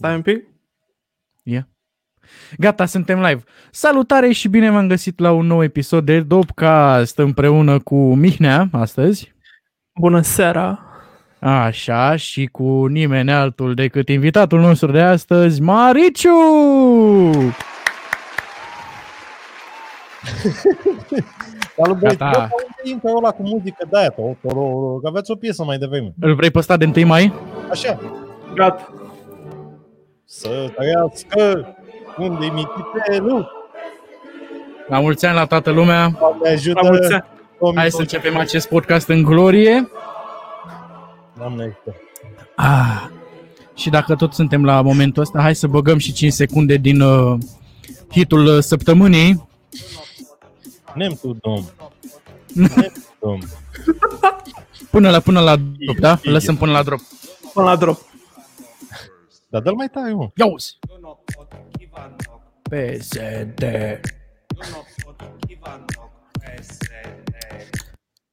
Stai un pic. Gata, suntem live. Salutare și bine v-am găsit la un nou episod de Dopcast împreună cu Mihnea astăzi. Bună seara. Așa, și cu nimeni altul decât invitatul nostru de astăzi, Mariciu! Salut, băieți. Gata. Bă, unde intră ăla cu muzică de aia? to- to- ro- Că aveți o piesă mai devreme. Îl vrei pe ăsta de 1 mai? Așa. Gata. Să trăiască unde mititelu. La mulți ani la toată lumea. Doamne ajută. La mulți ani. Hai să începem acest podcast în glorie. Doamne ajută. Ah. Și dacă tot suntem la momentul ăsta, hai să băgăm și 5 secunde din uh, hitul uh, săptămânii. Nem tu, domn. Nem tu, domn. Până la, până la drop, da? Îl Lăsăm până la drop. Până la drop. Dar dă-l mai tare, mă. Ia uzi! PSD.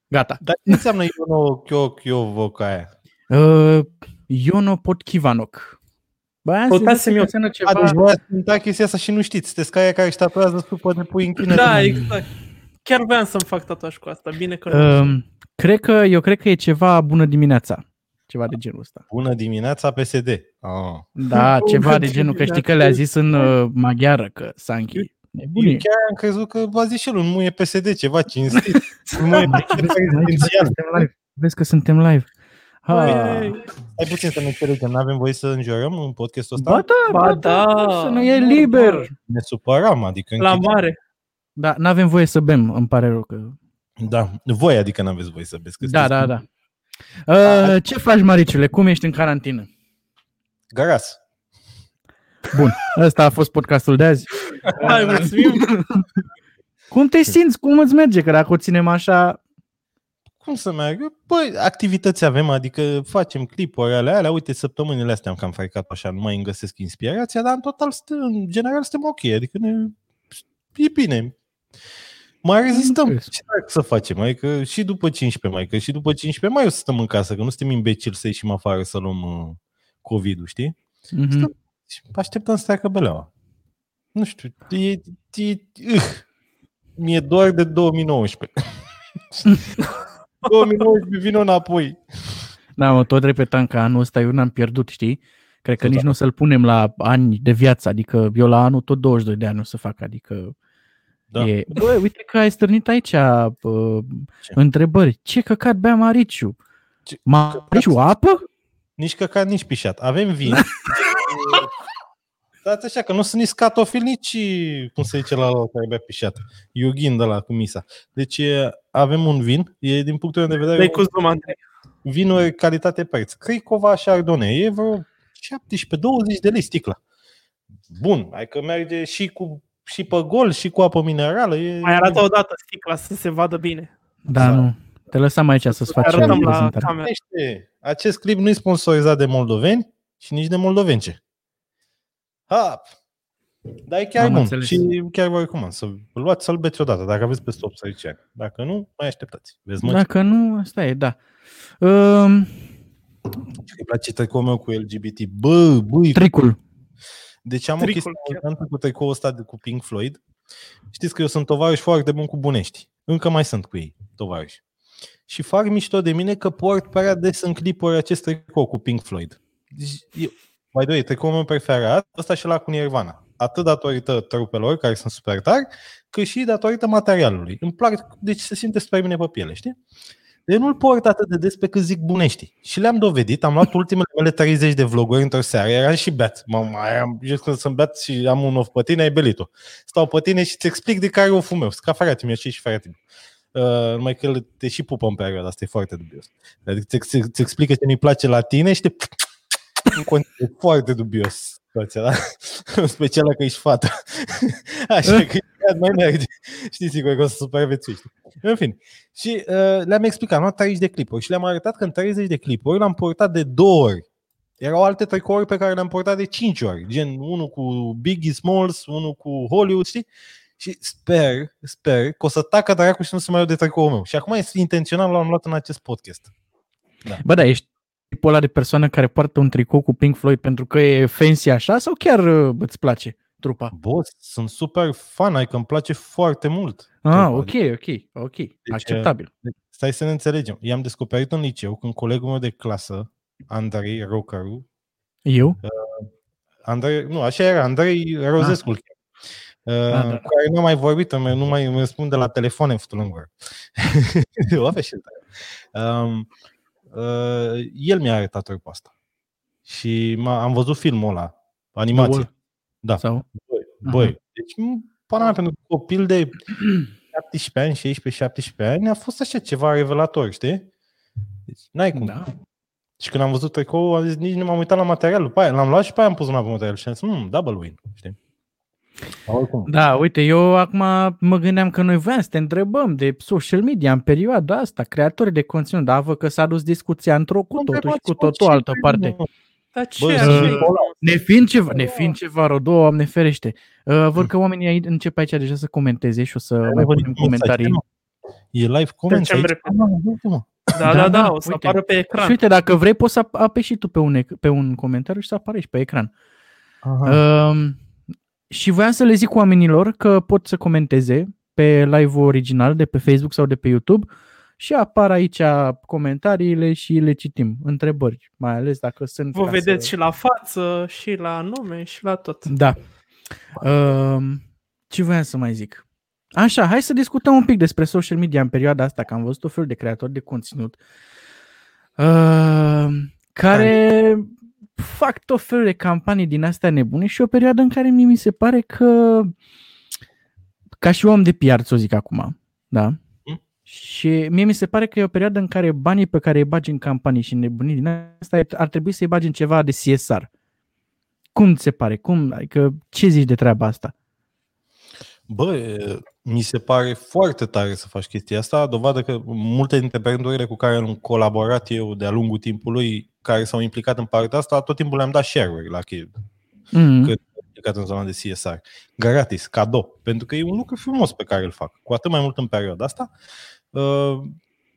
Gata. Dar ce înseamnă Iono Chio Chio Voca aia? Uh, Iono Potkivanok. Bă, am Căutasem zis că eu. înseamnă A, ceva... deci voia să cânta chestia asta și nu știți. Sunteți ca aia care își tatuează supă de pui în chine. Da, exact. Chiar voiam să-mi fac tatuaj cu asta. Bine că nu. Uh, cred că, eu cred că e ceva bună dimineața. Ceva de genul ăsta. Bună dimineața, PSD. Ah. Da, Bună ceva de genul, că știi că le-a zis în uh, maghiară că Sanchi. Eu Nebunie. chiar am crezut că v-a zis și el un muie PSD, ceva cinstit. Un muie PSD rezidențial. Suntem live. Vezi că suntem live. Ha. Băi, Hai puțin să ne înțelegem, nu avem voie să înjurăm în podcastul ăsta? Ba da, Ba da. să nu e liber. Ne supăram, adică La închidem. mare. Da, n-avem voie să bem, îmi pare rău că... Da, voi adică nu aveți voie să beți. că Da, sunteți da, da. Uh, ce faci, Mariciule? Cum ești în carantină? Garas. Bun, ăsta a fost podcastul de azi. Hai, mulțumim. Cum te simți? Cum îți merge? Că dacă o ținem așa... Cum să meargă? Păi, activități avem, adică facem clipuri ale alea. Uite, săptămânile astea am cam frecat așa, nu mai îmi găsesc inspirația, dar în total, stă, în general, suntem ok. Adică ne, e bine. Mai rezistăm. Am Ce dracu să facem? Adică și după 15 mai, că și după 15 mai o să stăm în casă, că nu suntem imbecili să ieșim afară să luăm uh, COVID-ul, știi? Mhm. Și așteptăm să treacă beleaua. Nu știu, e, e, uh, mi-e doar de 2019. 2019 vin înapoi. Da, mă, tot repetam că anul ăsta eu n-am pierdut, știi? Cred că Tot nici nu o să-l punem la ani de viață, adică eu la anul tot 22 de ani o să fac, adică Da. e... Bă, uite că ai stârnit aici uh, Ce? întrebări. Ce căcat bea Mariciu? Ce- Mariciu, apă? Nici căcat, nici pișat. Avem vin. Stați așa, că nu sunt nici scatofil, nici, cum se zice la ăla care bea pișat. Iughin de la cu misa. Deci e, avem un vin, e din punctul meu de vedere Dai cu zoom, Andrei. vinuri calitate-preț. Cricova Chardonnay e vreo 17-20 de lei sticla. Bun, hai că merge și cu și pe gol și cu apă minerală. E... Mai arată o dată sticla să se vadă bine. Da, Exact. nu. Te lăsam aici să-ți faci Arătăm la prezentare. cameră. Este. Acest clip nu e sponsorizat de moldoveni și nici de moldovence. Ha! Dar e chiar Am bun înțeles. și chiar vă recomand să îl luați să-l beți odată, dacă aveți peste 18 ani. Dacă nu, mai așteptați. Vezi, mă, Dacă nu, asta e, da. Um, îi place tricoul meu cu LGBT. Bă, băi, tricul. Deci am Tricul o chestie chiar. interesantă cu tricoul ăsta de, cu Pink Floyd. Știți că eu sunt tovarăș foarte bun cu bunești. Încă mai sunt cu ei, tovarăși. Și fac mișto de mine că port prea des în clipuri acest tricou cu Pink Floyd. Deci, eu, mai doi, tricoul meu preferat, ăsta și la cu Nirvana. Atât datorită trupelor, care sunt super tari, cât și datorită materialului. Îmi plac, deci se simte super bine pe piele, știi? Eu nu-l port atât de des pe cât zic bunești. Și le-am dovedit, am luat ultimele mele 30 de vloguri într-o seară, eram și beat. Mă, mai am, just când sunt beat și am un of pe tine, ai belit-o. Stau pe tine și îți explic de care o fumeu. Sunt ca frate mi și și frate Uh, numai că el te și pupă în perioada asta, e foarte dubios. Adică ți, ți, ți explică ce nu-i place la tine și te... în continuu. E foarte dubios situația, da? În special că ești fată. Așa că mai merge. Știți sigur că o să supraviețuiești. În fine. Și uh, le-am explicat, am luat 30 de clipuri și le-am arătat că în 30 de clipuri l-am portat de două ori. Erau alte tricouri pe care le-am portat de 5 ori, gen unul cu Biggie Smalls, unul cu Hollywood, știi? Și sper, sper că o să tacă dracu și nu să mai iau de tricoul meu. Și acum este intențional l-am luat în acest podcast. Bă, da, ești tipul ăla de persoană care poartă un tricou cu Pink Floyd pentru că e fancy așa sau chiar uh, îți place trupa? Boss, sunt super fan, ai că îmi place foarte mult. Ah, trupa. ok, ok, ok, acceptabil. Stai să ne înțelegem. I-am descoperit în liceu când colegul meu de clasă, Andrei Rocaru, Eu? Andrei, nu, așa era, Andrei Rozescu. Ah. Uh, da, da. cu care nu am mai vorbit, îmi- nu mai îmi răspunde la telefon în futul în gură. o avea și el tare. um, uh, El mi-a arătat trupa asta. Și m-a, am văzut filmul ăla, animație. Wall. Da. Sau? Băi, băi deci, m, pana mea, pentru copil de 17 ani, 16-17 ani, a fost așa ceva revelator, știi? Deci, n-ai cum. Da. Și când am văzut tricou, am zis, nici nu m-am uitat la material. După aia l-am luat și pe aia am pus una pe material. Și am zis, mm, double win, știi? Oricum. Da, uite, eu acum mă gândeam că noi voiam să te întrebăm de social media în perioada asta, creatori de conținut, dar văd că s-a dus discuția într-o cu totul și cu totul altă parte. Dar ce Bă, așa sunt e? bipolar. Ne fiind ceva, ne fiind ceva, rău, Doamne ferește. Uh, văd că oamenii aici încep aici deja să comenteze și o să mai punem comentarii. E live comment Trecem aici. repede. Da, uite, mă. Da, Da, da, da, da, o să uite. apară pe Și ecran. uite, dacă vrei, poți să ap- apeși și tu pe un, ec- pe un comentariu și să apare și pe ecran. Aha. Uh, și voiam să le zic oamenilor că pot să comenteze pe live-ul original de pe Facebook sau de pe YouTube și apar aici comentariile și le citim. Întrebări, mai ales dacă sunt. Vă ca vedeți să... și la față, și la nume, și la tot. Da. Uh, ce voiam să mai zic? Așa, hai să discutăm un pic despre social media în perioada asta, că am văzut o fel de creatori de conținut uh, care fac tot felul de campanii din astea nebune și o perioadă în care mie mi se pare că ca și om de PR, să o zic acum, da? Mm. Și mie mi se pare că e o perioadă în care banii pe care îi bagi în campanii și nebunii din asta ar trebui să-i bagi în ceva de CSR. Cum ți se pare? Cum, adică, ce zici de treaba asta? Bă, e, mi se pare foarte tare să faci chestia asta, dovadă că multe dintre brandurile cu care am colaborat eu de-a lungul timpului, care s-au implicat în partea asta, tot timpul le-am dat share-uri la chestii. Mm. Cât implicat în zona de CSR. Gratis, cadou. Pentru că e un lucru frumos pe care îl fac. Cu atât mai mult în perioada asta. Uh,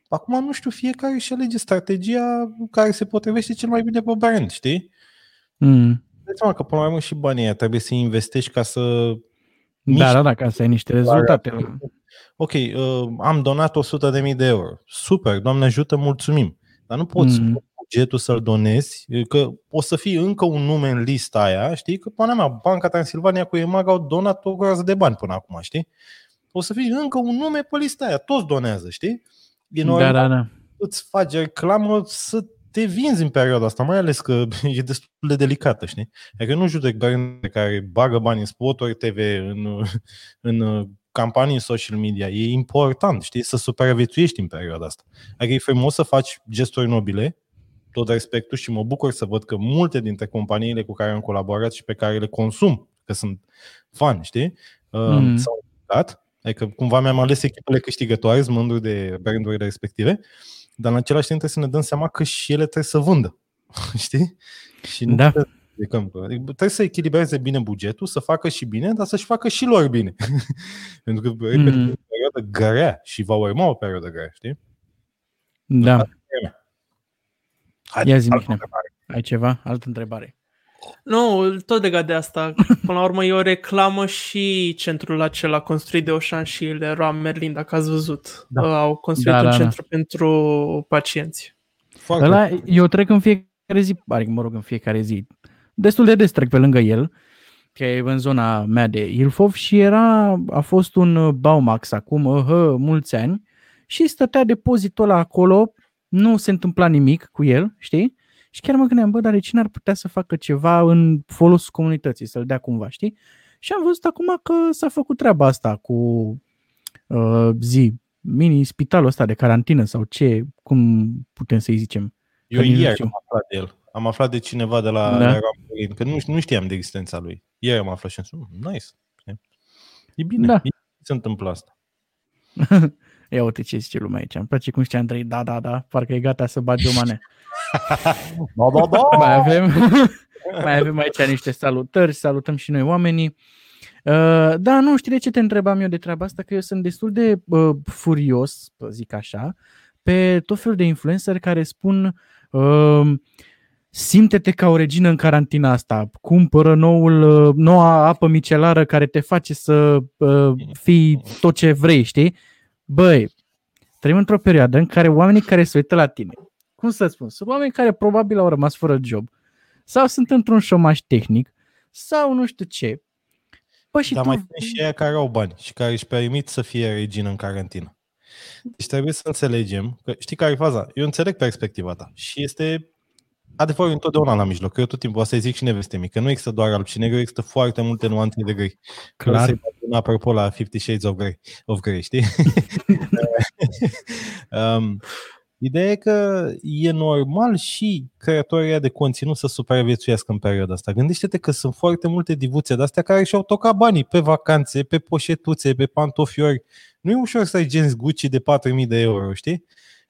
acum, nu știu, fiecare își alege strategia care se potrivește cel mai bine pe brand, știi? Mm. Deci seama că până la urmă și banii ăia trebuie să investești ca să... Da, da, da, ca să ai niște rezultate. Ok, uh, am donat 100.000 de euro. Super, Doamne ajută, mulțumim. Dar nu poți Mm. mm. bugetul să-l donezi, că o să fie încă un nume în lista aia, știi? Că, pana mea, Banca Transilvania cu EMAG au donat o groază de bani până acum, știi? O să fie încă un nume pe lista aia, toți donează, știi? E normal Da, da, da. îți faci reclamă să te vinzi în perioada asta, mai ales că e destul de delicată, știi? Adică nu judec brand care bagă bani în spoturi TV, în, în campanii în social media. E important, știi, să supraviețuiești în perioada asta. Adică e frumos să faci gesturi nobile, tot respectul și mă bucur să văd că multe dintre companiile cu care am colaborat și pe care le consum, că sunt fan, știi, Mm. mm. s-au implicat. Adică cumva mi-am ales echipele câștigătoare, sunt mândru de brandurile respective, dar în același timp trebuie să ne dăm seama că și ele trebuie să vândă. Știi? Și nu Da. trebuie, să judecăm. adică trebuie să echilibreze bine bugetul, să facă și bine, dar să-și facă și lor bine. Pentru că, repet, Mm. e o perioadă grea și va urma o perioadă grea, știi? Da. Hai, Ia zi, altă Mihnea. întrebare. Ai ceva? Altă întrebare. Nu, tot legat de asta. Până la urmă e o reclamă și centrul acela construit de Oșan și Leroy Merlin, dacă ați văzut. Da. Au construit Da, un da, da. centru pentru pacienți. Foarte Ăla, eu trec în fiecare zi, adică mă rog, în fiecare zi, destul de des trec pe lângă el, că e în zona mea de Ilfov și era, a fost un uh, Baumax acum, uh, mulți ani, și stătea depozitul ăla acolo, nu se întâmpla nimic cu el, știi? Și chiar mă gândeam, bă, dar de cine ar putea să facă ceva în folosul comunității, să-l dea cumva, știi? Și am văzut acum că s-a făcut treaba asta cu uh, zi, mini-spitalul ăsta de carantină sau ce, cum putem să-i zicem. Eu Că nici nu ieri știu. am aflat de el. Am aflat de cineva de la Da. da. Leroy Merlin, că nu, nu știam de existența lui. Ieri am aflat și am zis, "Mm, nice. E bine, Da. da. e, se întâmplă asta. Ia uite ce zice lumea aici. Îmi place cum știa Andrei, da, da, da, parcă e gata să bagi o mane. Da, da, da. mai avem, mai avem aici niște salutări, salutăm și noi oamenii. Uh, da, nu știi de ce te întrebam eu de treaba asta, că eu sunt destul de uh, furios, să zic așa, pe tot felul de influenceri care spun Uh, simte-te ca o regină în carantina asta, cumpără noul, uh, noua apă micelară care te face să uh, fii tot ce vrei, știi? Băi, trăim într-o perioadă în care oamenii care se uită la tine, cum să spun, sunt oameni care probabil au rămas fără job sau sunt într-un șomaj tehnic sau nu știu ce. Păi și Dar tu... mai sunt și aia care au bani și care își permit să fie regină în carantină. Deci trebuie să înțelegem că știi care e faza? Eu înțeleg perspectiva ta și este adevărul întotdeauna la mijloc. Eu tot timpul asta zic și neveste că nu există doar alb și negru, există foarte multe nuanțe de grei. Clar. Să-i apropo la Fifty Shades of Grey, of Grey știi? um, Ideea e că e normal și creatorii de conținut să supraviețuiască în perioada asta. Gândește-te că sunt foarte multe divuțe de astea care și-au tocat banii pe vacanțe, pe poșetuțe, pe pantofiori. Nu e ușor să ai genți Gucci de 4.000 de euro, știi?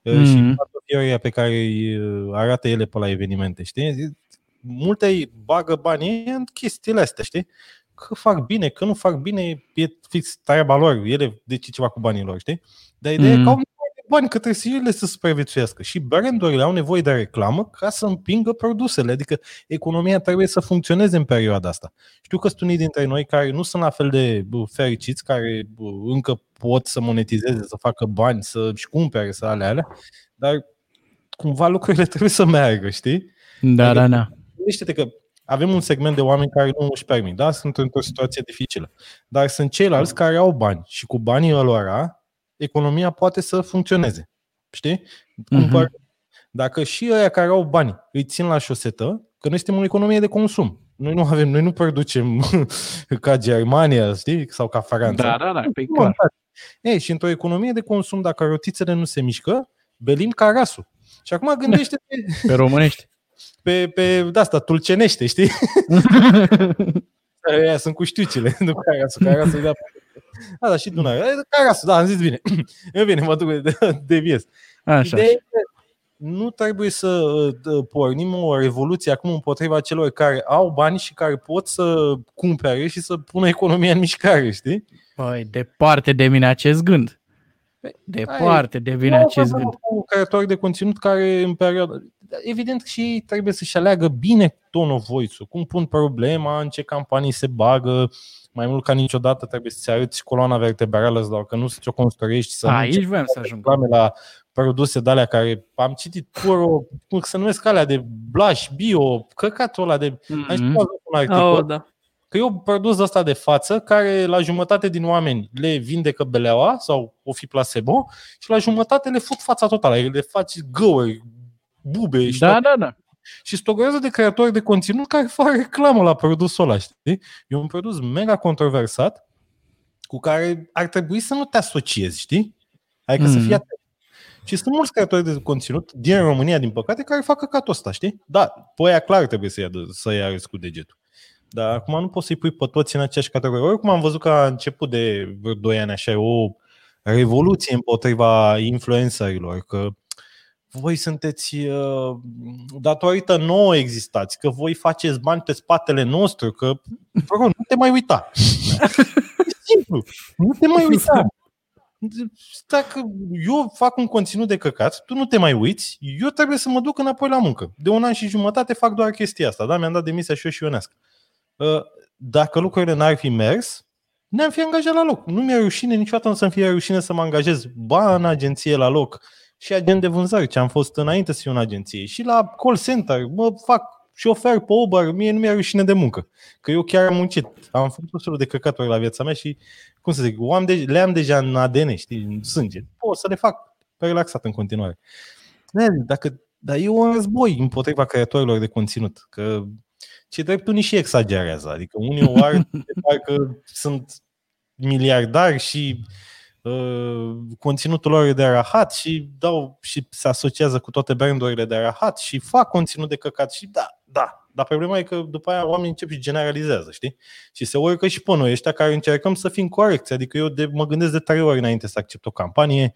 Mm-hmm. Și pantofiorii pe care îi uh, arată ele pe la evenimente, știi? Multe bagă banii în chestiile astea, știi? Că fac bine, că nu fac bine, e fix treaba lor, ele decid ceva cu banii lor, știi? Dar ideea mm-hmm. e că au mm bani către ele să supraviețuiască și brandurile au nevoie de reclamă ca să împingă produsele, adică economia trebuie să funcționeze în perioada asta. Știu că sunt unii dintre noi care nu sunt la fel de fericiți, care încă pot să monetizeze, să facă bani, să-și cumpere, să ale alea, dar cumva lucrurile trebuie să meargă, știi? Da, adică, da, da. Gândește-te că avem un segment de oameni care nu își permit, da? Sunt într-o situație dificilă. Dar sunt ceilalți care au bani și cu banii lor economia poate să funcționeze. Știi? Cumpăr, uh-huh. Dacă și ăia care au bani îi țin la șosetă, că noi suntem o economie de consum. Noi nu avem, noi nu producem ca Germania, știi? Sau ca Franța. Da, da, da, pe clar. Ei, și într-o economie de consum, dacă rotițele nu se mișcă, belim ca rasul. Și acum gândește-te... Pe românești. Pe, pe de asta, tulcenește, știi? Aia sunt cu știucile, nu carasul, carasul da. A, da, și Dunăre. Carasul, da, am zis bine. Eu bine, mă duc de, de vies. Așa. Ideea nu trebuie să uh, pornim o revoluție acum împotriva celor care au bani și care pot să cumpere și să pună economia în mișcare, știi? Păi, departe de mine acest gând. Păi, departe de mine acest gând. Un creator de conținut care în perioada evident și ei trebuie să-și aleagă bine tone of voice cum pun problema, în ce campanii se bagă, mai mult ca niciodată trebuie să-ți arăți coloana vertebrală, sau că nu să ți-o construiești. Să Aici voiam să ajung. La produse de alea care am citit pur, cum se numesc alea de blush, bio, căcatul ăla de... Mm-hmm. un articol. Oh, da. Că e un produs ăsta de față care la jumătate din oameni le vindecă beleaua sau o fi placebo și la jumătate le fut fața totală, le faci găuri, bube și da, toate. da, da. Și stogorează de creatori de conținut care fac reclamă la produsul ăla, știi? E un produs mega controversat cu care ar trebui să nu te asociezi, știi? Adică mm. să fii atent. Și sunt mulți creatori de conținut din România, din păcate, care fac căcatul ăsta, știi? Da, pe aia clar trebuie să ia, să ia cu degetul. Dar acum nu poți să-i pui pe toți în aceeași categorie. Oricum am văzut că a început de vreo 2 ani așa o revoluție împotriva influencerilor, că voi sunteți, uh, datorită nouă existați, că voi faceți bani pe spatele nostru, că, rog, nu te mai uita. simplu, nu te mai uita. Dacă eu fac un conținut de căcat, tu nu te mai uiți, eu trebuie să mă duc înapoi la muncă. De un an și jumătate fac doar chestia asta, da? Mi-am dat demisia și eu și Ionescu. Uh, dacă lucrurile n-ar fi mers, ne-am fi angajat la loc. Nu mi-e rușine niciodată nu să-mi fie rușine să mă angajez ba în agenție la loc, și agent de vânzări, ce am fost înainte să fiu în agenție. Și la call center, mă fac șofer pe Uber, mie nu mi-e rușine de muncă. Că eu chiar am muncit. Am făcut tot felul de căcaturi la viața mea și, cum să zic, am de, le am deja în ADN, știi, în sânge. Pot să le fac pe relaxat în continuare. Dacă, dar e un război împotriva creatorilor de conținut. Că ce drept unii și exagerează. Adică unii o ar parcă sunt miliardari și Uh, conținutul lor e de rahat și dau și se asociază cu toate brandurile de rahat și fac conținut de căcat și da, da. Dar problema e că după aia oamenii încep și generalizează, știi? Și se urcă și pe noi ăștia care încercăm să fim corecți. Adică eu de, mă gândesc de trei ori înainte să accept o campanie,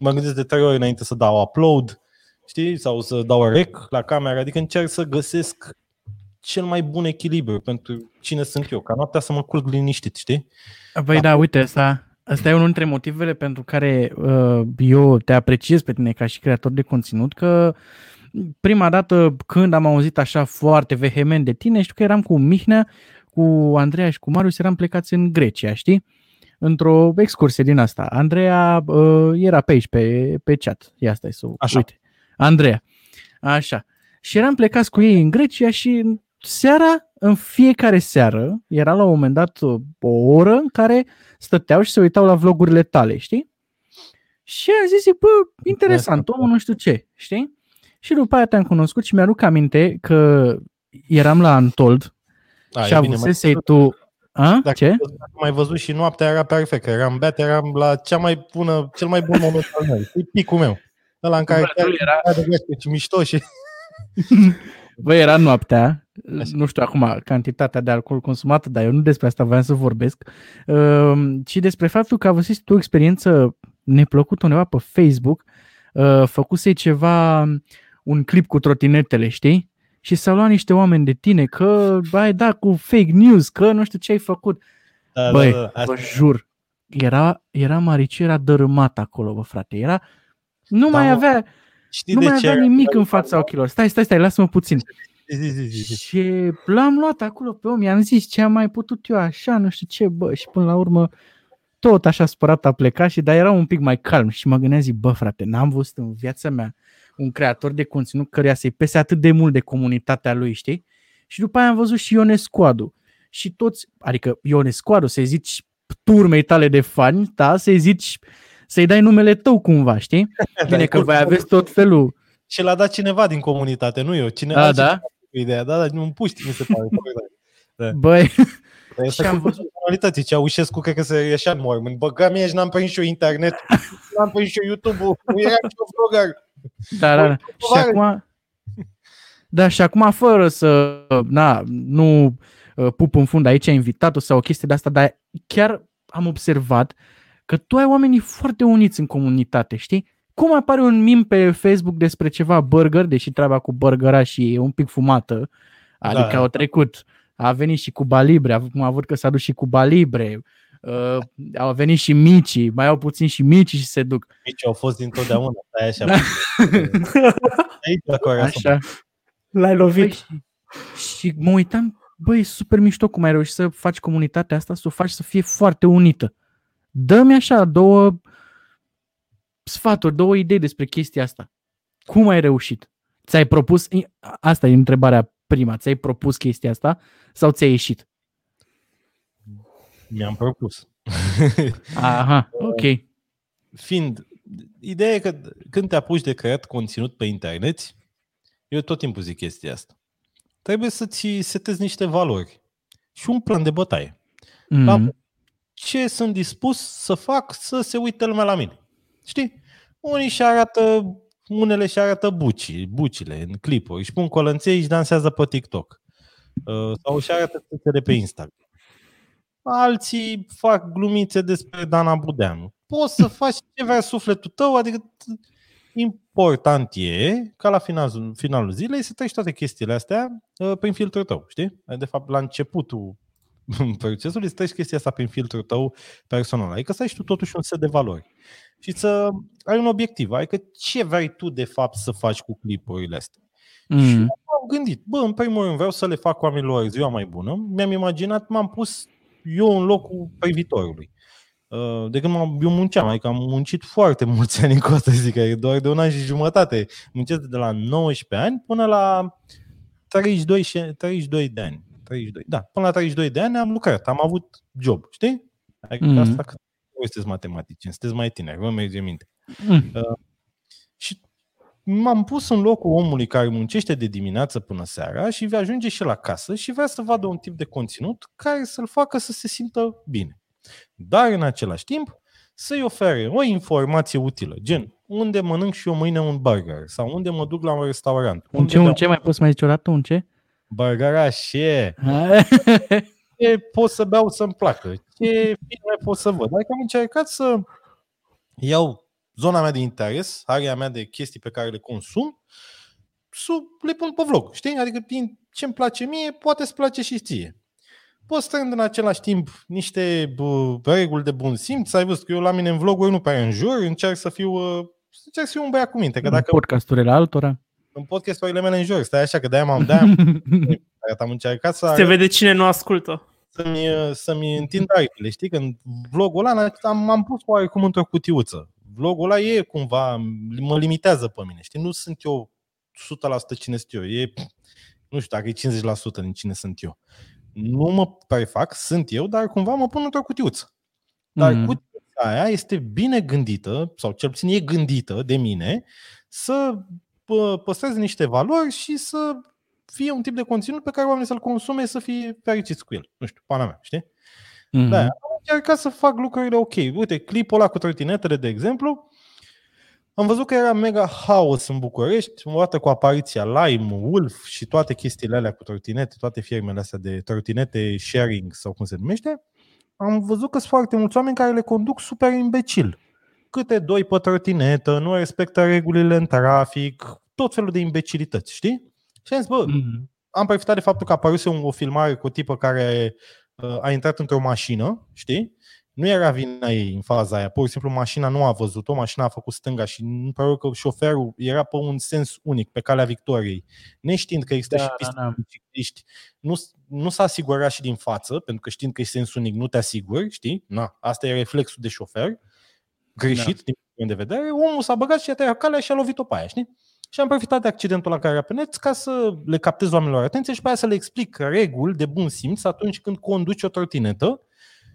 mă gândesc de trei ori înainte să dau upload, știi? Sau să dau rec la cameră. Adică încerc să găsesc cel mai bun echilibru pentru cine sunt eu, ca noaptea să mă culc liniștit, știi? Păi da, da uite, asta, Asta e unul dintre motivele pentru care uh, eu te apreciez pe tine ca și creator de conținut, că prima dată când am auzit așa foarte vehement de tine, știu că eram cu Mihnea, cu Andreea și cu Marius, eram plecați în Grecia, știi? Într-o excursie din asta. Andreea uh, era pe aici, pe, pe chat. Ia stai să Așa. uite. Andreea. Așa. Și eram plecați cu ei în Grecia și seara, în fiecare seară, era la un moment dat uh, o oră în care stăteau și se uitau la vlogurile tale, știi? Și am zis, bă, interesant, omul nu știu ce, știi? Și după aia te-am cunoscut și mi-aduc aminte că eram la Antold Da, și e bine, mai- avusesei tu... A? Dacă, Ce? dacă mai văzut și noaptea era perfect, că eram beat, eram la cea mai bună, cel mai bun moment al meu. E picul meu. Ăla în care Bă, chiar nu era- era de gaște, și mișto și... Bă, era noaptea, Așa. nu știu acum cantitatea de alcool consumată, dar eu nu despre asta voiam să vorbesc, uh, ci despre faptul că avusese tu o experiență neplăcută undeva pe Facebook, uh, făcusei ceva, un clip cu trotinetele, știi? Și s-au luat niște oameni de tine că ai dat cu fake news, că nu știu ce ai făcut. Da, Băi, da, da. Asta, vă jur, era, era Mariciu, era dărâmat acolo, bă, frate. Era, nu Da, mai mă, avea, știi nu de mai ce? avea nimic în fața ochilor. Stai, stai, stai, lasă-mă puțin. Zi, zi, zi, zi. Și l-am luat acolo pe om, i-am zis ce am mai putut eu așa, nu știu ce, bă, și până la urmă tot așa spărat a plecat și dar era un pic mai calm și mă gândeam zic, bă frate, n-am văzut în viața mea un creator de conținut căruia să-i pese atât de mult de comunitatea lui, știi? Și după aia am văzut și Ionescoadu și toți, adică Ionescoadu, să-i zici turmei tale de fani, da, să-i zici, să-i dai numele tău cumva, știi? Bine că voi aveți tot felul. Și l-a dat cineva din comunitate, nu eu. Cine Da, altcineva da. a făcut Ideea, da, da, un puști, mi se pare. Da. Băi, Dar Și Asta am cu văzut- personalității, Ceaușescu cred că se ieșea în mormânt. Băga mie și n-am prins și eu internet, n-am prins și eu YouTube-ul, nu eram și eu vlogger. Da, da, da. Și acum, da, și acum fără să, na, nu uh, pup în fund aici invitatul sau o chestie de asta, dar chiar am observat că tu ai oamenii foarte uniți în comunitate, știi? Cum apare un mim pe Facebook despre ceva burger, deși treaba cu burgera și e un pic fumată, adică Da. au trecut, a venit și cu Balibre, am avut că s-a dus și cu Balibre, uh, au venit și micii, mai au puțin și micii și se duc. Nici au fost dintotdeauna, stai așa. Da. Aici, acolo, Așa. L-ai lovit. Băi, și, și mă uitam, băi, e super mișto cum ai reușit să faci comunitatea asta, să o faci să fie foarte unită. Dă-mi așa două sfaturi, două idei despre chestia asta. Cum ai reușit? Ți-ai propus, asta e întrebarea prima, ți-ai propus chestia asta sau ți-a ieșit? Mi-am propus. Aha, ok. Fiind, ideea e că când te apuci de creat conținut pe internet, eu tot timpul zic chestia asta. Trebuie să-ți setezi niște valori și un plan de bătaie. Mm. Ce sunt dispus să fac să se uite lumea la mine. Știi? Unii și arată, unele și arată buci, bucile în clipuri, își pun colănței și dansează pe TikTok. Uh, Sau și arată țâțele pe Instagram. Alții fac glumițe despre Dana Budeanu. Poți să faci ce vrea sufletul tău, adică t- important e ca la finalul, finalul zilei să treci toate chestiile astea uh, prin filtrul tău, știi? De fapt, la începutul procesului să treci chestia asta prin filtrul tău personal. Adică să ai și tu totuși un set de valori. Și să ai un obiectiv. Adică ce vrei tu de fapt să faci cu clipurile astea. Și Mm. am gândit, bă, în primul rând vreau să le fac oamenilor ziua mai bună. Mi-am imaginat, m-am pus eu în locul privitorului. Uh, De când m-am, eu munceam, adică am muncit foarte mulți ani în să zic, adică doar de un an și jumătate. Muncesc de la 19 ani până la 32, și- 32 de ani. 32, da, până la 32 de ani am lucrat, am avut job, știi? Adică Mhm. asta că voi sunteți matematicieni, sunteți mai tineri, vă merge minte. Mm. Și m-am pus în locul omului care muncește de dimineață până seara și va ajunge și la casă și vrea să vadă un tip de conținut care să-l facă să se simtă bine. Dar în același timp să-i ofere o informație utilă, gen unde mănânc și eu mâine un burger sau unde mă duc la un restaurant. Un unde ce, un beau ce? Mai poți mai zice o dată? Un ce? Burgerașe. ce pot să beau să-mi placă, ce filme pot să văd. Adică am încercat să iau zona mea de interes, area mea de chestii pe care le consum, să le pun pe vlog, știi? Adică din ce îmi place mie, poate să place și ție. Păstrând în același timp niște bă, reguli de bun simț, ai văzut că eu la mine în vloguri nu prea înjur, încerc să fiu, uh, încerc să fiu un băiat cu minte, că dacă Podcasturile altora. În podcasturile mele în jur. Stai așa, că de-aia m-am, de-aia am, am încercat să, Se arăt, vede cine nu ascultă. să-mi, să-mi întind aripile. Știi, că în vlogul ăla am, m-am pus oarecum într-o cutiuță. Vlogul ăla e cumva, mă limitează pe mine. Știi, nu sunt eu 100% cine sunt eu. E, nu știu dacă e 50% din cine sunt eu. Nu mă prefac, sunt eu, dar cumva mă pun într-o cutiuță. Dar Mhm. cutiuța aia este bine gândită, sau cel puțin e gândită de mine, să pă- păstreze niște valori și să fie un tip de conținut pe care oamenii să-l consume să fie fericiți cu el. Nu știu, pana mea, știi? Mhm. Da, am încercat să fac lucrurile ok. Uite, clipul ăla cu trotinetele, de exemplu, am văzut că era mega haos în București, o dată cu apariția Lime, Wolf și toate chestiile alea cu trotinete, toate firmele astea de trotinete sharing sau cum se numește. Am văzut că sunt foarte mulți oameni care le conduc super imbecil. Câte doi pe trotinetă, nu respectă regulile în trafic, tot felul de imbecilități, știi? Și am zis, bă, Mhm. am profitat de faptul că apăruse un, o filmare cu o tipă care uh, a intrat într-o mașină, știi? Nu era vina ei în faza aia, pur și simplu mașina nu a văzut-o, mașina a făcut stânga și nu pare că șoferul era pe un sens unic, pe calea victoriei. Neștiind că există Da, și da, piste da. de cicliști, nu, nu s-a asigurat și din față, pentru că știind că e sens unic, nu te asiguri, știi? Na, asta e reflexul de șofer, greșit da. din punct de vedere, omul s-a băgat și a tăiat calea și a lovit-o pe aia, știi? Și am profitat de accidentul la care era pe net ca să le captez oamenilor atenție și pe aia să le explic reguli de bun simț atunci când conduci o trotinetă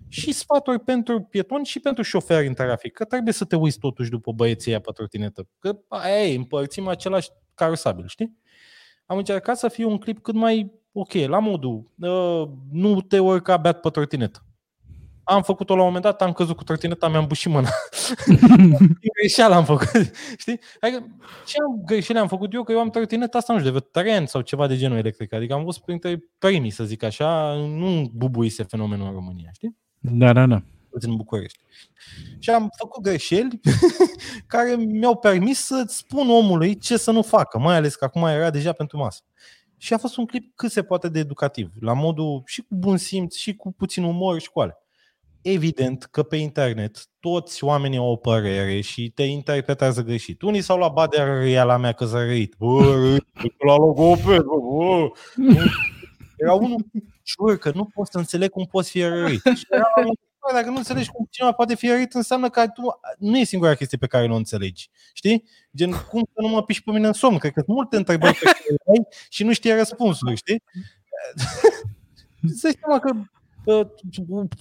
și sfaturi pentru pietoni și pentru șoferi în trafic. Că trebuie să te uiți totuși după băieții aia pe trotinetă. Că aia e, împărțim același carosabil, știi? Am încercat să fie un clip cât mai ok, la modul uh, nu te urca beat pe trotinetă. Am făcut-o la un moment dat, am căzut cu trotineta, mi-am bușit mâna. greșeală am făcut. Știi? Adică, ce am greșeli am făcut eu? Că eu am trotineta asta, nu știu, de tren sau ceva de genul electric. Adică am fost printre primii, să zic așa, nu bubuise fenomenul în România, știi? Da, da, da. Puțin în București. Și am făcut greșeli care mi-au permis să spun omului ce să nu facă, mai ales că acum era deja pentru masă. Și a fost un clip cât se poate de educativ, la modul și cu bun simț, și cu puțin umor și cu ale. Evident că pe internet toți oamenii au o părere și te interpretează greșit. Unii s-au luat ba de răia la mea că s-a răit. Bă, răit, la logoped, bă, bă. Era unul jur că nu pot să înțeleg cum poți fi rărit. Și era la modul, bă, dacă nu înțelegi cum cineva poate fi rărit, înseamnă că tu nu e singura chestie pe care nu o înțelegi. Știi? Gen, cum să nu mă piși pe mine în somn? Cred că sunt multe întrebări pe care le ai și nu știi răspunsuri, știi? Să seama că uh,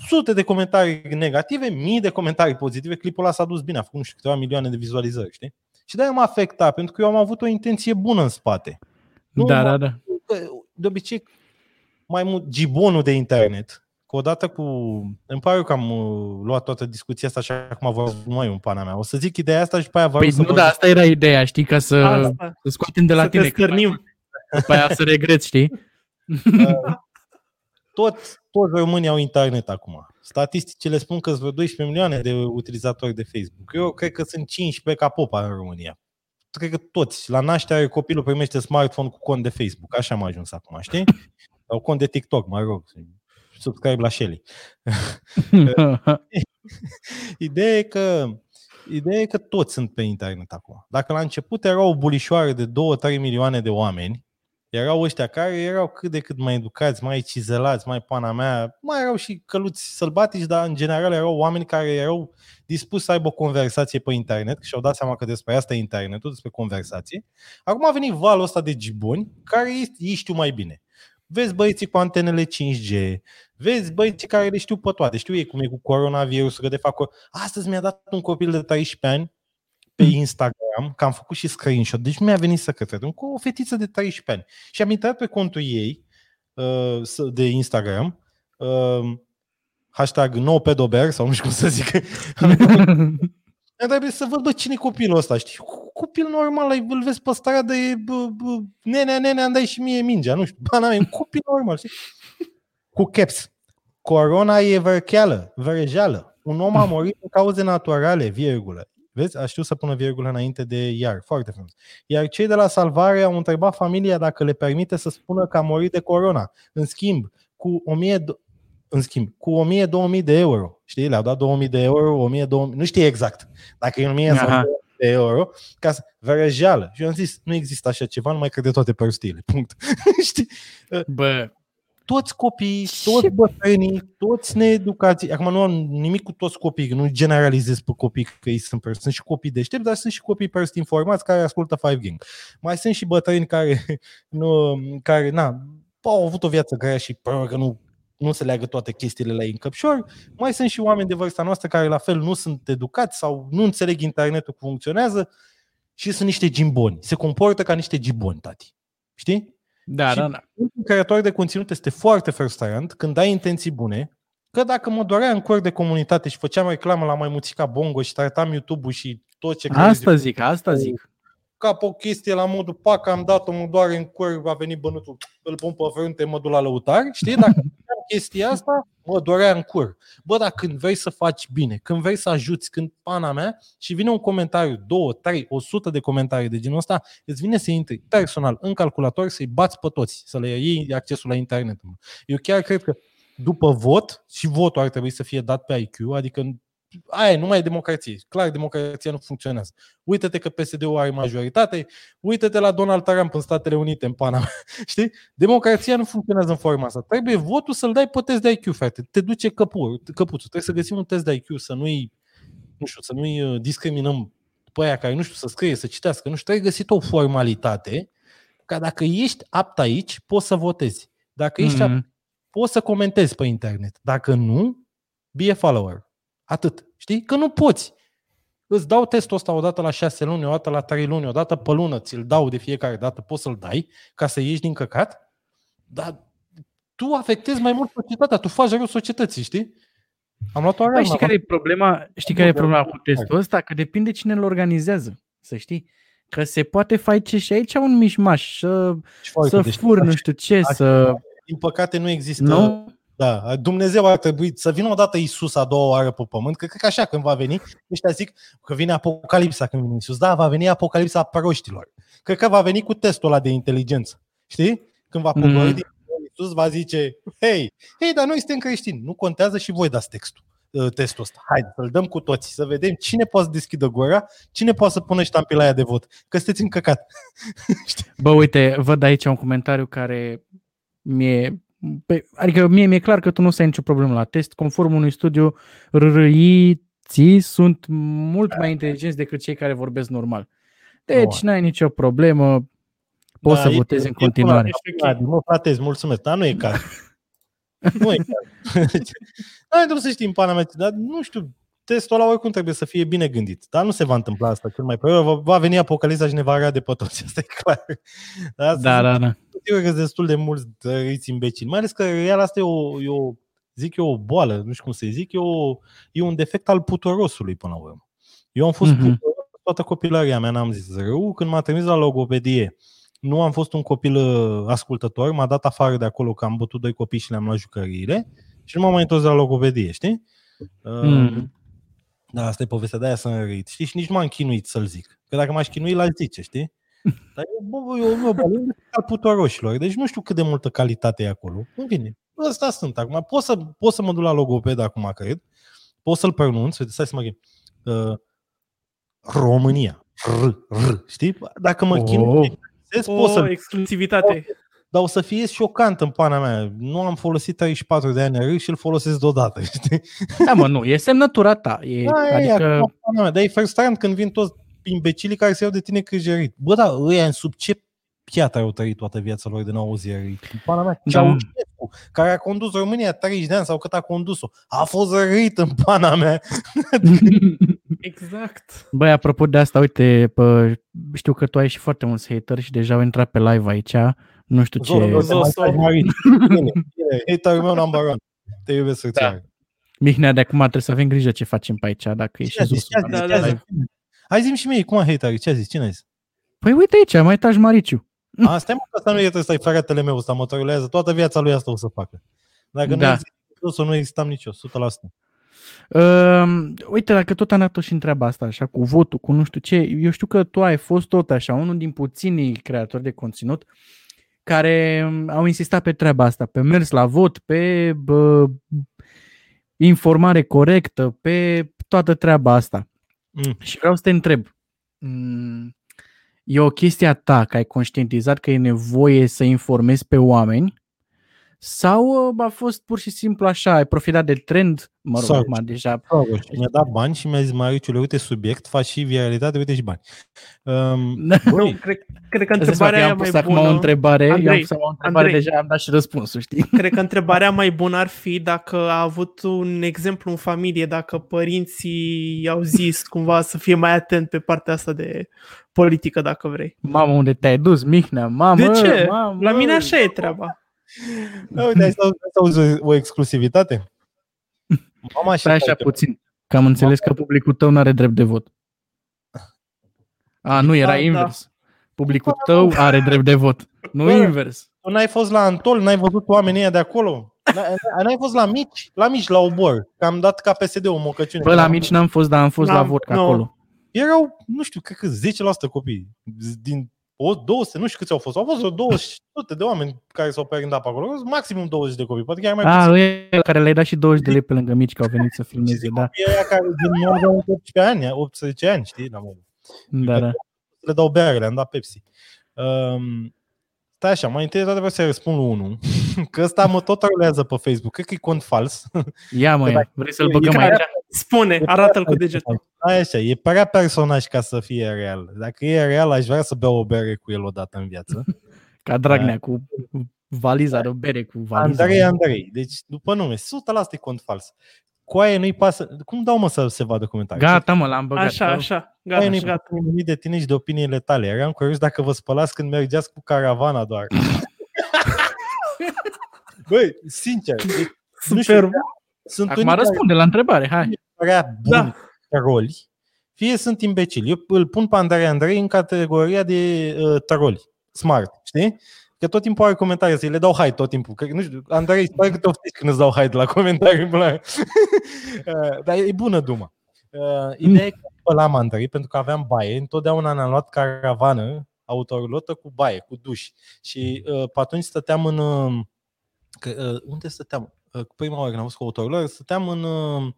sute de comentarii negative, mii de comentarii pozitive, clipul ăla s-a dus bine, a făcut nu știu câteva milioane de vizualizări, știi? Și de-aia m-a afectat, pentru că eu am avut o intenție bună în spate. Nu Da, mă- da, da. că, de obicei, mai mult gibonul de internet, că odată cu... Îmi pare că am uh, luat toată discuția asta și acum vă numai un pana mea. O să zic ideea asta și pe aia vă Păi rog să nu, vă- da, asta era ideea, știi, ca să, Asta. să scoatem de la să tine. te stârnim. După aia să regreți, știi? Tot, toți românii au internet acum. Statisticile spun că sunt vreo 12 milioane de utilizatori de Facebook. Eu cred că sunt 15 ca popa în România. Cred că toți. La naștere copilul primește smartphone cu cont de Facebook. Așa am ajuns acum, știi? Sau cont de TikTok, mă rog. Subscribe la Shelly. Ideea e că Ideea e că toți sunt pe internet acum. Dacă la început era o bulișoară de 2-3 milioane de oameni, erau ăștia care erau cât de cât mai educați, mai cizelați, mai pana mea, mai erau și căluți sălbatici, dar în general erau oameni care erau dispuși să aibă o conversație pe internet și au dat seama că despre asta e internetul, despre conversație. Acum a venit valul ăsta de giboni care ei știu mai bine. Vezi băieții cu antenele 5G, vezi băieții care le știu pe toate, știu ei cum e cu coronavirusul, că de fapt, astăzi mi-a dat un copil de 13 ani pe Instagram, că am făcut și screenshot, deci mi-a venit să către cu o fetiță de 13 ani. Și am intrat pe contul ei uh, de Instagram, uh, hashtag no pedober, sau nu știu cum să zic. Trebuie să văd, bă, cine e copilul ăsta, știi? Copil normal, îl vezi pe stradă, e, bă, bă, nenea, nenea, îmi dai și mie mingea, nu știu, bana mea, un copil normal, știi? Cu caps. Corona e vercheală, verejeală. Un om a murit în cauze naturale, virgulă. Vezi? A știut să pună virgulă înainte de iar. Foarte frumos. Iar cei de la salvare au întrebat familia dacă le permite să spună că a murit de corona. În schimb, cu 1000 în schimb, cu 1000-2000 de euro. Știi? Le-au dat 2000 de euro, 1000 2000 nu știe exact. Dacă e 1000 sau de euro ca să vrăjeală. Și eu am zis, nu există așa ceva, nu mai crede toate prostiile. Punct. Știi? Bă, Toți copiii, toți bătrânii, toți needucații. Acum nu am nimic cu toți copiii, nu generalizez pe copii că ei sunt proști. Sunt și copii deștepți, dar sunt și copii prost informați care ascultă Five Gang. Mai sunt și bătrâni care, nu, care na, au avut o viață grea și probabil că nu nu se leagă toate chestiile la ei în căpșor. Mai sunt și oameni de vârsta noastră care la fel nu sunt educați sau nu înțeleg internetul cum funcționează și sunt niște gimboni. Se comportă ca niște gimboni, tati. Știi? Da, Și- da, da. Un creator de conținut este foarte frustrant când ai intenții bune, că dacă mă dorea în cor de comunitate și făceam reclamă la Maimuțica Bongo și tratam YouTube-ul și tot ce crezi Asta zic, asta zic. cap o chestie la modul pac, am dat-o, mă doare în cur, a venit bănuțul, îl pun pe frunte, mă duc la lăutar, știi? Dacă făceam chestia asta, mă dorea în cur. Bă, dar când vrei să faci bine, când vrei să ajuți, când pana mea și vine un comentariu, două, trei, o sută de comentarii de genul ăsta, îți vine să intri personal în calculator, să-i bați pe toți, să le iei accesul la internet. mă. Eu chiar cred că după vot, și votul ar trebui să fie dat pe IQ, adică aia nu mai e democrație. Clar, democrația nu funcționează. Uită-te că PSD-ul are majoritate, uită-te la Donald Trump în Statele Unite, în pana mea. Știi? Democrația nu funcționează în forma asta. Trebuie votul să-l dai pe test de IQ, frate. Te duce căpur, căpuțul. Trebuie să găsim un test de IQ, să nu-i, nu știu, să nu-i uh, discriminăm pe aia care nu știu să scrie, să citească, nu știu, trebuie găsit o formalitate ca dacă ești apt aici, poți să votezi. Dacă ești apt, Mhm. poți să comentezi pe internet. Dacă nu, be a follower. Atât. Știi? Că nu poți. Îți dau testul ăsta odată la șase luni, odată la trei luni, odată pe lună, ți-l dau de fiecare dată, poți să-l dai ca să ieși din căcat, dar tu afectezi mai mult societatea, tu faci rău societății, știi? Am luat o Băi, știi care e problema? Știi care e problema cu testul ăsta? Că depinde cine îl organizează, să știi. Că se poate face și aici un mișmaș, să, să fur nu știu ce, să... Din păcate nu există Nu? Da, Dumnezeu ar trebui să vină odată Isus a doua oară pe pământ, că cred că așa când va veni, ăștia zic că vine Apocalipsa când vine Isus. Da, va veni Apocalipsa a proștilor. Cred că va veni cu testul ăla de inteligență. Știi? Când va pogori Mhm. din nou, Isus va zice, hei, hei, dar noi suntem creștini, nu contează și voi dați textul uh, testul ăsta. Hai, să-l dăm cu toți, să vedem cine poate să deschidă gura, cine poate să pună ștampila aia de vot. Că sunteți încăcat. Bă, uite, văd aici un comentariu care mie... Pe, adică mie mi-e clar că tu nu o să ai nicio problemă la test. Conform unui studiu, râiții sunt mult mai inteligenți decât cei care vorbesc normal. Deci Nu. n-ai nicio problemă, poți Da, să e- votezi în e continuare. bună, Adi, mă fratez, mulțumesc, dar nu e caz. nu e caz. Ai trebuie să știi în pana mea, dar nu știu, testul ăla oricum trebuie să fie bine gândit. Dar nu se va întâmpla asta cel mai probabil. Va, va veni apocalipsa și ne va de pe toți, asta e clar. Dar Da, da, da. Eu că sunt destul de mulți dăriți imbecili. Mai ales că real asta e o, e o, zic eu, o boală, nu știu cum să zic, e, o, e un defect al putorosului până la urmă. Eu am fost Mhm. mm-hmm. putoros toată copilăria mea, n-am zis rău, când m-a trimis la logopedie. Nu am fost un copil uh, ascultător, m-a dat afară de acolo că am bătut doi copii și le-am luat jucăriile și nu m-am mai întors la logopedie, știi? Uh, Mm. Da, asta e povestea, de aia sunt răit. Știi? Și nici nu m-am chinuit să-l zic. Că dacă m-aș chinui, l-aș zice, știi? Dar eu, bă, eu, eu, bă, eu al putoroșilor. Deci nu știu cât de multă calitate e acolo. În fine, ăsta sunt acum. Pot să, pot să mă duc la logoped acum, cred. Pot să-l pronunț. Uite, stai să mă gândesc. Uh, România. R, r, știi? Dacă mă Oh. chinui, oh. pot O să exclusivitate. dar o să fie șocant în pana mea. Nu am folosit 34 de ani R și îl folosesc deodată, știi? Da, mă, nu, e semnătura ta. E, Da, e, adică, acum, pana mea. Dar e frustrant când vin toți imbecilii care se iau de tine câjerit. Bă, da, ăia în sub ce piatră au trăit toată viața lor de n-au auzit răit. În Pana mea, Da. Ceaușescu, care a condus România 30 de ani sau cât a condus-o, a fost rărit în pana mea. Exact. Băi, apropo de asta, uite, pă, știu că tu ai și foarte mulți hateri și deja au intrat pe live aici. Nu știu ce... Zoro, Zoso. Zoso. Bine, bine, haterul meu number one. Te iubesc să Da. Mihnea, de acum trebuie să avem grijă ce facem pe aici, dacă e Ce și a zis? Zosu. Ce a zis? Da, Ce a da, zis? Hai zi și mie, cum a haterii? Ce a zis? Cine a zis? Păi uite aici, mai taci Mariciu. A, stai mă, că asta nu e trebuie să-i fratele meu, ăsta mă torulează. Toată viața lui asta o să facă. Dacă nu Da. există Zoso, nu existam nici eu, 100%. Uh, uite, dacă tot am dat și întreaba asta, așa, cu votul, cu nu știu ce, eu știu că tu ai fost tot așa, unul din puținii creatori de conținut care um, au insistat pe treaba asta, pe mers la vot, pe bă, informare corectă, pe toată treaba asta. Mm. Și vreau să te întreb, Mm, E o chestie a ta că ai conștientizat că e nevoie să informezi pe oameni sau uh, a fost pur și simplu așa, ai profitat de trend, mă rog, Sau- acum deja, Bravo, și mi-a dat bani și mi-a zis, Mariuciule, uite subiect, faci și viralitate, uite și bani. Um, Nu, băi, cred, cred că Îți dai seama că întrebarea eu aia am mai pus acum bună... o întrebare, eu am Andrei, pus acum o întrebare, Andrei. deja am dat și răspunsul, știi? Cred că întrebarea mai bună ar fi dacă a avut un exemplu în familie, dacă părinții i-au zis cumva să fie mai atent pe partea asta de politică, dacă vrei. Mamă, unde te-ai dus, Mihnea? Mamă, De ce? Mamă. La mine așa e treaba. Da, uite, ai să ai să auzi o, o exclusivitate? Mama și Stai așa taică- puțin, că am înțeles că publicul tău nu are drept de vot. A, nu, era Da, da. invers. Publicul tău are drept de vot, nu Bă, invers. Tu n-ai fost la Antol, n-ai văzut oamenii ăia de acolo? N-ai, n-ai fost la mici? La mici, la obor. Că am dat ca PSD o mocăciune. Bă, la mici n-am fost, dar am fost la N-am- vot, că nu. acolo. Erau, nu știu, cred că 10% copii. Din o, 200, nu știu câți au fost. Au fost vreo 200 de oameni care s-au perindat pe acolo. Maximum 20 de copii, poate chiar mai A, puțin. ăia care le-ai dat și 20 de lei pe lângă mici, că au venit să filmeze, da. Copiii ăia care din nou aveau 18 ani, 18 ani, știi, la modul. Da, da. le dau beare, le-am dat Pepsi. Um, stai așa, mai întâi de toate vreau să răspund lui unul, că ăsta mă tot rulează pe Facebook, cred că e cont fals. Ia mă, ia. Vrei să-l E- băgăm e- aici? Spune, arată-l cu degetul. Ai așa, e prea personaj ca să fie real. Dacă e real, aș vrea să beau o bere cu el odată în viață. Ca Dragnea cu valiza de bere cu valiza. Andrei Andrei. Deci, după nume, 100% e cont fals. Coaie nu-i pasă. Cum dau mă să se vadă comentarii? Gata, mă, l-am băgat. Așa, așa. Gata, Coaie nu-i și gata. pasă nimic de tine și de opiniile tale. Eram curios dacă vă spălați când mergeați cu caravana doar. Băi, sincer, deci, nu știu, Superb. sunt Acum unii care răspunde la întrebare, hai. prea buni Da. da. troli, fie sunt imbecili. Eu îl pun pe Andrei Andrei în categoria de uh, troli, smart, știi? Că tot timpul are comentarii, să le dau hai tot timpul. Că, nu știu, Andrei, sper că te oftiți când îți dau hai de la comentarii. până la- uh, dar e bună duma. Uh, ideea e că îl am Andrei, pentru că aveam baie. Întotdeauna ne-am luat caravană autorulotă cu baie, cu duș. Și uh, pe atunci stăteam în... Uh, că, uh, unde stăteam? Uh, prima oară când am fost cu autorulotă, stăteam în... Uh,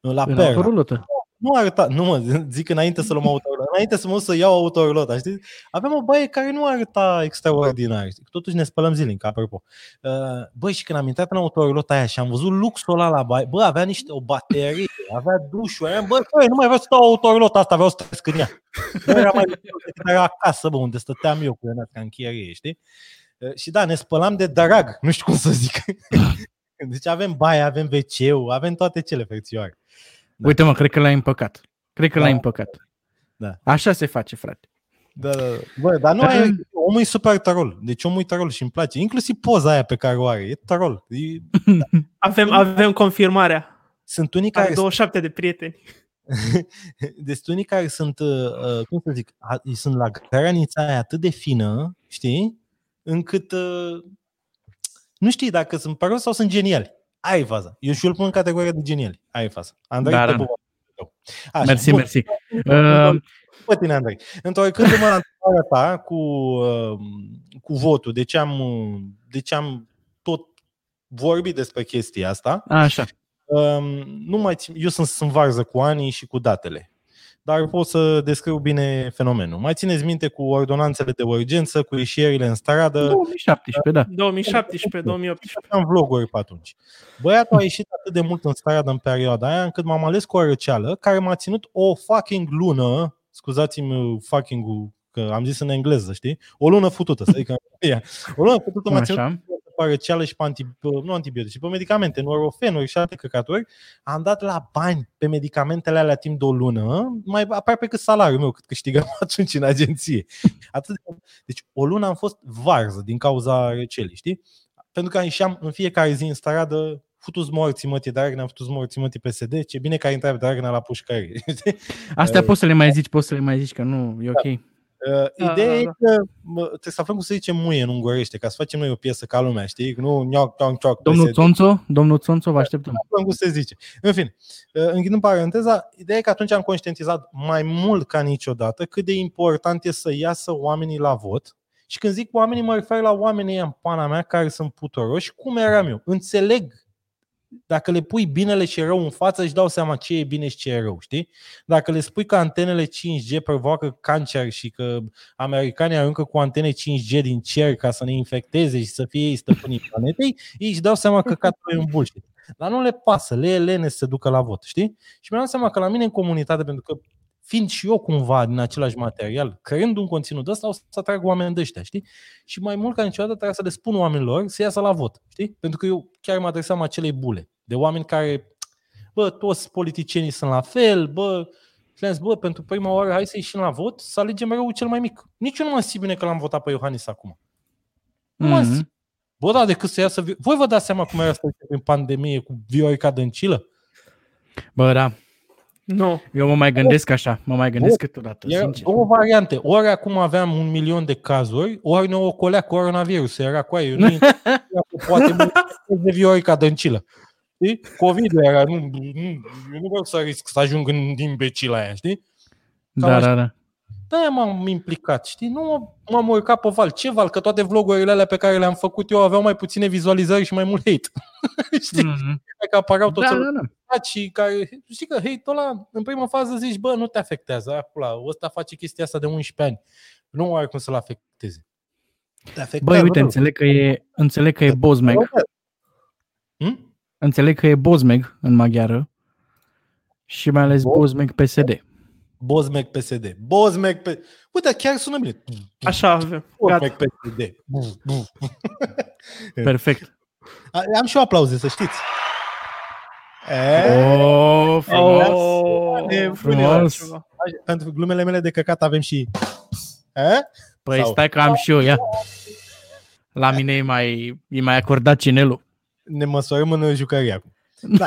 la În Perla. autorulotă. Nu arăta, nu mă, zic înainte să luăm autorulotă, înainte să mă duc să iau autorulotă, știi? Aveam o baie care nu arăta extraordinar, știi? Totuși ne spălăm zilnic, apropo. Uh, Băi, și când am intrat în autorulota aia și am văzut luxul ăla la baie, bă, avea niște, o baterie, avea dușul, aia, bă, bă, nu mai vreau să stau autorulota asta, vreau să trăiesc în ea. Bă, era mai lucru decât era acasă, bă, unde stăteam eu cu ea ca în chiarie, știi? Uh, Și da, ne spălam de drag, nu știu cum să zic. Deci avem baie, avem wc avem toate cele frățioare. Da. Uite mă, cred că l-ai împăcat. Cred că Da. l-ai împăcat. Da. Așa se face, frate. Da, da, da. Bă, dar nu ai, omul e super tarol. Deci omul e tarol și îmi place. Inclusiv poza aia pe care o are. E tarol. E, Avem, avem confirmarea. sunt unii Are care, 27 de prieteni. deci unii care sunt, uh, cum să zic, a- sunt la granița aia atât de fină, știi, încât uh, nu știi dacă sunt paroși sau sunt geniali. Aia e faza. Eu și îl pun în categoria de geniali. Aia e faza. Andrei, Da, te da. pup. Așa, Mersi, bun. mersi. Uh, Uh, pe tine, Andrei. Întorcându-mă la întrebarea ta cu, uh, cu votul, de ce, am, uh, de ce am tot vorbit despre chestia asta, așa. um, nu mai țin, eu sunt, sunt varză cu anii și cu datele, dar pot să descriu bine fenomenul. Mai țineți minte cu ordonanțele de urgență, cu ieșirile în stradă, 2017, da. 2017, 2018. am vloguri pe atunci. Băiatul a ieșit atât de mult în stradă în perioada aia, încât m-am ales cu o răceală care m-a ținut o fucking lună, scuzați-mi fucking că am zis în engleză, știi? O lună futută, să zic, ea. o lună futută m-a ținut Așa. Pe răceală și pe, anti, pe nu antibiotice, pe medicamente, norofenuri și alte căcaturi. Am dat la bani pe medicamentele alea timp de o lună, mai aproape cât salariul meu, cât câștigam atunci în agenție. Atât de... Deci o lună am fost varză din cauza răcelii, știi? Pentru că ieșeam în fiecare zi în stradă, futus morții mătii Dragnea, futus morții mătii PSD, ce bine că ai intrat Dragnea la pușcărie. știi? Astea poți să le mai zici, poți să le mai zici că nu, e ok. Uh, Da, ideea da, e da. că mă, trebuie să aflăm cum se zice muie în ungurește, ca să facem noi o piesă ca lumea, știi? Nu nioc, nioc, nioc, Domnul PSD. Țonțo, domnul Țonțo, vă așteptăm. aflăm cum se zice. În fine, uh, închidând paranteza, ideea e că atunci am conștientizat mai mult ca niciodată cât de important e să iasă oamenii la vot. Și când zic oamenii, mă refer la oamenii ăia în pana mea care sunt putoroși, cum eram eu. Înțeleg dacă le pui binele și rău în față, își dau seama ce e bine și ce e rău, știi? Dacă le spui că antenele 5G provoacă cancer și că americanii aruncă cu antene 5G din cer ca să ne infecteze și să fie ei stăpânii planetei, ei își dau seama că catul e un bullshit. Dar nu le pasă, le e lene să se ducă la vot, știi? Și mi-am dat seama că la mine în comunitate, pentru că fiind și eu cumva din același material, creând un conținut ăsta, o să atrag oameni de ăștia, știi? Și mai mult ca niciodată trebuie să le spun oamenilor să iasă la vot, știi? Pentru că eu chiar mă adresam acelei bule de oameni care, bă, toți politicienii sunt la fel, bă, și le-am zis, bă, pentru prima oară hai să ieșim la vot, să alegem răul cel mai mic. Nici eu nu mă simt bine că l-am votat pe Iohannis acum. Nu mă Mhm. simt. Bă, da, decât să iasă... Vi- Voi vă dați seama cum era să în pandemie cu Viorica Dăncilă? Bă, da. Nu. Eu mă mai gândesc așa, mă mai gândesc câteodată, Era sincer. două variante. Ori acum aveam un milion de cazuri, ori ne ocolea coronavirus. Era cu aia. Eu nu poate mă de Viorica Dăncilă. Știi? COVID era. Nu, nu, eu nu vreau să risc să ajung în imbecila aia, știi? Da, așa. da, da. Da, m-am implicat, știi? Nu m- m-am urcat pe val. Ce val? Că toate vlogurile alea pe care le-am făcut eu aveau mai puține vizualizări și mai mult hate. știi? Mhm. Că apăreau tot Da, felul da, da. Faci și care, știi că hate ăla, în prima fază zici, bă, nu te afectează, acula, ăsta face chestia asta de 11 ani. Nu are cum să-l afecteze. Te afectează, Băi, uite, rău. înțeleg că e, înțeleg că e Bozmeg. Hm? Înțeleg că e Bozmeg în maghiară. Și mai ales Bo- Bozmeg PSD. Bozmec PSD. Bozmec pe... Uite, chiar sună bine. Așa avem. Bozmec Gata. PSD. Buf, buf. Perfect. A- Am și eu aplauze, să știți. E, Oh, frumos. Oh, E frumos. ceva. Pentru glumele mele de căcat avem și... E? Păi Sau- stai că am și eu, ia. La mine e mai, e mai acordat cinelul. Ne măsorăm în jucărie acum. Da.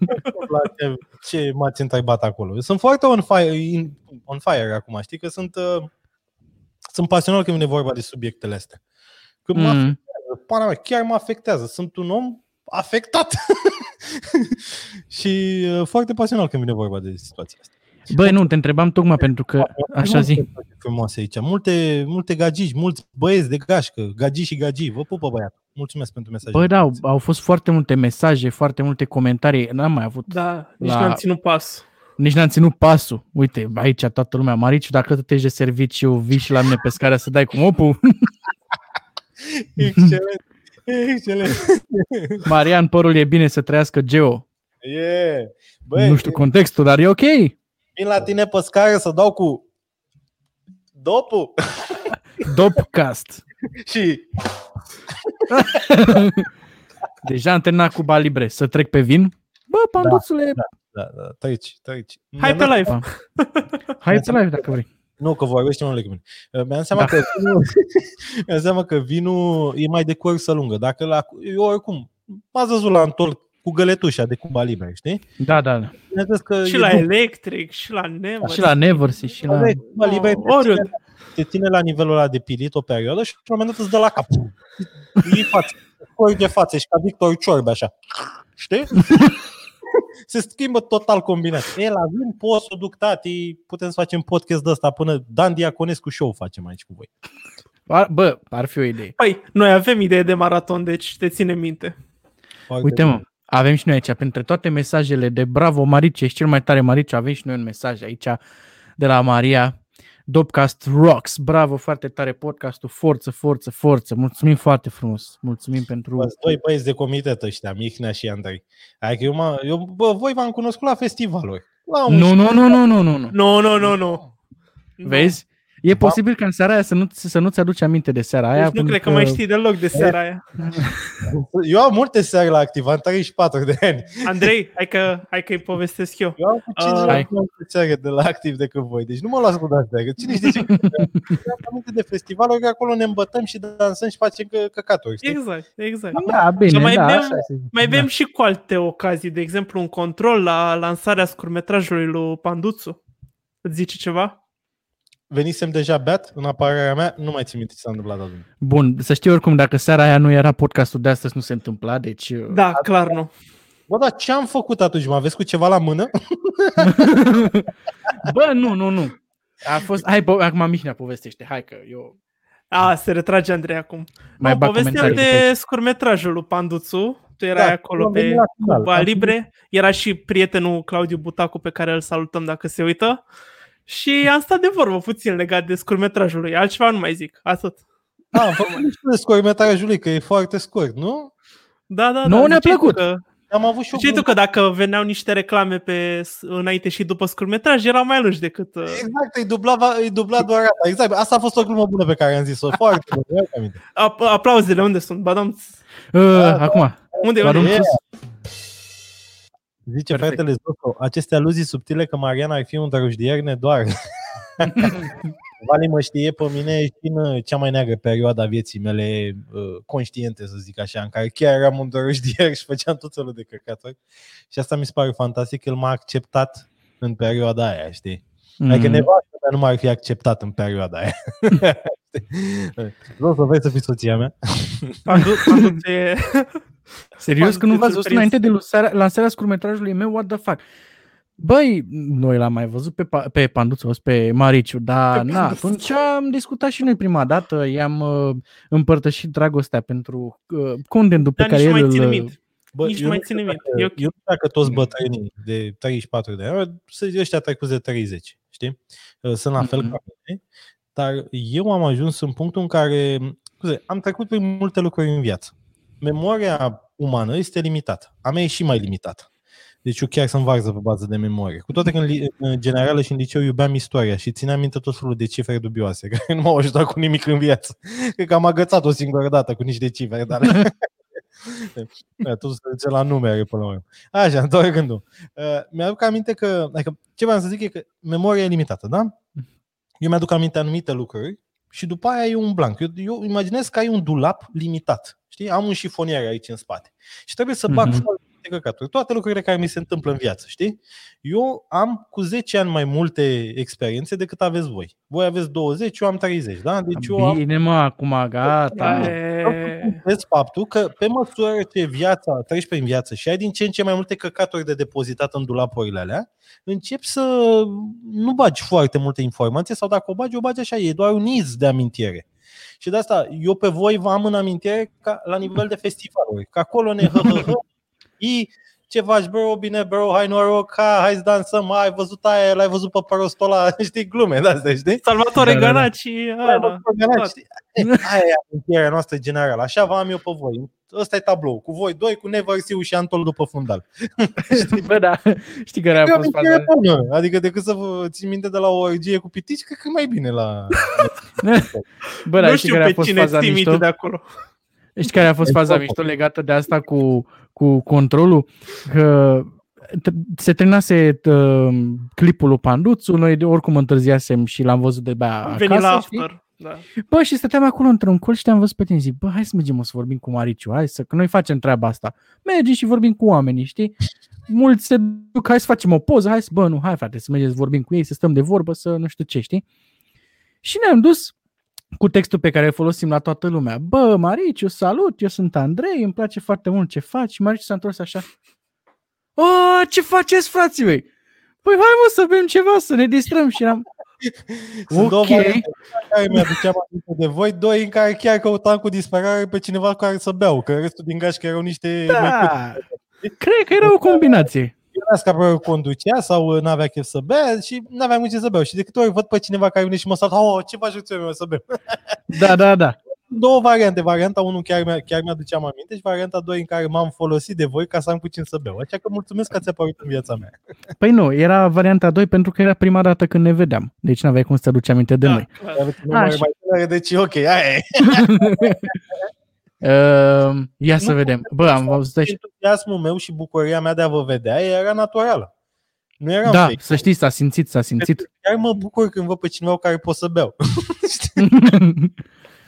La ce, ce m-ați întrebat acolo. Eu sunt foarte on fire, in, on fire acum, știi că sunt, uh, sunt pasionat când vine vorba de subiectele astea. Că mă Mm. afectează, pana mea, chiar mă afectează. Sunt un om afectat. și uh, foarte pasionat când vine vorba de situația asta. Băi, nu, te întrebam tocmai pentru că, așa zi. Multe frumoase aici. Multe, multe gagici, mulți băieți de gașcă, gagi și gagi. Vă pupă băiat. Mulțumesc pentru mesaj. Băi, da, au, au fost foarte multe mesaje, foarte multe comentarii. N-am mai avut, Da, nici La- n-am ținut pas. nici n-am ținut pasul. Uite, aici toată lumea. Mariciu, dacă tu ești de serviciu, vii și la mine pe scară să dai cu mopul. Excelent. Excelent. Marian, părul e bine să trăiască Geo. Yeah. Băi, nu știu contextul, dar e ok. vin la tine pe scară să dau cu dopul Dopcast. și Deja am terminat cu Balibre. Să trec pe vin? Bă, panduțule, da, da, da, treci, treci. Hai pe Mi-am dat- live. hai pe live dacă vrei. Nu, că vorbește unul cu mine. Uh, Mi-am seama, Da. că vinul, mi-am seama că vinul e mai de cursă lungă. Dacă la, eu oricum, m-ați văzut la întorc cu găletușa de Cuba Libre, știi? Da, da, da. Bineînțeles că Și e la după. Electric, și la Never. Și la Neversea și la... Corect, Cuba Libre te oriunde. ține, te ține la nivelul ăla de pilit o perioadă și la un moment dat îți dă la cap. Îi față. Ori de față, ești ca Victor Ciorbe, așa. Știi? Se schimbă total combinat. E, la vin pot să o duc tati, putem să facem podcast de ăsta până Dan Diaconescu show facem aici cu voi. Ar- Bă, ar fi o idee. Păi, noi avem idee de maraton, deci te ține minte. Foarte Uite bine. mă, avem și noi aici, printre toate mesajele de bravo Marice, ești cel mai tare Marice, avem și noi un mesaj aici de la Maria. Dopcast rocks, bravo, foarte tare podcastul, forță, forță, forță, mulțumim foarte frumos, mulțumim pentru... Bă, doi băieți de comitet ăștia, Mihnea și Andrei. Adică eu, mă, eu bă, voi v-am cunoscut la festivaluri. La un Nu, nu, nu, nu, nu, nu, nu. Nu, nu, nu, nu. Vezi? E posibil ca în seara aia să, nu, să nu-ți aduci aminte de seara aia. Deci nu pentru cred că mai știi deloc de seara aia. Eu am multe seare la activ, am 34 de ani. Andrei, hai că, hai că îi povestesc eu. Eu am cu 50 Ah. de ani seare de la activ decât voi. Deci nu mă las cu astea. că Cine știe ce? Eu am aminte de festivaluri, că acolo ne îmbătăm și dansăm și facem că, căcaturi. Știi? Exact, exact. Da, bine, Și mai da, bem- așa este. Mai da. avem și cu alte ocazii, de exemplu un control la lansarea scurmetrajului lui Panduțu. Îți zice ceva? Venisem deja beat în apărarea mea, nu mai țin minte ce s-a întâmplat atunci. Bun, să știi oricum, dacă seara aia nu era podcastul de astăzi, nu se întâmpla, deci... Da, clar nu. Bă, dar ce am făcut atunci? Mă aveți cu ceva la mână? Bă, nu, nu, nu. A fost... Hai, po- acum Mihnea povestește, hai că eu A, se retrage Andrei acum. mai nu, bag povesteam comentarii. de De... scurmetrajul lui Panduțu, Tu erai Da, acolo am venit pe la final. Cuba Am Libre, era și prietenul Claudiu Butacu pe care îl salutăm dacă se uită și am stat de vorbă puțin legat de scurmetrajul lui, altceva nu mai zic, atât. Da, am făcut niște scurmetrajul lui, că e foarte scurt, nu? Da, da, Nouă da. ne-a ziceai tu plăcut. Că, Am avut și o ziceai tu că dacă veneau niște reclame pe s- înainte și după scurmetraj, erau mai lungi decât... uh, Exact, îi dubla, îi dubla doar asta. Exact, asta a fost o glumă bună pe care am zis-o. Foarte bună, mi-aduc aminte. ap- aplauzele, unde sunt? Badam, Uh, acum, unde, Badum unde? Sus. Zice Perfect. fratele Zoco, aceste aluzii subtile că Mariana ar fi un drăjdier ne doar. Vali mă știe pe mine și în uh, cea mai neagră perioadă a vieții mele uh, conștiente, să zic așa, în care chiar eram un drăjdier și făceam tot felul de căcaturi. Și asta mi se pare fantastic, că el m-a acceptat în perioada aia, știi? Mm. Adică Mm. nevastă mea nu m-ar fi acceptat în perioada aia. Vreau să vrei să fii soția mea? Pandu, Pandu te... Serios că nu Foarte v-ați văzut surprins. înainte de lansarea, lansarea scurmetrajului meu, what the fuck? Băi, noi l-am mai văzut pe, Pa- pe Panduțu, pe Mariciu, dar Pe na, Panduțu. atunci am discutat și noi prima dată, i-am uh, împărtășit dragostea pentru uh, contentul pe Dar care nici nu el mai ține îl... minte. Nici nu eu mai știu ține minte. dacă- E ok. Eu nu știu dacă toți bătrânii de 34 de ani, să zic ăștia trecuți de 30, știi? Sunt la fel Mhm. ca mine, dar eu am ajuns în punctul în care, scuze, am trecut prin multe lucruri în viață. Memoria umană este limitată. A mea e și mai limitată. Deci eu chiar sunt varză pe bază de memorie. Cu toate că în, li- în generală și în liceu iubeam istoria și țineam minte tot felul de cifre dubioase, care nu m-au ajutat cu nimic în viață. Cred că am agățat o singură dată cu niște cifre, dar Da, tot se duce la numere până la urmă. Așa, doar gândul. Uh, mi-aduc aminte că, adică, ce vreau să zic e că memoria e limitată, da? Eu mi-aduc aminte anumite lucruri și după aia e un blank. Eu, eu imaginez că ai un dulap limitat. Știi? Am un șifonier aici în spate. Și trebuie să bag Mhm. mm-hmm. foarte multe căcaturi. Toate lucrurile care mi se întâmplă în viață, știi? Eu am cu 10 ani mai multe experiențe decât aveți voi. Voi aveți 20, eu am 30, da? Deci eu am Bine mă, acum gata. Da, mă. E... vezi faptul că pe măsură ce viața, treci prin viață și ai din ce în ce mai multe căcaturi de depozitat în dulapurile alea, începi să nu bagi foarte multe informații sau dacă o bagi, o bagi așa, e doar un iz de amintire. Și de asta eu pe voi vă am în amintire ca, la nivel de festivaluri, că acolo ne hă, hă, hă, i, ce faci, bro, bine, bro, hai noroc, ha, hai să dansăm, ai văzut aia, l-ai văzut pe părostul ăla, știi, glume de astea, știi? Salvatore Da, da, da. Ganaci, Da, aia, bă, da. Galați, Tot. știi? E, Aia e amintierea noastră generală. Așa vă am eu pe voi. Ăsta e tablou. Cu voi doi, cu Neversiu și Antol după fundal. Bă, da, știi care a E o fost amintire faza? bună. Adică decât să vă țin minte de la o orgie cu pitici, cred că e mai bine la... Bă, da, nu știi știu care a pe fost cine faza ții minte mișto? de acolo. Știi care a fost faza Exact. mișto legată de asta cu, cu controlul? Că t- se terminase uh, clipul lui Panduțu, noi de oricum întârziasem și l-am văzut de bea Am acasă, venit la știi? after. Da. Bă, și stăteam acolo într-un colț și te-am văzut pe tine, zic, bă, hai să mergem o să vorbim cu Mariciu, hai să, că noi facem treaba asta. Mergem și vorbim cu oamenii, știi? Mulți se duc, hai să facem o poză, hai să, bă, nu, hai frate, să mergem să vorbim cu ei, să stăm de vorbă, să nu știu ce, știi? Și ne-am dus cu textul pe care îl folosim la toată lumea. Bă, Mariciu, salut, eu sunt Andrei, îmi place foarte mult ce faci. Și Mariciu s-a întors așa. O, ce faceți, frații mei? Păi hai mă să bem ceva, să ne distrăm și eram... Sunt două Ok. variante în care mi-aduceam aminte de voi, doi în care chiar căutam cu disperare pe cineva cu care să beau, că restul din gașcă erau niște Da, cred că era o combinație. Ionesca probabil conducea sau uh, n-avea chef să bea și n-aveam cu ce să beau. Și de câte ori văd pe cineva care vine și mă salută, oh, ce faci eu meu să bem? Da, da, da. Două variante. Varianta 1 chiar, mi- chiar mi-aduceam aminte și varianta 2 în care m-am folosit de voi ca să am cu cine să beau. Așa că mulțumesc că ați apărut în viața mea. Păi nu, era varianta 2 pentru că era prima dată când ne vedeam. Deci n-aveai cum să te aduci aminte de Da, noi. clar. Aveți o memorie Așa. mai tânără, deci ok, aia e. Uh, ia să Nu, vedem. Bă, am văzut aici. Entuziasmul meu și bucuria mea de a vă vedea era naturală. Nu eram Da, fake. să știți, s-a simțit, s-a simțit. Chiar mă bucur când văd pe cineva cu care pot să beau.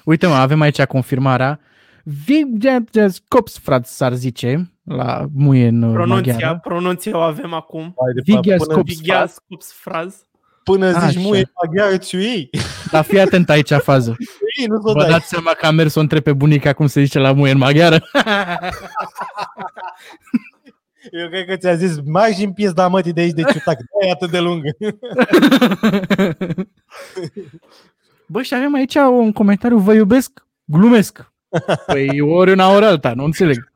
Uite mă, avem aici confirmarea. Vigias Cops, s-ar zice, la muie în Pronunția, maghiară. pronunția o avem acum. Mai de Vigias până, Cops. Vigea Scups fraz. Până zici Așa. muie maghiară, ți iei. Dar fii atent aici fază. Iei, nu s-o Vă dai. dați seama că am mers să o întreb pe bunica cum se zice la muie în maghiară? Eu cred că ți-a zis, mai și în pies da mătii de aici de ciutac. Nu e atât de lungă. Bă, și avem aici un comentariu, vă iubesc, glumesc. Păi ori una, ori alta, nu înțeleg.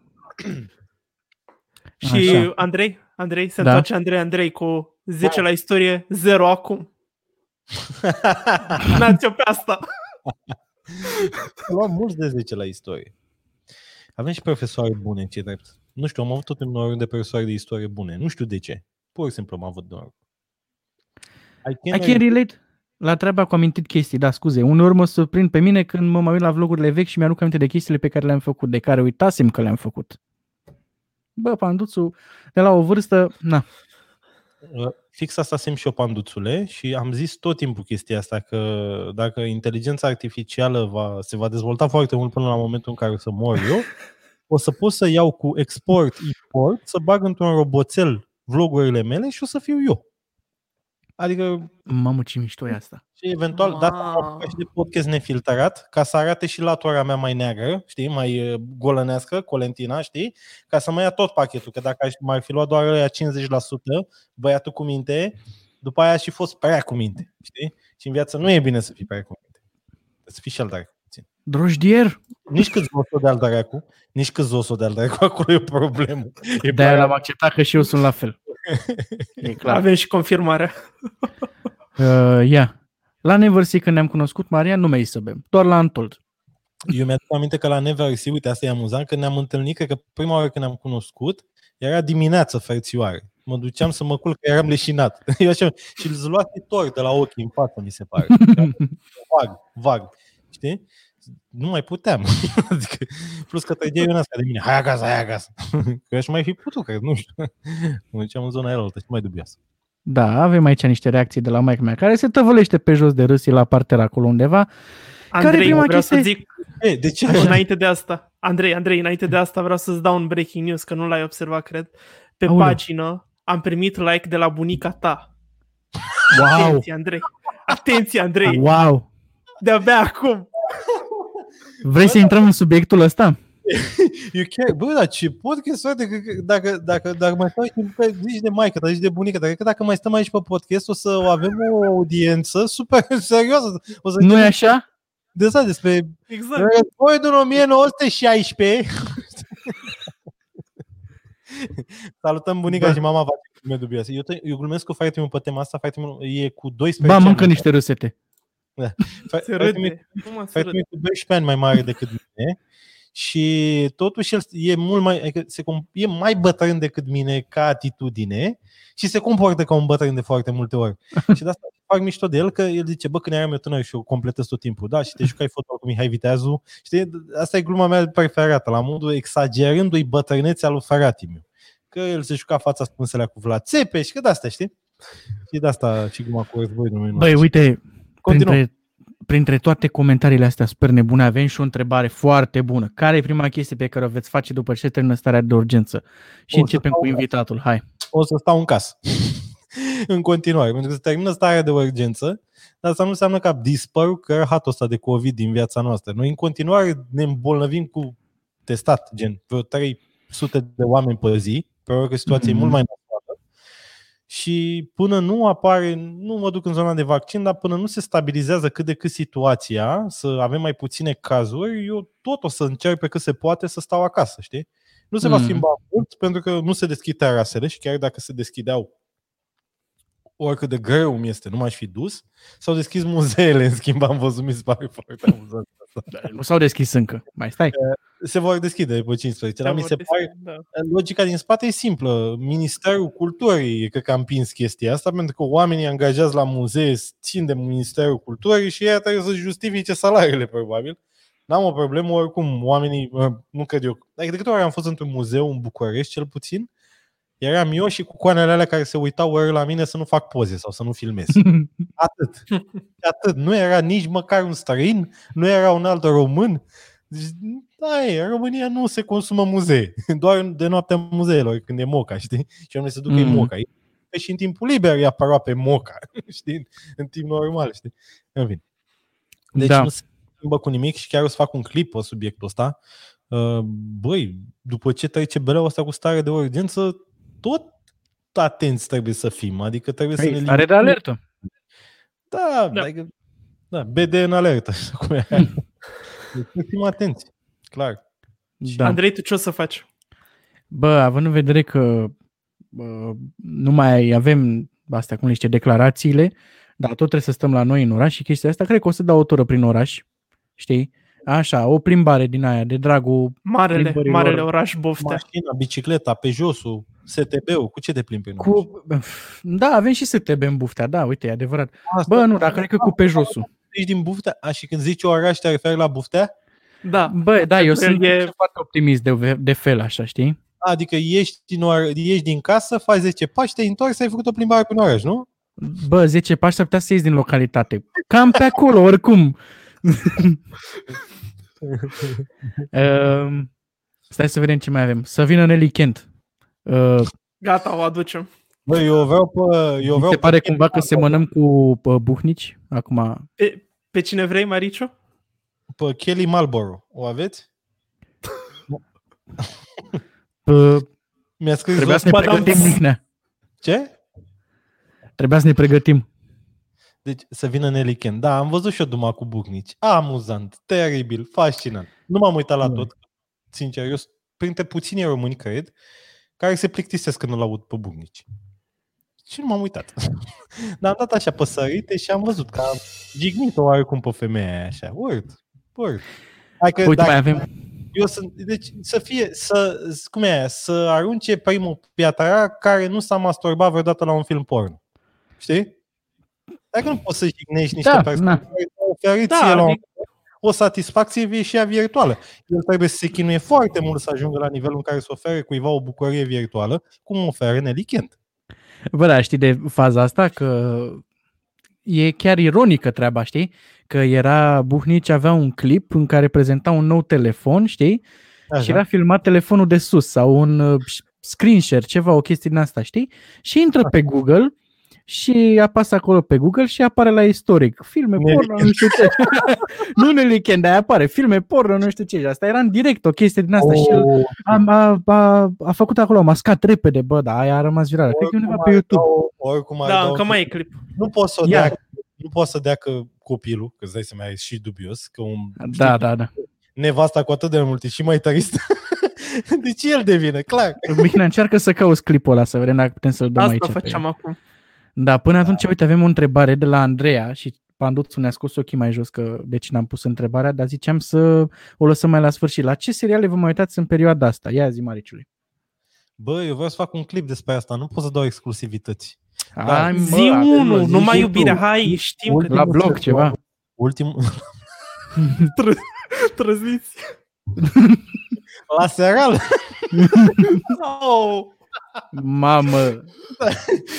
Și Așa. Andrei, Andrei, se Da. întoarce Andrei, Andrei cu 10 la istorie, 0 acum. N-ați-o pe asta. Luam mulți de 10 la istorie. Avem și profesoare bune, ce drept. Nu știu, am avut tot timpul noroc de profesoare de istorie bune. Nu știu de ce. Pur și simplu am avut noroc. I I can relate la treaba cu amintit chestii, da, scuze. Uneori mă surprind pe mine când mă mai uit la vlogurile vechi și mi-aduc aminte de chestiile pe care le-am făcut, de care uitasem că le-am făcut. Bă, Panduțu, de la o vârstă, na, Uh, Fix asta simt și eu, panduțule, și am zis tot timpul chestia asta, că dacă inteligența artificială va, se va dezvolta foarte mult până la momentul în care o să mor eu, o să pot să iau cu export, import, să bag într-un roboțel vlogurile mele și o să fiu eu. Adică mamă ce mișto e asta. Și eventual Wow. data mă apuc și de podcast nefiltrat, ca să arate și latura mea mai neagră, știi, mai uh, golănească, colentina, știi, ca să mă ia tot pachetul, că dacă aș mai fi luat doar ăia 50%, băiatul cu minte, după aia aș fi fost prea cu minte, știi? Și în viață nu e bine să fii prea cu minte. Să fii și al dracu puțin. Drojdier, Nici cât zosul de al dracu, nici cât zosul de al dracu, acolo e o problemă. E de-aia prea- l-am acceptat că și eu sunt la fel. E clar. Avem și confirmarea. Uh, ia. La Neversea când ne-am cunoscut, Maria, nu mi-ai să bem. Doar la Antold. Eu mi-aduc aminte că la Neversea, uite, asta e amuzant, că ne-am întâlnit, cred că prima oară când ne-am cunoscut, era dimineață ferțioare. Mă duceam să mă culc, că eram leșinat. Eu așa, și îl luase tor de la ochii în față, mi se pare. Vag, vag. Știi? Nu mai puteam. adică, plus că trăgeai un asta de mine. Hai acasă, hai acasă. că aș mai fi putut, cred, nu știu. Mă duceam în zona aia altă și mai dubioasă. Da, avem aici niște reacții de la Mike mea, care se tăvălește pe jos de râs, e la parter acolo undeva. Care e Andrei, prima vreau chestie? să zic, E, de ce? înainte de asta, Andrei, Andrei, înainte de asta vreau să-ți dau un breaking news, că nu l-ai observat, cred. Pe Aoleu. pagină am primit like de la bunica ta. Wow! Atenție, Andrei. Atenție, Andrei. Wow! De-abia acum. Vrei să intrăm în subiectul ăsta? Eu chiar, bă, dar ce podcast, frate, că, că, dacă, dacă, dacă mai stau aici, că zici de maică, dar zici de bunică, dar cred că dacă mai stăm aici pe podcast, o să avem o audiență super serioasă. O să Nu e așa? de asta despre Exact. războiul din 1916. Salutăm bunica și mama face glume dubioase. Eu, te, eu glumesc cu fratele meu pe tema asta, fratele meu e cu 12 Ba, ani. mâncă niște râsete. Fra- Se fratele meu râde. Nu mă se Fratele râde. meu e cu 12 ani mai mare decât mine și totuși el e mult mai, adică se, com- e mai bătrân decât mine ca atitudine și se comportă ca un bătrân de foarte multe ori. și de asta fac mișto de el că el zice, bă, când eram eu tânăr și eu completez tot timpul, da, și te jucai fotbal cu Mihai Viteazu, știi, asta e gluma mea preferată, la modul exagerându-i bătrânețea lui Faratimiu. Că el se juca fața spânselea cu Vlad Țepeș, că de asta, știi? Și de asta și gluma cu războiul din Băi, uite, Continuăm. printre, printre toate comentariile astea super nebune, avem și o întrebare foarte bună. Care e prima chestie pe care o veți face după ce termină starea de urgență? Și O să începem stau cu în invitatul. Hai. o să stau în casă. în continuare, pentru că se termină starea de urgență, dar asta nu înseamnă că a dispărut cărhatul ăsta de COVID din viața noastră. Noi în continuare ne îmbolnăvim cu testat, gen vreo 300 de oameni pe zi, pe că situația Mhm. e mult mai nasoală. Și până nu apare, nu mă duc în zona de vaccin, dar până nu se stabilizează cât de cât situația, să avem mai puține cazuri, eu tot o să încerc pe cât se poate să stau acasă, știi? Nu se va Mhm. schimba mult pentru că nu se deschid terasele și chiar dacă se deschideau oricât de greu mi este, nu m-aș fi dus. S-au deschis muzeele, în schimb, am văzut, mi se pare foarte amuzant. Nu s-au deschis încă. Mai stai. Se vor deschide după 15, dar mi se pare, Da. logica din spate e simplă. Ministerul Culturii, cred că a împins chestia asta, pentru că oamenii angajați la muzee țin de Ministerul Culturii și ei trebuie să justifice salariile, probabil. N-am o problemă, oricum, oamenii, uh, nu cred eu. Adică de câte ori am fost într-un muzeu în București, cel puțin, eram eu și cu coanele alea care se uitau ori la mine să nu fac poze sau să nu filmez. Atât. Atât. Nu era nici măcar un străin, nu era un alt român. Deci, da, e, în România nu se consumă muzee. Doar de noaptea muzeelor, când e moca, știi? Și oamenii se duc mm. în Mm. moca. E și în timpul liber e aproape moca, știi? În timp normal, știi? În fine. Deci Da. nu se schimbă cu nimic și chiar o să fac un clip pe subiectul ăsta. Uh, Băi, după ce trece beleul ăsta cu stare de urgență, tot atenți trebuie să fim. Adică trebuie să ne Păi, stare de limităm. alertă. Da, Da. da. Adică, da, BD în alertă. Cum e? Deci să fim atenți, clar. Da. Andrei, tu ce o să faci? Bă, având în vedere că bă, nu mai avem astea cum le zice, declarațiile, dar tot trebuie să stăm la noi în oraș și chestia asta, cred că o să dau o tură prin oraș, știi? Așa, o plimbare din aia, de dragul Marele, plimbărilor. marele oraș Boftea. Mașina, bicicleta, pe josul, STB-ul, cu ce te plimbi în oraș? Cu... Da, avem și STB în buftea, da, uite, e adevărat. Asta, Bă, nu, dar cred că cu pe josul. ești din Buftea? A, și când zici oraș, te referi la Buftea? Da. Bă, da, eu El sunt e- foarte optimist de, de fel, așa, știi? Adică ieși din, or- ieși din casă, faci 10 pași, te întorci, ai făcut o plimbare prin oraș, nu? Bă, 10 pași s-ar putea să ies din localitate. Cam pe acolo, oricum. um, stai să vedem ce mai avem. Să vină Nelly Kent. Uh, Gata, o aducem. Bă, eu vreau pe... Eu mi vreau se pe pare Kelly cumva că Malboro- semănăm cu uh, Buhnici. Acum, Pe, pe cine vrei, Mariciu? Pe Kelly Malboro. O aveți? uh, Mi-a scris trebuia să ne Ba, da, pregătim, Mihnea. Ce? Trebuia să ne pregătim. Deci să vină Nelly Ken. Da, am văzut și eu Duma cu Bucnici. Amuzant, teribil, fascinant. Nu m-am uitat la Da. tot. Sincer, eu sunt printre puțini români, cred, care se plictisesc când îl aud pe Bucnici. Și nu m-am uitat. Dar am dat așa pe sărite și am văzut că am jignit-o oarecum pe femeia aia așa. Urt, urt. Hai că Uite, dacă mai avem. eu sunt, deci să fie, să, cum e, aia, să arunce primul piatara care nu s-a masturbat vreodată la un film porn. Știi? Dacă nu poți să jignești niște Da, persoane na. care ți-au oferit Da, ție la un, adică- o satisfacție vie și ea virtuală. El trebuie să se chinuie foarte mult să ajungă la nivelul în care să ofere cuiva o bucurie virtuală, cum oferă Nelly Kent. Bă, da, știi de faza asta că e chiar ironică treaba, știi? Că era Buhnici avea un clip în care prezenta un nou telefon, știi? Așa. Și era filmat telefonul de sus sau un uh, screen share, ceva, o chestie din asta, știi? Și intră pe Google și apasă acolo pe Google și apare la istoric. Filme Nelly porno, nu știu ce. nu Nelly Ken, dar apare filme porno, nu știu ce. Asta era în direct, o chestie din asta. Și el Oh, a, a, a, a făcut acolo, a mascat repede, bă, da, aia a rămas virală. Cred că e undeva oricum pe ar YouTube. dau- Oricum ar Da, dau- încă mai e clip. Nu poți să o Ia. dea, nu poți să dea că copilul, că îți dai seama, e și dubios, că un Da, da, da. nevasta cu atât de mult e și mai tăristă. deci el devine, clar. Mihnea, încearcă să cauți clipul ăla, să vedem dacă putem să-l dăm Asta aici. pe- făceam acum. Da, până atunci, uite, avem o întrebare de la Andreea și Panduțul ne-a scos ochii mai jos că de ce n-am pus întrebarea, dar ziceam să o lăsăm mai la sfârșit. La ce seriale vă mai uitați în perioada asta? Ia zi, Mariciului. Bă, eu vreau să fac un clip despre asta, nu pot să dau exclusivități. Da. Hai, mă, Zi acum, unul, zi numai și iubire, tu. hai, știm că La blog ceva. Ultimul, trăziți. la serial. Oh, Mamă,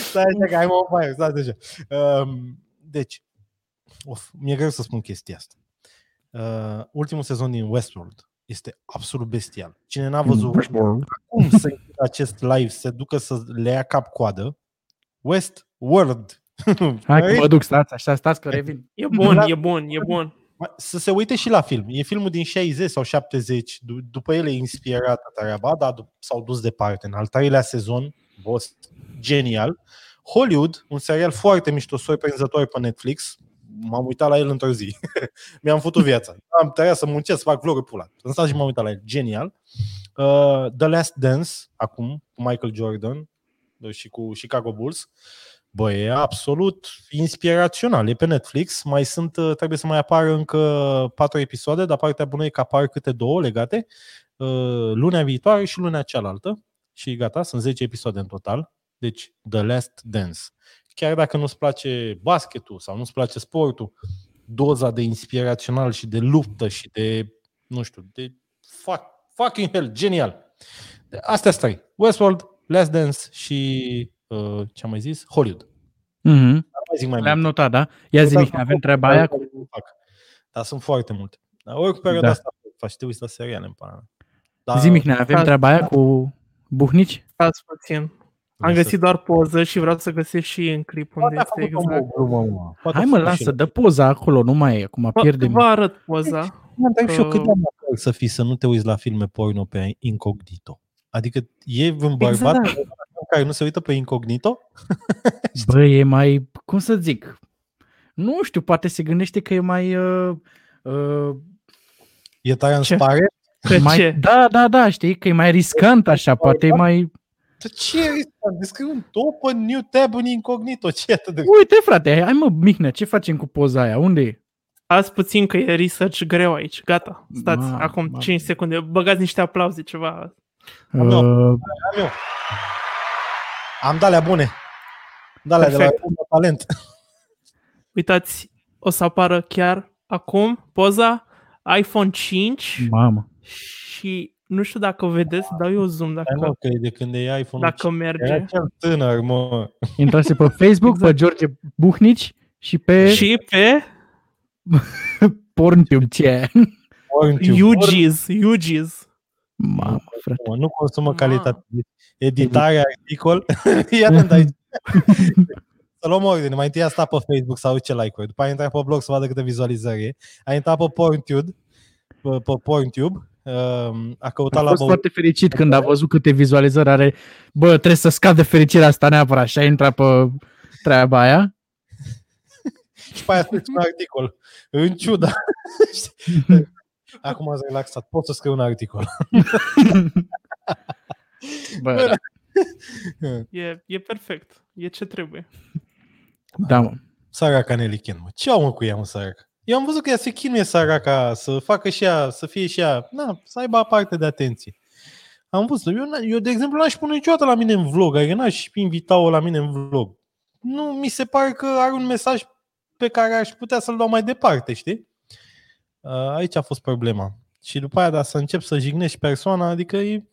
Stai așa că ai mă faie, stai așa. Um, deci, of, mi-e greu să spun chestia asta. Uh, ultimul sezon din Westworld este absolut bestial. Cine n-a văzut cum să intre acest live, se ducă să le ia cap-coadă, Westworld. hai că mă duc, stați așa, stați că revin. e bun, e bun, e bun. Să se uite și la film. E filmul din 60 sau 70. Du- după el e inspirată treaba, dar dup- s-au dus departe. În al treilea sezon, boss, genial. Hollywood, un serial foarte mișto, surprinzător pe Netflix. M-am uitat la el într-o zi. Mi-am făcut viața. Am tăiat să muncesc, să fac vloguri pula. În stat și m-am uitat la el. Genial. Uh, The Last Dance, acum, cu Michael Jordan și cu Chicago Bulls. Bă, e absolut inspirațional. E pe Netflix. Mai sunt, uh, trebuie să mai apară încă patru episoade, dar partea bună e că apar câte două legate. Uh, Lunea viitoare și lunea cealaltă. Și gata, sunt 10 episoade în total. Deci, The Last Dance. Chiar dacă nu-ți place basketul sau nu-ți place sportul, doza de inspirațional și de luptă și de, nu știu, de fuck, fucking hell, genial. Astea sunt trei. Westworld, Last Dance și, uh, ce am mai zis? Hollywood. Mhm. Mai zic mai Le-am mult. notat, da? Ia zi, Notat Mihnea, avem acum, treaba aia cu... nu fac. Dar sunt foarte multe. Dar oricum perioada Da. asta faci, te uiți la seriale în pana mea. Dar Zi, Mihnea, avem Da. treaba aia cu Buhnici? Stați puțin. Am găsit doar poză și vreau să găsesc și în clip unde Poate a este făcut exact. o glumă, mă. Poate Hai a mă, făcut și lasă, el. dă poza acolo, nu mai e, acum Vă, pierdem. vă arăt poza. Mă întreb și eu cât de Uh, amator să fii să nu te uiți la filme porno pe incognito. Adică e un bărbat Exact. Care nu se uită pe incognito? Bă, e mai, cum să zic, nu știu, poate se gândește că e mai... Uh, uh, E transparent? Că mai, ce? Da, da, da, știi că e mai riscant așa, poate e mai... Dar ce e riscant? Descrie un open new tab în incognito. Ce e atât de... Uite, frate, hai mă, Mihnea, ce facem cu poza aia? Unde e? Azi puțin că e research greu aici. Gata, stați, Mamă, acum mamă. 5 secunde. Băgați niște aplauze, ceva. Am eu. Uh, Am eu. Am dalea bune. Dalea de la Perfect. Fondul talent. Uitați, o să apară chiar acum poza iPhone 5 mamă. și nu știu dacă vedeți, dau eu zoom Hai mă, dacă, că e de când e iPhone-ul dacă Era merge. cel tânăr, mă. Intrase pe Facebook, Exact. pe George Buhnici și pe Și pe Pornhub. Ce? Orange UGs, UGs. Mamă, frate. Mă, Nu consumă Ma. calitate. Editare, articol. Iată aici. Să luăm ordine. Mai întâi a stat pe Facebook să ce like-uri. După aia a intrat pe blog să vadă câte vizualizări e. A intrat pe PornTube. Pe, pe PornTube. Um, a căutat A la fost băut. foarte fericit când a văzut câte vizualizări are. Bă, trebuie să scap de fericirea asta neapărat și a intrat pe treaba aia. Și pe aia a scris un articol. În ciuda. Acum ați relaxat. Pot să scriu un articol. Bă, E, e perfect. E ce trebuie. da, mă. Săraca Nelly Chen, mă. Ce au mă cu ea, mă, săraca? Eu am văzut că ea se chinuie săraca să facă și ea, să fie și ea, na, să aibă parte de atenție. Am văzut. Eu, n- eu de exemplu, n-aș pune niciodată la mine în vlog, adică n-aș invita-o la mine în vlog. Nu, mi se pare că are un mesaj pe care aș putea să-l dau mai departe, știi? Uh, Aici a fost problema. Și după aia, dar să încep să jignești persoana, adică e...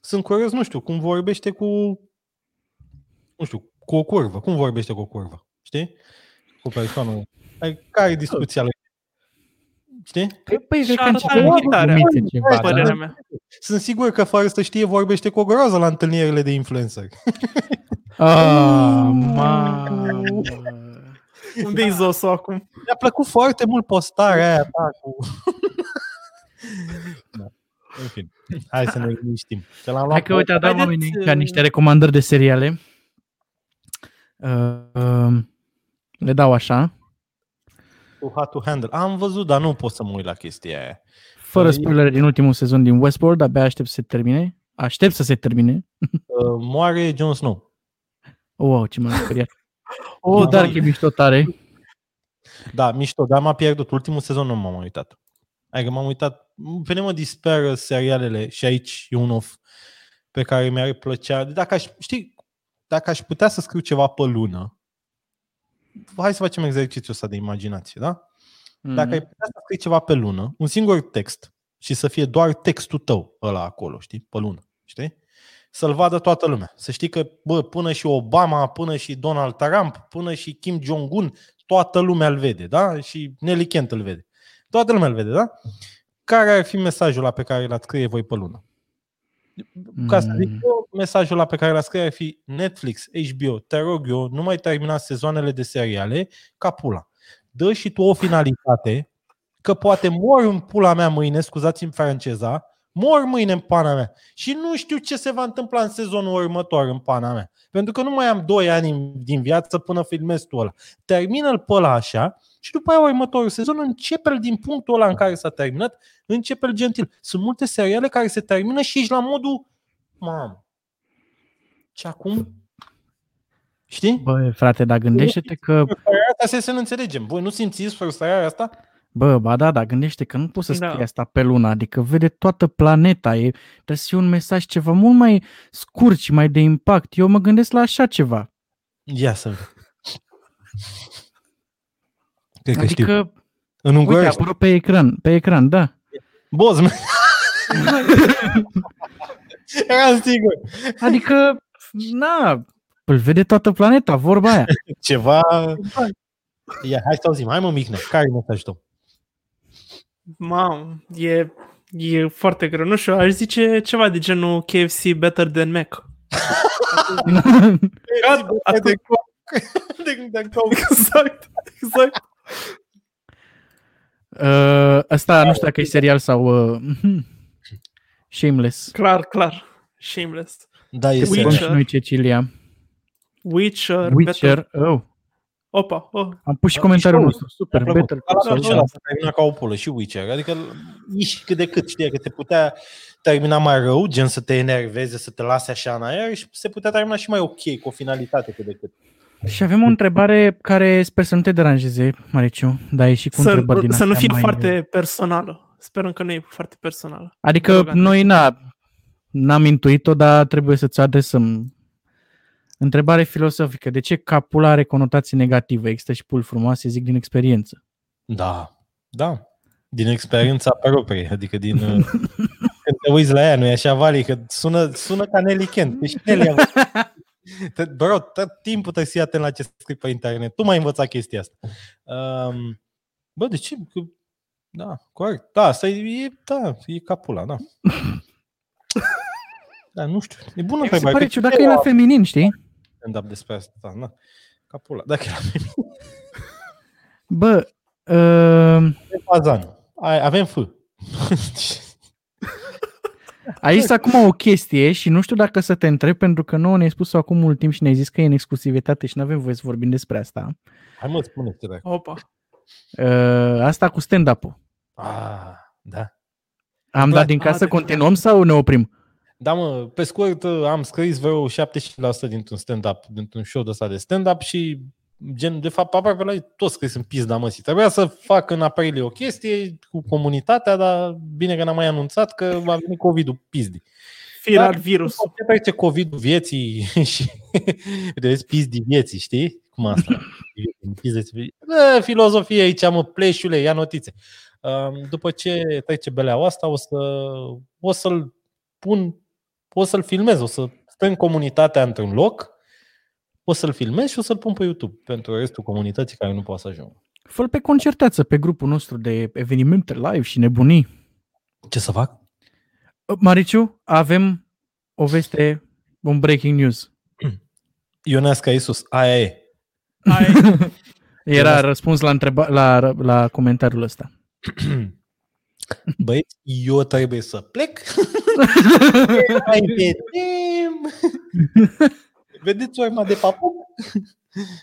sunt curios, nu știu, cum vorbește cu, nu știu, cu o curvă. Cum vorbește cu o curvă? Știi? Cu persoană. Ai, care e discuția lui? Știi? Păi, păi Și cred că arăta începe imitarea. glumițe ceva, Părerea da? mea. Sunt sigur că fără să știe vorbește cu o groază la întâlnirile de influencer. Ah, mamă. Unde-i zosul acum? Mi-a plăcut foarte mult postarea aia ta cu... da. În fin, hai să ne liniștim. Că l-am Hai luat că uite, a dat Haideți, oamenii uh, ca niște recomandări de seriale. Uh, uh, le dau așa, cu How to Handle. Am văzut, dar nu pot să mă uit la chestia aia. fără E- spoilere din ultimul sezon din Westworld, abia aștept să se termine. Aștept să se termine. Uh, moare Jon Snow. Oh, wow, ce m-am speriat. Oh, Oh, dar da. e mișto tare. Da, mișto, dar m-a pierdut. Ultimul sezon nu m-am mai uitat. Adică m-am uitat, pe mine mă disperă serialele și aici e un off pe care mi-ar plăcea. Dacă aș, știi, dacă aș putea să scriu ceva pe lună, hai să facem exercițiul ăsta de imaginație, da? Dacă ai putea să scrii ceva pe lună, un singur text și să fie doar textul tău ăla acolo, știi, pe lună, știi? Să-l vadă toată lumea. Să știi că, bă, până și Obama, până și Donald Trump, până și Kim Jong-un, toată lumea îl vede, da? Și Nelly Kent îl vede. Toată lumea îl vede, da? Care ar fi mesajul la pe care l-ați scrie voi pe lună? Ca să zic Mm. eu, mesajul la pe care l-a scrie ar fi Netflix, HBO, te rog eu, nu mai termina sezoanele de seriale ca pula. Dă și tu o finalitate, că poate mor în pula mea mâine, scuzați-mi franceza, mor mâine în pana mea și nu știu ce se va întâmpla în sezonul următor în pana mea. Pentru că nu mai am 2 ani din viață până filmez tu ăla. Termină-l pe ăla așa și după aia următorul sezon începe-l din punctul ăla în care s-a terminat, începe-l gentil. Sunt multe seriale care se termină și ești la modul Mamă. Și acum? Știi? Bă, frate, dar gândește-te că, Frustrarea asta să ne înțelegem. Voi nu simțiți frustrarea asta? Bă, ba da, dar gândește că nu poți să Da. scrii asta pe lună, adică vede toată planeta, e, trebuie să fie un mesaj ceva mult mai scurt și mai de impact. Eu mă gândesc la așa ceva. Ia să vedem. Cred că știu. Adică, În uite, ungurește. apără pe ecran, pe ecran, da. Boz, mă. Eram sigur. Adică, na, îl vede toată planeta, vorba aia. Ceva... Ia, hai să auzim. Hai mă, Micne. Care e mesajul tău? Mam, e, e foarte greu. Nu știu, aș zice ceva de genul KFC better than Mac. Gat, atât. de de, de Exact, exact. Uh, ăsta nu știu dacă e serial sau uh, Shameless. Clar, clar. Shameless. Da, e Witcher. serios. Spun și noi Cecilia. Witcher, Witcher. Better, Oh. Opa, oh. Am pus și Da, comentariul mișto. nostru. Super, Mi-a plăcut. better. Ăla Call pe Saul. acela s-a terminat ca o pulă și Witcher. Adică nici cât de cât, știi, că te putea termina mai rău, gen să te enerveze, să te lase așa în aer și se putea termina și mai ok, cu o finalitate cât de cât. Și avem o întrebare care sper să nu te deranjeze, Mariciu, dar e și cu Să, întrebări din să nu astea fie mai... foarte personală. Sperăm că nu e foarte personală. Adică Te rog, Andrei. noi na, n-am intuit-o, dar trebuie să-ți adresăm. Întrebare filosofică. De ce capul are conotații negative? Există și pul frumoase, zic din experiență. Da, da. Din experiența proprie, adică din... uh, când te uiți la ea, nu e așa, Vali, că sună, sună ca Nelly Kent. Deci Nelly a Te- Bro, tot timpul trebuie să fii atent la ce scrii pe internet. Tu m-ai învățat chestia asta. Um, bă, de ce? Că- Da, corect. Da, asta e, e da, e capula, da. Da, nu știu. E bună Mi se întrebare. pare că ciudat că e la feminin, știi? Stand-up despre asta. Da, na. Capula. Dacă e la Bă, uh, Fazan. Ai- Avem F. aici acum o chestie și nu știu dacă să te întreb, pentru că nouă ne-ai spus acum mult timp și ne-ai zis că e în exclusivitate și nu avem voie să vorbim despre asta. Hai mă, spune-te dacă. Opa. Uh, asta cu stand-up-ul. Ah, da. Am dat din Ah, casă, deci- continuăm sau ne oprim? Da, mă, pe scurt, am scris vreo 75% dintr-un stand-up, dintr-un show de ăsta de stand-up și gen, de fapt, aproape la ei tot scris în pizda măsii. Trebuia să fac în aprilie o chestie cu comunitatea, dar bine că n-am mai anunțat că va veni COVID-ul pizdi. Firar Da. virus. Ce trece COVID-ul vieții și de vezi pizdi vieții, știi? Cum asta? Pizdi- Bă, filozofie aici, mă, pleșule, ia notițe. Um, După ce trece beleaua asta, o, să, o să-l pun, o să-l filmez, o să strâng comunitatea într-un loc, o să-l filmez și o să-l pun pe YouTube pentru restul comunității care nu poate să ajungă. fă pe concerteață pe grupul nostru de evenimente live și nebunii. Ce să fac? Mariciu, avem o veste, un breaking news. Ionesca Iisus, aia e. Ai, Era răspuns la, întreba- la, la comentariul ăsta. Băieți, eu trebuie să plec. Mai vedem. Vedeți urma de papuc?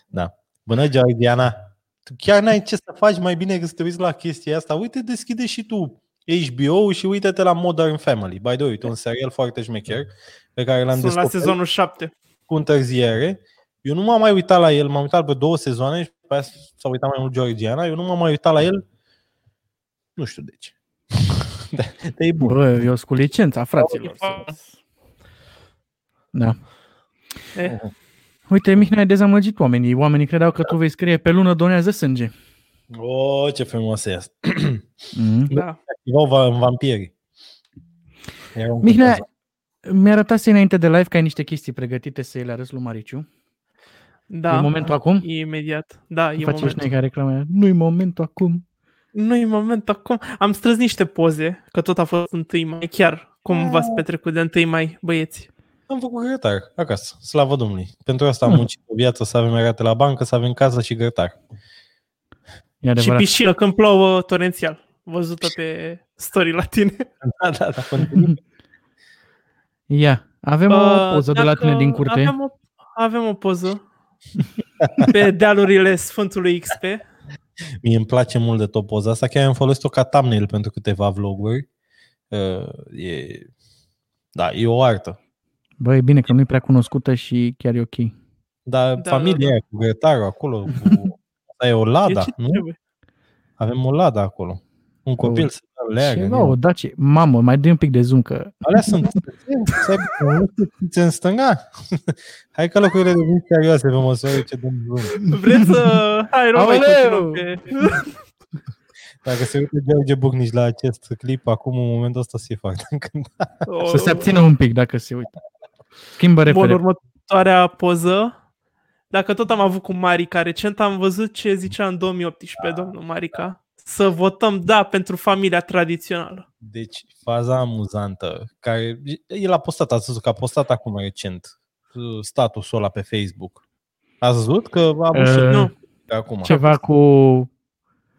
Da. Bună, Georgiana. Tu chiar n-ai ce să faci mai bine că să te uiți la chestia asta. Uite, deschide și tu HBO și uite-te la Modern Family. By the way, uite, un serial foarte șmecher pe care l-am sunt la descoperit sezonul 7. cu întârziere. Eu nu m-am mai uitat la el, m-am uitat pe două sezoane și pe aia s-a uitat mai mult Georgiana. Eu nu m-am mai uitat la el, nu știu de ce. Da, dar e bun. Bă, eu sunt cu licența, fraților. Da. Eh, Uite, Mihnea, ai dezamăgit oamenii. Oamenii credeau că tu vei scrie pe lună donează sânge. O, ce frumos e asta. Mm. da. Activau va- în vampiri. Era un Mihnea, caz. mi-a arătat înainte de live că ai niște chestii pregătite să îi le arăți lui Mariciu. Da. E momentul acum? Imediat. Da, e Face momentul. ăștia care reclamă. Nu-i momentul acum. Nu e momentul acum. Am strâns niște poze, că tot a fost 1 mai. Chiar cum v-ați petrecut de 1 mai, băieți. Am făcut grătar acasă, slavă Domnului. Pentru asta am Hmm. muncit o viață să avem rate la bancă, să avem casă și grătar. E Și adevărat. piscină când plouă torențial. Văzută pe story la tine. Da, da, da. continui. Ia, avem Bă, o poză de la dacă tine din curte. Avem o, avem o poză pe dealurile Sfântului XP. Mie îmi place mult de tot poza asta, chiar am folosit-o ca thumbnail pentru câteva vloguri. Uh, e... Da, e o artă. Bă, e bine că nu-i prea cunoscută și chiar e ok. Dar Da, da, familia da, da. aia cu grătarul acolo, cu... Asta e o lada, E ce nu? trebuie. Avem o lada acolo. Un copil Oh. se leagă. Ceva, o dacie. Mamă, mai dă un pic de zoom că... Alea sunt să aibă un ți în stânga. Hai că locurile devin serioase pe măsură ce dăm zoom. Vreți să... Hai, rog, mai Aoleu! continuăm pe... Dacă se uită George Bucnici la acest clip, acum în momentul ăsta se foarte încântat. Să se abțină un pic dacă se uită. Schimbă Bun, repede. următoarea poză. Dacă tot am avut cu Marica, recent am văzut ce zicea în 2018 domnul Marica. Să votăm da pentru familia tradițională. Deci, faza amuzantă, care el a postat, ați văzut că a postat acum recent uh, statusul ăla pe Facebook. Ați văzut că a avut și Uh, el Nu. acum. Ceva cu...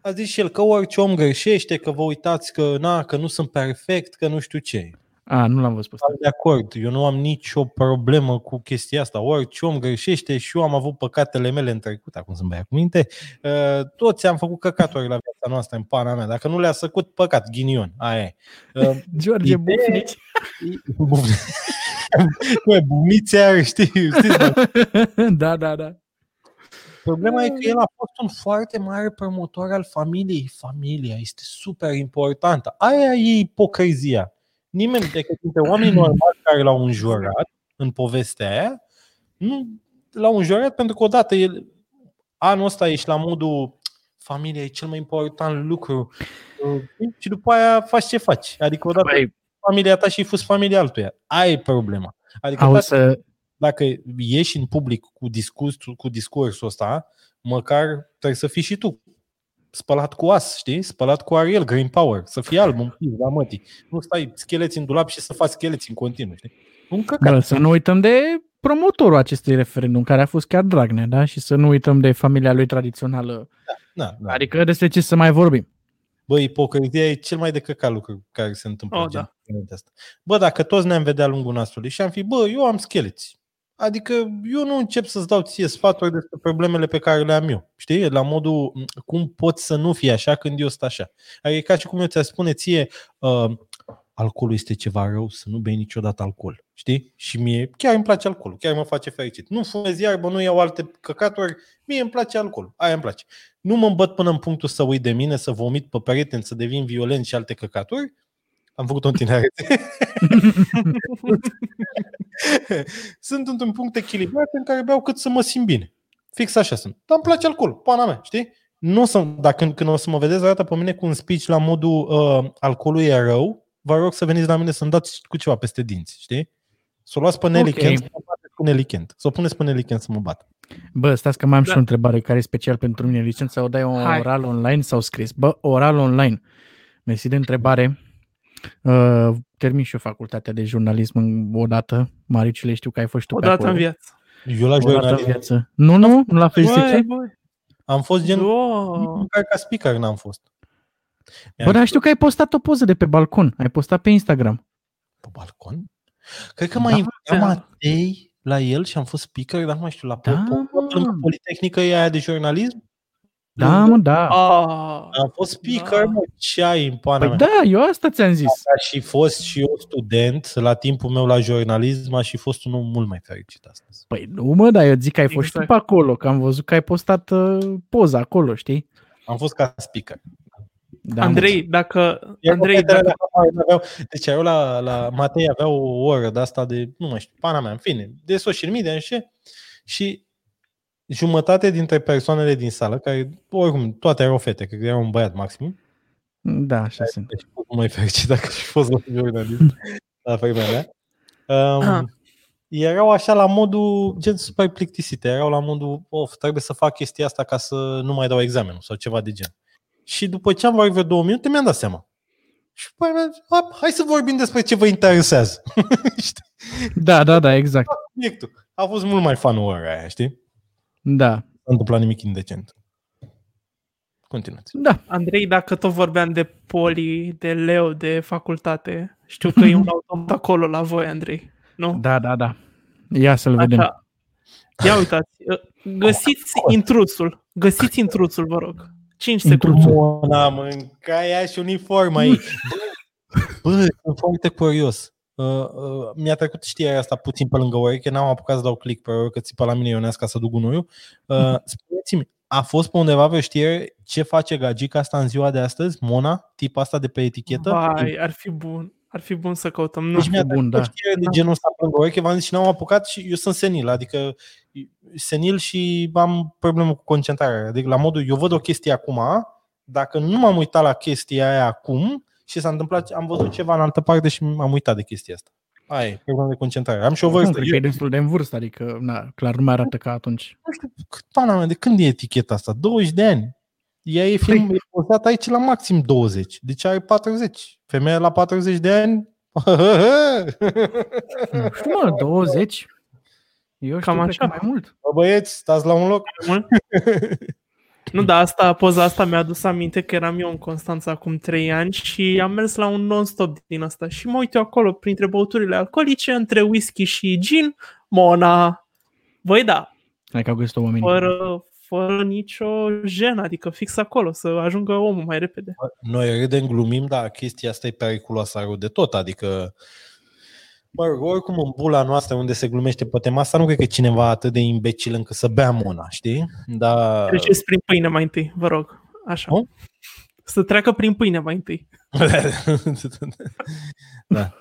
A zis și el că orice om greșește, că vă uitați că, na, că nu sunt perfect, că nu știu ce. A, nu l-am văzut pe ăsta. de acord. Eu nu am nicio problemă cu chestia asta. Orice om greșește și eu am avut păcatele mele în trecut, acum să-mi băia cu minte. Uh, toți am făcut căcaturi la viața noastră în pana mea. Dacă nu le-a săcut, păcat, ghinion. Aia e. Uh, George Ideea- Bufnici. Cum e, bumițea, știi? știți bă? da, da, da. Problema e că el a fost un foarte mare promotor al familiei. Familia este super importantă. Aia e ipocrizia. Nimeni decât dintre oamenii normali care l-au înjurat în povestea aia, nu l-au înjurat pentru că odată el, anul ăsta ești la modul familia e cel mai important lucru uh, și după aia faci ce faci. Adică odată Băi, familia ta și fus familia altuia. Aia e problema. Adică au dacă- să... dacă ieși în public cu, discurs, cu discursul ăsta, măcar trebuie să fii și tu spălat cu as, știi? Spălat cu Ariel, Green Power, să fii alb un pic la mătii. Nu stai scheleți în dulap și să faci scheleți în continuu, știi? Un căcat. Bă, să nu uităm de promotorul acestui referendum, care a fost chiar Dragnea, da? Și să nu uităm de familia lui tradițională. Da, da. Adică despre ce să mai vorbim. Bă, ipocrizia e cel mai de căcat lucru care se întâmplă. Oh, în da. genul ăsta. Bă, dacă toți ne-am vedea lungul nasului și am fi, bă, eu am scheleți. Adică eu nu încep să-ți dau ție sfaturi despre problemele pe care le am eu. Știi? La modul, m, cum poți să nu fii așa când eu sunt așa. Adică e ca și cum eu ți-aș spune ție, uh, alcoolul este ceva rău, să nu bei niciodată alcool. Știi? Și mie chiar îmi place alcoolul, chiar mă face fericit. Nu fumez iarbă, nu iau alte căcaturi, mie îmi place alcoolul, aia îmi place. Nu mă îmbăt până în punctul să uit de mine, să vomit pe perete, să devin violent și alte căcaturi. Am făcut-o în tinerețe. sunt într-un punct echilibrat în care beau cât să mă simt bine. Fix așa sunt. Dar îmi place alcoolul, pana mea, știi? Nu o să, dacă când o să mă vedeți arată pe mine cu un speech la modul uh, alcoolul e rău, vă rog să veniți la mine să-mi dați cu ceva peste dinți, știi? Să o luați pe Nelly Ok. Kent, să mă bateți cu Nelly Kent. Să o puneți pe Nelly Kent să mă bat. Bă, stați că mai am și Da. o întrebare care e special pentru mine. Licența o dai Hai. oral online sau scris? Bă, oral online. Mersi de întrebare. Uh, termin și eu facultatea de jurnalism în- odată. Maricile, știu că ai fost și tu O pe dată acolo. în viață. Eu la O dată în jurnalism viață. Nu, nu? Nu la fel Băi, zice? băi. am fost gen... Oh. Măcar ca speaker n-am fost. Bă, dar știu că ai postat o poză de pe balcon. Ai postat pe Instagram. Pe balcon? Cred că m-a Da, invitat da. Matei la el și am fost speaker, dar nu mai știu, la Da, da, lângă mă. Politehnică e aia de jurnalism? Da, mă, da. Ah. Am fost speaker, Da. mă, ce ai în pana Păi mea? da, eu asta ți-am zis. Ca și fost și eu student, la timpul meu la jurnalism, aș fi fost un om mult mai fericit astăzi. Păi nu, mă, dar eu zic că ai fost și tu Exact. pe acolo, că am văzut că ai postat uh, poza acolo, știi? Am fost ca speaker. Da, mă. Andrei, dacă... Iar Andrei, fetele dacă... la mare aveau, deci eu la, la Matei avea o oră de asta de, nu mai știu, pana mea, în fine, de social media și ce, și jumătate dintre persoanele din sală, care oricum toate erau fete, cred că era un băiat maxim, Da, așa sunt. deci fost mai fericit dacă aș fi fost la jurnalism la vremea mea. Ah. Um, erau așa la modul, gen super plictisite, erau la modul, of, trebuie să fac chestia asta ca să nu mai dau examenul sau ceva de gen. Și după ce am vorbit vreo două minute, mi-am dat seama. Și după aia mi-am zis, "Hop, hai să vorbim despre ce vă interesează. Știi? Da, da, da, exact. Subiectul. A fost mult mai fun ora aia, știi? Da, Nu s-a întâmplat nimic indecent. Continuați. da. Andrei, dacă tot vorbeam de poli, de leu, de facultate, știu că e un automat acolo la voi, Andrei. Nu? Da, da, da. Ia să-l vedem. Așa. Ia uitați, găsiți intrusul. Găsiți intrusul, vă rog. 5 secunde. Intrusul. Mona, mânca ea și uniforma ei. Bă, bă, sunt foarte curios. Uh, uh, mi-a trecut știrea asta puțin pe lângă ureche, n-am apucat să dau click pe ore, că țipa la mine Ionescu ca să duc gunoiul. Uh, spuneți-mi, a fost pe undeva vreo știre ce face gagica asta în ziua de astăzi? Mona? Tipa asta de pe etichetă? Vai, ar fi bun. Ar fi bun să căutăm. Nu. Deci mi-a Bun, trecut da. o știre de genul ăsta pe lângă ureche, v-am zis și n-am apucat și eu sunt senil, adică senil și am problemă cu concentrarea. Adică la modul, eu văd o chestie acum, dacă nu m-am uitat la chestia aia acum și s-a întâmplat, am văzut ceva în altă parte și m-am uitat de chestia asta. Aia e, problemă de concentrare. Am și o Oricum, vârstă. cred că Eu, e destul de în vârstă, adică, na, clar, nu mai arată ca atunci. nu știu, cât pana mea, de când e eticheta asta? 20 de ani. Ea e film, e pozat aici la maxim 20, deci are 40. Femeia la 40 de ani, Nu știu, mă, 20. Eu știu, Cam cred că așa. mai mult. Bă, băieți, stați la un loc. Mult? Nu, da, asta, poza asta mi-a adus aminte că eram eu în Constanța acum 3 ani și am mers la un non-stop din asta și mă uit eu acolo printre băuturile alcoolice, între whisky și gin, Mona. Voi da, Hai că au găsit-o oamenii. fără, fără nicio jenă, adică fix acolo, să ajungă omul mai repede. Noi râdem, glumim, dar chestia asta e periculoasă rău de tot, adică Mă rog, oricum în bula noastră unde se glumește pe tema asta, nu cred că e cineva atât de imbecil încât să bea mona, știi? Dar... Treceți prin pâine mai întâi, vă rog. Așa. Cum? Să treacă prin pâine mai întâi. da.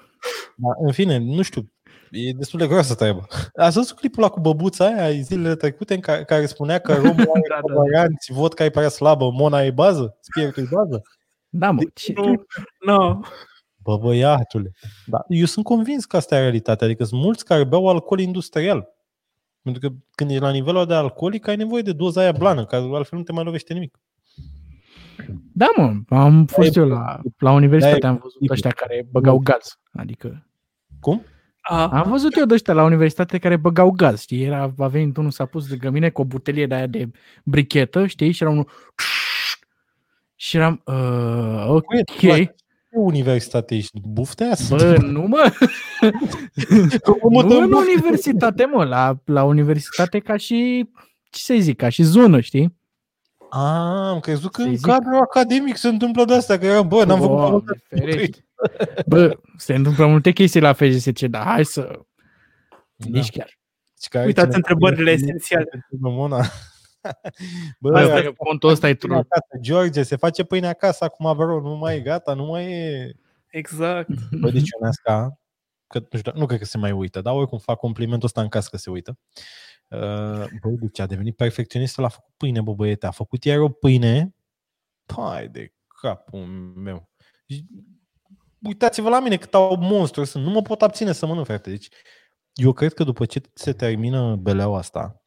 da. În fine, nu știu, e destul de groasă treabă. Ați văzut clipul ăla cu băbuța aia zilele trecute în care, care spunea că romul are Da, da. coloranți, vodka e prea slabă, mona e bază, spiritul e bază? Da, mă. Ce... Nu, nu. Bă, băiatule. Da. Eu sunt convins că asta e realitatea. Adică sunt mulți care beau alcool industrial. Pentru că când e la nivelul de alcoolic, ai nevoie de doza aia blană, că altfel nu te mai lovește nimic. Da, mă. Am fost e- eu la, la universitate, da, e am văzut posibil. ăștia care băgau gaz. Adică Cum? A, Am văzut eu de ăștia la universitate care băgau gaz, știi? Era, a venit unul, s-a pus lângă mine cu o butelie de aia de brichetă, știi? Și era unul... Și eram, uh, ok. Ce universitate ești? Buftea aia? Bă, nu mă, Mă, nu în universitate, mă, la, la universitate ca și, ce să zic, ca și zonă, știi? A, am crezut că Să-i în zic. cadrul academic se întâmplă de asta, că era, bă, n-am făcut Doamne, facultate. ferește. Bă, se întâmplă multe chestii la FGSC, dar hai să... Da. Nici chiar. Și care Uitați cine- întrebările esențiale. Bă, Mona. Bă, Asta asta e contul ăsta e pâine trul. acasă. George, se face pâine acasă acum, bro, nu mai e gata, nu mai e... Exact. Bă, deci Ionesca, că nu, știu, nu cred că se mai uită, dar oricum fac complimentul ăsta în caz că se uită. Uh, bă, deci a devenit perfecționist, l-a făcut pâine, bă, băiete. A făcut iar o pâine, pai de capul meu. Și Uitați-vă la mine cât au monstru sunt. Nu mă pot abține să mănânc, frate. Deci, eu cred că după ce se termină beleaua asta,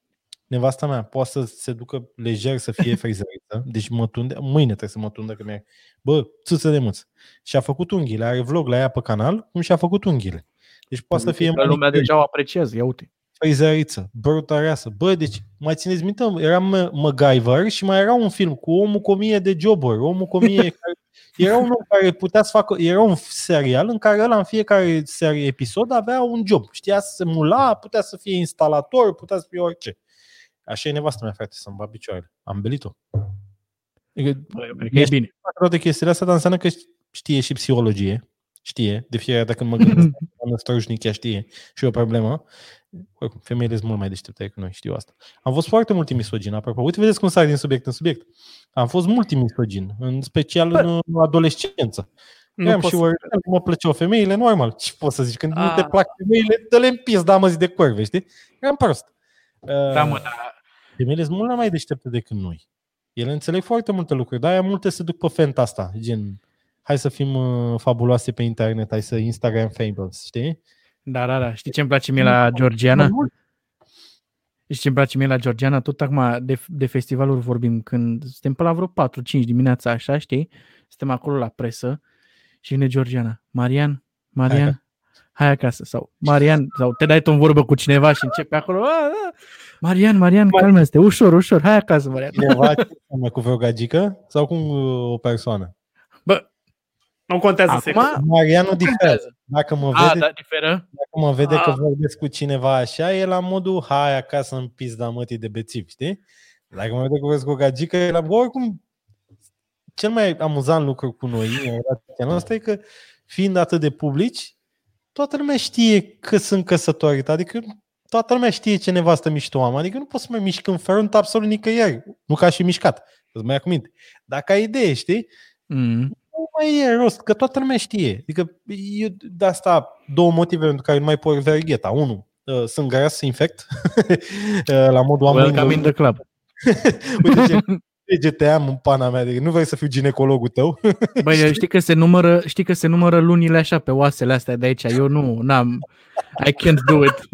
nevasta mea poate să se ducă lejer să fie frizerită, deci mă tunde, mâine trebuie să mă tundă că mi-a, bă, țâță de mâț. Și a făcut unghiile, are vlog la ea pe canal, cum și-a făcut unghiile. Deci poate să fie Că lumea manicure, deja o apreciază, ia uite. frizeriță, brutăreasă. Bă, deci, mai țineți minte, era M- MacGyver și mai era un film cu omul cu o mie de joburi, omul cu o mie care, era un om care putea să facă, era un serial în care ăla în fiecare serie episod avea un job. Știa să se mula, putea să fie instalator, putea să fie orice. Așa e nevastă mea, frate, să-mi bat picioarele. Am belit-o. Adică, Bă, eu cred că e Ești- bine. toate chestiile astea, dar înseamnă că știe și psihologie. Știe. De fiecare dată când mă gândesc la străjușnic, ea știe. Și e o problemă. Oricum, femeile sunt mult mai deștepte decât noi, știu asta. Am fost foarte multimisogin, apropo. Uite, vedeți cum sar din subiect în subiect. Am fost multimisogin, în special în uh, adolescență. Nu Eram pot și să... oricum, mă plăceau femeile, normal. Ce poți să zici? Când nu te Ah. plac femeile, dă-le în pis, da, mă zi de curve, știi? Eram prost. Da, Uh, mă, da. Femeile sunt mult mai deștepte decât noi. Ele înțeleg foarte multe lucruri, dar aia multe se duc pe fenta asta, gen hai să fim uh, fabuloase pe internet, hai să Instagram famous, știi? Da, da, da. Știi ce îmi place mie la Georgiana? Mult. Știi ce îmi place mie la Georgiana? Tot acum de, de festivaluri vorbim, când suntem pe la vreo 4-5 dimineața, așa, știi? Suntem acolo la presă și vine Georgiana. Marian, Marian, hai acasă. Sau Marian, sau te dai tu în vorbă cu cineva și începe acolo. "A, a, Marian, Marian, calmează-te, ușor, ușor, hai acasă, Marian. Cineva ce înseamnă cu vreo gagică sau cu uh, o persoană? Bă, Nu contează sex. acum, Marianu diferă. contează. Dacă mă A, vede, da, diferă. dacă mă vede că A. vorbesc cu cineva așa, e la modul hai acasă în pizda mătii de bețiv, știi? Dacă mă vede că vorbesc cu o gagică, e la bă, oricum cel mai amuzant lucru cu noi în relația noastră e că fiind atât de publici, toată lumea știe că sunt căsătorit, adică toată lumea știe ce nevastă mișto am, adică nu poți să mă mișc în front absolut nicăieri, nu ca și mișcat, să-ți mai ia cu minte. Dacă ai idee, știi? Mm. nu mai e rost, că toată lumea știe. Adică eu de asta două motive pentru care nu mai pot vergheta. Unu, uh, sunt gras infect, uh, la modul am Welcome mâinile- in the club. Uite ce degete am în pana mea, adică nu vrei să fiu ginecologul tău. Băi, știi că se numără, știi că se numără lunile așa pe oasele astea de aici. Eu nu, n-am, I can't do it.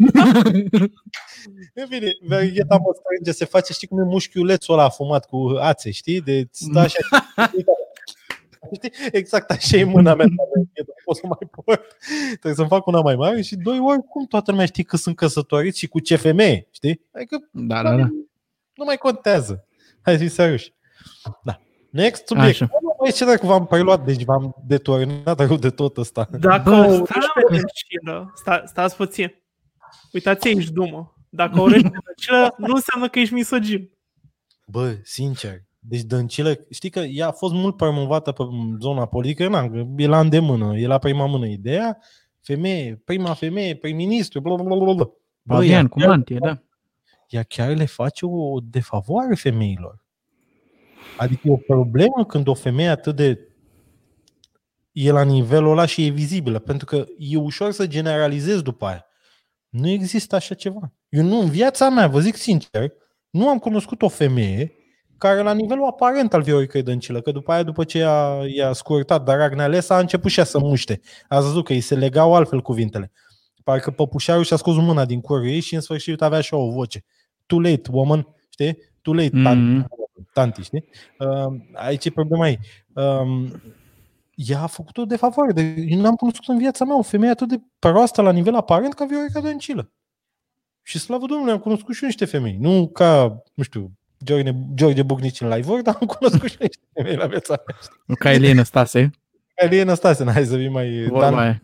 În fine, vergheta mă strânge, se face, știi cum e mușchiulețul ăla afumat cu ațe, știi? De stă așa. Știi? Exact așa e mâna mea. Nu pot să mai port. Trebuie să-mi fac una mai mare și doi ori cum toată lumea știe că sunt căsătorit și cu ce femeie, știi? Adică Da, da, da. nu mai contează. Hai să fii serios. Da. Next subiect. Așa. Băi, ce dacă v-am preluat, deci v-am deturnat rău de tot ăsta. Dacă Bă, o urăști stai, pe dăncilă, sta, stați puțin. Uitați aici, dumă. Dacă o urăști pe dăncilă, nu înseamnă că ești misogin. Bă, sincer, deci Dăncilă, știi că ea a fost mult promovată pe zona politică, na, că e la îndemână, e la prima mână ideea, femeie, prima femeie, prim-ministru, bla bla bla bla. Bă, ea, Babian, cu chiar, mantie, da. Ea chiar le face o defavoare femeilor. Adică e o problemă când o femeie atât de e la nivelul ăla și e vizibilă, pentru că e ușor să generalizezi după aia. Nu există așa ceva. Eu nu, în viața mea, vă zic sincer, nu am cunoscut o femeie care la nivelul aparent al Vioricăi Dăncilă, că după aia, după ce i-a, i-a scurtat Daragnea Lesa, a început și ea să muște. A văzut că îi se legau altfel cuvintele. Parcă păpușarul și-a scos mâna din curul ei și în sfârșit avea și o voce. Too late, woman, știi? Too late, tanti, Mhm. tanti știi? Uh, aici e problema ei. Uh, ea a făcut-o de favoare. De, eu n-am cunoscut în viața mea o femeie atât de proastă la nivel aparent ca Viorica Dăncilă. Și slavă Domnului, am cunoscut și eu niște femei. Nu ca, nu știu, George, George Bucnici în live dar am cunoscut și eu niște femei la viața mea. Nu ca Elie Năstase, Elie Năstase, n-hai să fii mai... vorba Dan- aia.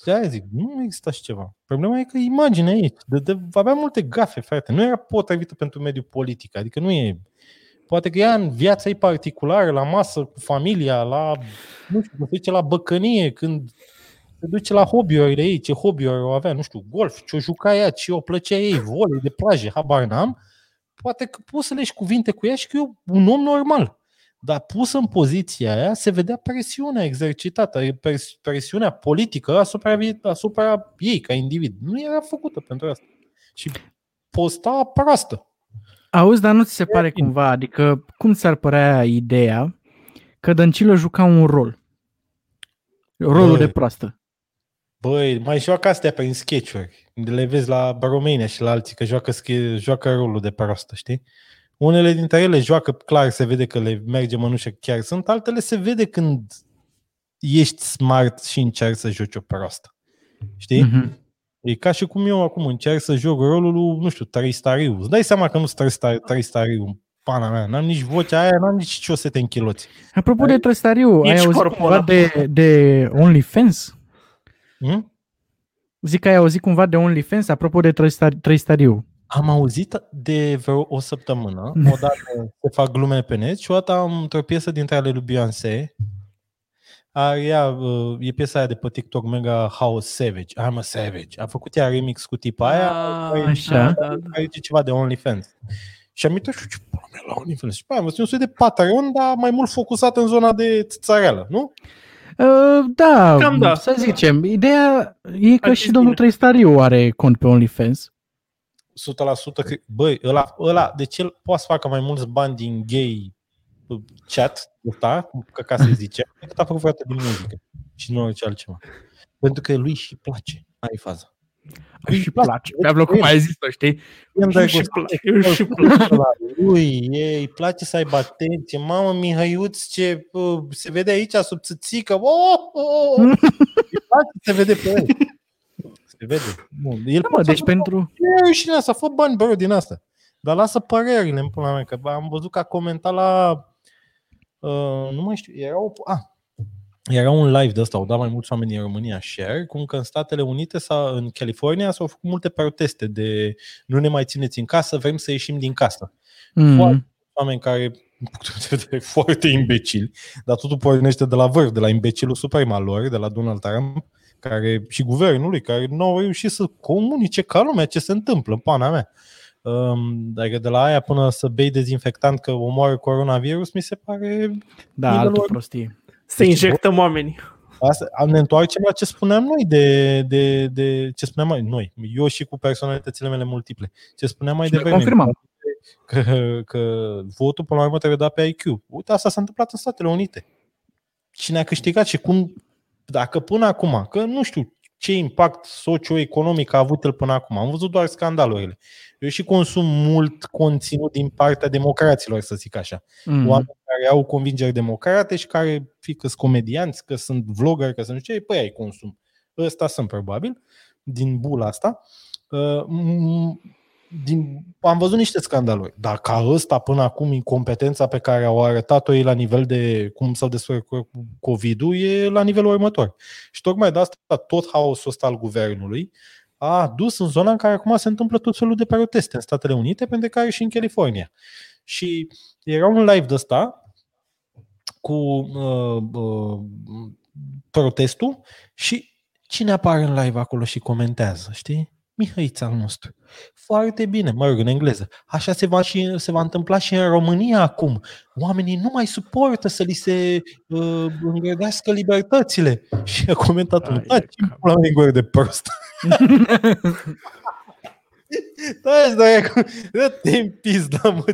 Și de aia zic, nu există așa ceva. Problema e că imaginea ei, de, de, avea multe gafe, frate. Nu era potrivită pentru mediul politic. Adică nu e... Poate că ea în viața ei particulară, la masă, cu familia, la, nu știu, se duce la băcănie, când se duce la hobby-urile ei, ce hobby-uri o avea, nu știu, golf, ce o juca ea, ce o plăcea ei, volei de plajă, habar n-am. Poate că poți să legi cuvinte cu ea și că e un om normal. Dar pusă în poziția aia se vedea presiunea exercitată, pres- presiunea politică asupra, vi- asupra ei ca individ. Nu era făcută pentru asta. Și posta proastă. Auzi, dar nu ți se pare cumva, adică cum ți-ar părea ideea că Dăncilă juca un rol? Rolul Bă. de proastă. Băi, mai joacă astea prin sketch-uri. Le vezi la România și la alții că joacă, sche- joacă rolul de proastă, știi? Unele dintre ele joacă, clar, se vede că le merge mănușă chiar sunt, altele se vede când ești smart și încerci să joci o proastă. Știi? Mhm. E ca și cum eu acum încerc să joc rolul lui, nu știu, Trăistariu. Îți dai seama că nu sunt Trăista- Trăistariu, pana mea. N-am nici vocea aia, n-am nici ciosete în chiloți. Apropo de Trăstariu, ai Nici auzit corpul cumva ăla. de, de OnlyFans? Hm? Zic că ai auzit cumva de OnlyFans apropo de Trăistar- Trăistariu. Am auzit de vreo o săptămână, odată se fac glume pe net și o dată am într-o piesă dintre ale lui Beyoncé, a, ea, uh, e piesa aia de pe TikTok mega House Savage, I'm a Savage. A făcut ea remix cu tipa aia, Ah, așa. Da, da, da. care zice ceva de OnlyFans. Și am uitat și eu, ce pula mea la OnlyFans. Și pe aia am văzut un soi de Patreon, dar mai mult focusat în zona de țarelă, nu? Uh, da, Cam da. să zicem. Ideea e că Ar și fi domnul bine. Trăistariu are cont pe OnlyFans. 100% că, băi, ăla, ăla, deci el poate să facă mai mulți bani din gay uh, chat, ăsta, că ca să zice, decât a făcut vreodată din muzică și nu orice altceva. Pentru că lui și place. Ai faza. Lui Și place. Mi-a plăcut cum ai zis-o, știi? Îmi Eu și place, eu și place. Lui, ei, îi place să aibă atenție. Mamă, Mihăiuț, ce uh, se vede aici sub țâțică. Oh, oh, oh. Îi place, se vede pe el. Se vede. Bun. El Da, mă, deci pentru... E rușine asta, fă bani, bă, din asta. Dar lasă părerile în pula mea, că am văzut că a comentat la... Uh, nu mai știu, era, o, ah, era un live de ăsta, au dat mai mulți oameni din România share, cum că în Statele Unite, sau în California, s-au făcut multe proteste de nu ne mai țineți în casă, vrem să ieșim din casă. Mm. Foarte oameni care, din punctul de vedere, foarte imbecili, dar totul pornește de la vârf, de la imbecilul suprem al lor, de la Donald Trump, care și guvernul lui, care nu au reușit să comunice ca lumea ce se întâmplă, în pana mea. Um, dacă de la aia până să bei dezinfectant că omoară coronavirus, mi se pare... Da, Nivelul altă ori- prostie. Să injectăm oamenii. Asta, ne întoarcem la ce spuneam noi de, de, de ce spuneam mai noi, eu și cu personalitățile mele multiple. Ce spuneam mai Și le devreme. confirmăm. Că, că votul până la urmă trebuie dat pe IQ. Uite, asta s-a întâmplat în Statele Unite. Cine a câștigat și cum, dacă până acum, că nu știu ce impact socioeconomic a avut el până acum. Am văzut doar scandalurile. Eu și consum mult conținut din partea democraților, să zic așa. Mm. Oameni care au convingeri democrate și care, fie că sunt comedianți, că sunt vloggeri, că sunt nu știu ce, păi ai consum. Ăsta sunt probabil, din bula asta. Uh, m- din am văzut niște scandaluri, dar ca ăsta până acum incompetența pe care au arătat-o ei la nivel de cum s-au desfăcut cu COVID-ul e la nivelul următor. Și tocmai de asta tot haosul ăsta al guvernului a dus în zona în care acum se întâmplă tot felul de proteste în Statele Unite, pentru care și în California. Și era un live de ăsta cu uh, uh, protestul și cine apare în live acolo și comentează, știi? Mihăița al nostru. Foarte bine, mă rog, în engleză. Așa se va, și, se va întâmpla și în România acum. Oamenii nu mai suportă să li se uh, îngrădească libertățile. Și a comentat unul, da, ce pula mea de prost. Da, da, dă-te în pizda, mă.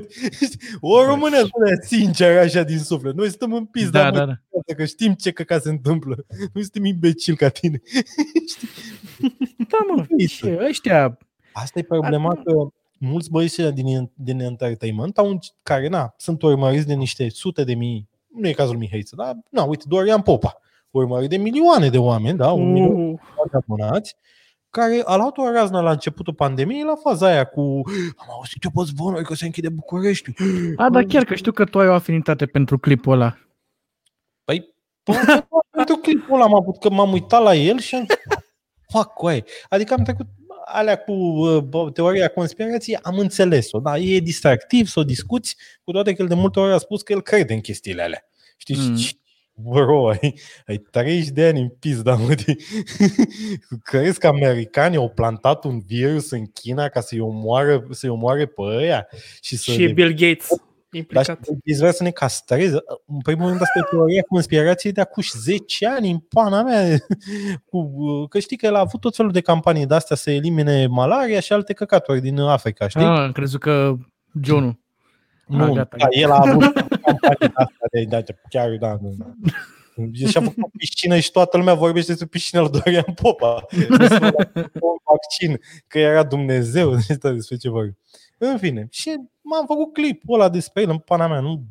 O română spune sincer așa din suflet. Noi stăm în pizda, da, mă, da, da. că știm ce căca se întâmplă. Nu suntem imbecili ca tine. da, mă, și ăștia... Asta e problema că mulți băieți din, din entertainment au, care na, sunt urmăriți de niște sute de mii, nu e cazul Mihaiță, dar na, uite, Dorian Popa, urmărit de milioane de oameni, da, un uh. milion de abonați, care a luat o raznă la începutul pandemiei, la faza aia cu am auzit eu pe zvonuri că se închide București. A, dar chiar că știu că tu ai o afinitate pentru clipul ăla. Păi, pentru clipul ăla am avut că m-am uitat la el și am fac coaie. Adică am trecut alea cu uh, teoria conspirației, am înțeles-o. Da, e distractiv să o discuți, cu toate că el de multe ori a spus că el crede în chestiile alea. Știi, mm bro, ai, ai 30 de ani în pizda, mă, de... Crezi că americanii au plantat un virus în China ca să-i omoare, să-i omoare pe ăia? Și, să și ne... Bill Gates implicat. Dar și vrea să ne castreze. În primul rând, asta e teoria conspirației de acum 10 ani în pana mea. Cu, că știi că el a avut tot felul de campanii de-astea să elimine malaria și alte căcaturi din Africa, știi? Ah, am crezut că John nu, da, el a avut campanii asta de, de, chiar, da, da, da. Și a făcut o piscină și toată lumea vorbește despre piscina lui Dorian Popa. un vaccin, că era Dumnezeu, despre ce vorbim. În fine, și m-am făcut clipul ăla despre el în pana mea. Nu...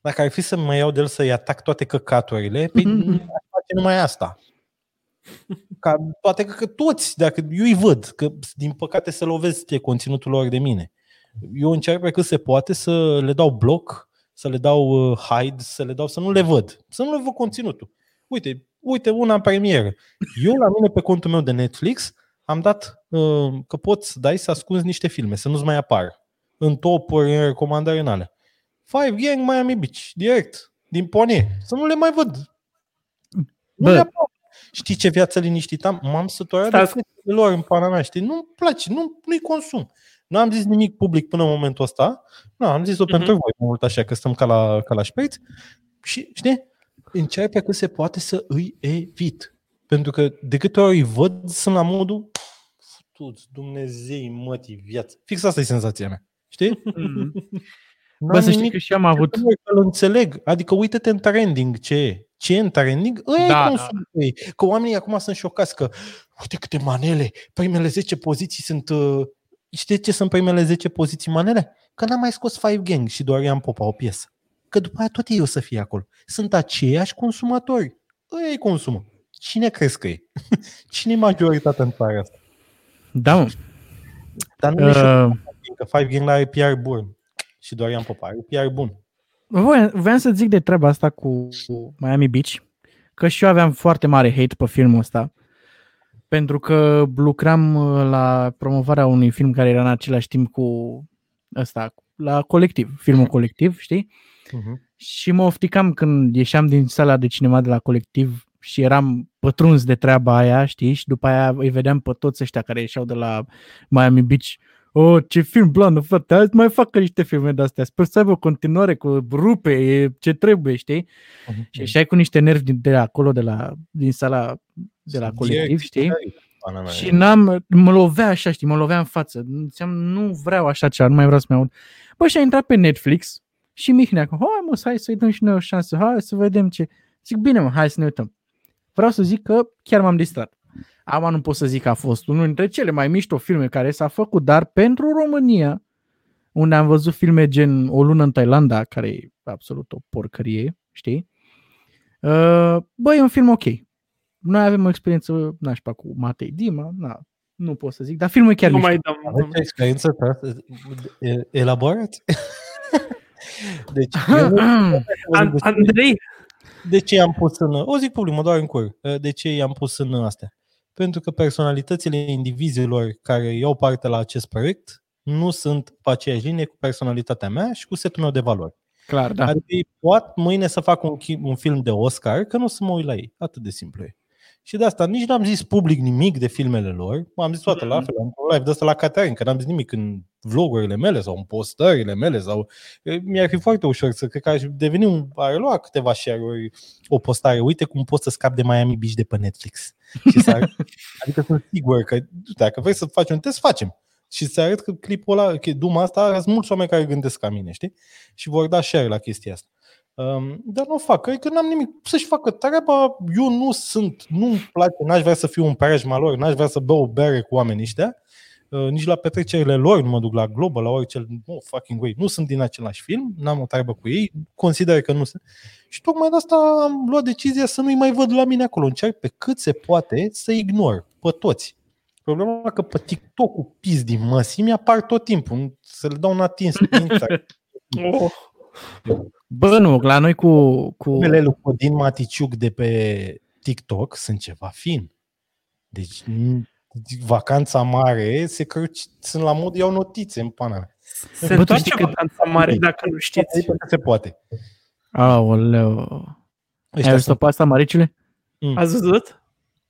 Dacă ar fi să mă iau de el să-i atac toate căcaturile, pe mm-hmm. aș face numai asta. Ca toate că toți, dacă eu îi văd, că din păcate se lovesc de conținutul lor de mine eu încerc pe cât se poate să le dau bloc, să le dau uh, hide, să le dau să nu le văd, să nu le văd conținutul. Uite, uite una în premieră. Eu la mine pe contul meu de Netflix am dat uh, că poți să dai să ascunzi niște filme, să nu-ți mai apară în topuri, în recomandări în alea. Five Gang Miami Beach, direct, din pone, să nu le mai văd. Nu le Știi ce viață liniștită am? M-am săturat de lor în pana mea, știi? Nu-mi place, nu, nu-i consum. Nu am zis nimic public până în momentul ăsta. Nu, am zis-o uh-huh. pentru voi mult așa, că stăm ca la, ca la șpeț. Și, știi, încerc pe cât se poate să îi evit. Pentru că de câte ori îi văd, sunt la modul futuți, Dumnezei, mătii, viață. Fix asta e senzația mea. Știi? Mm-hmm. Bă, să știi că și am avut... Că înțeleg. Adică uite-te în trending ce e. Ce e în trending? Ăia da, da. Că oamenii acum sunt șocați că uite câte manele, primele 10 poziții sunt uh, Știți ce sunt primele 10 poziții manele? Că n-am mai scos Five Gang și Dorian Popa o piesă. Că după aia tot ei o să fie acolo. Sunt aceiași consumatori. Ăia îi consumă. Cine crezi că e? Cine e majoritatea în țara asta? Da, mă. Dar nu uh... e că Five Gang are PR bun. Și Dorian Popa are PR bun. Vreau să zic de treaba asta cu Miami Beach, că și eu aveam foarte mare hate pe filmul ăsta pentru că lucram uh, la promovarea unui film care era în același timp cu ăsta, la colectiv, filmul colectiv, știi? Uh-huh. Și mă ofticam când ieșeam din sala de cinema de la colectiv și eram pătruns de treaba aia, știi? Și după aia îi vedeam pe toți ăștia care ieșeau de la Miami Beach. Oh, ce film blană, frate, hai mai fac niște filme de astea. Sper să aibă o continuare cu rupe, e ce trebuie, știi? Uh-huh. Și ieșai cu niște nervi de acolo, de la, din sala de la colectiv, știi? Și n-am, mă lovea așa, știi, mă lovea în față. Ziceam, nu vreau așa ceva, nu mai vreau să mai aud. Bă, și a intrat pe Netflix și Mihnea, hai mă, hai să-i dăm și noi o șansă, hai să vedem ce. Zic, bine mă, hai să ne uităm. Vreau să zic că chiar m-am distrat. Am nu pot să zic că a fost unul dintre cele mai mișto filme care s-a făcut, dar pentru România, unde am văzut filme gen O lună în Thailanda, care e absolut o porcărie, știi? Uh, bă, e un film ok. Noi avem o experiență nașpa cu Matei Dima, na, nu pot să zic, dar filmul e chiar Nu mișto. mai dăm. Aveți o experiență tra- e- elaborați? deci, eu nu- An- Andrei, de ce i-am pus în... O zic public, mă doar în cur. De ce i-am pus în astea? Pentru că personalitățile indivizilor care iau parte la acest proiect nu sunt pe aceeași linie cu personalitatea mea și cu setul meu de valori. Clar, da. Adică ei pot mâine să fac un, chi- un film de Oscar, că nu o să mă uit la ei. Atât de simplu e. Și de asta nici n-am zis public nimic de filmele lor. Am zis toate la Mhm. fel, am un live de ăsta la Caterin, că n-am zis nimic în vlogurile mele sau în postările mele sau e, mi-ar fi foarte ușor să cred că aș deveni un, ar lua câteva share-uri o postare. Uite cum poți să scapi de Miami Beach de pe Netflix. Și să arăt, adică sunt sigur că dacă vrei să faci un test, facem. Și să arăt că clipul ăla, că Duma asta, sunt mulți oameni care gândesc ca mine, știi? Și vor da share la chestia asta. Um, dar nu o fac, cred că n-am nimic să-și facă treaba, eu nu sunt, nu-mi place, n-aș vrea să fiu un preajma lor, n-aș vrea să beau o bere cu oamenii ăștia, uh, nici la petrecerile lor nu mă duc la Global, la orice, nu fucking way, nu sunt din același film, n-am o treabă cu ei, consider că nu sunt. Și tocmai de asta am luat decizia să nu-i mai văd la mine acolo, încerc pe cât se poate să ignor pe toți. Problema e că pe TikTok cu pis din măsimi apar tot timpul, să le dau un atins pe Instagram. oh, Bă, nu, la noi cu... cu... Numele lui Codin Maticiuc de pe TikTok sunt ceva fin. Deci m, vacanța mare, se căruci, sunt la mod, iau notițe în pana mea. se Bă, tu întoarce știi că- vacanța mare, dacă nu știți. Adică se poate. Aoleu. Ai Ăștia văzut sunt. pe asta, Maricile? Ați văzut?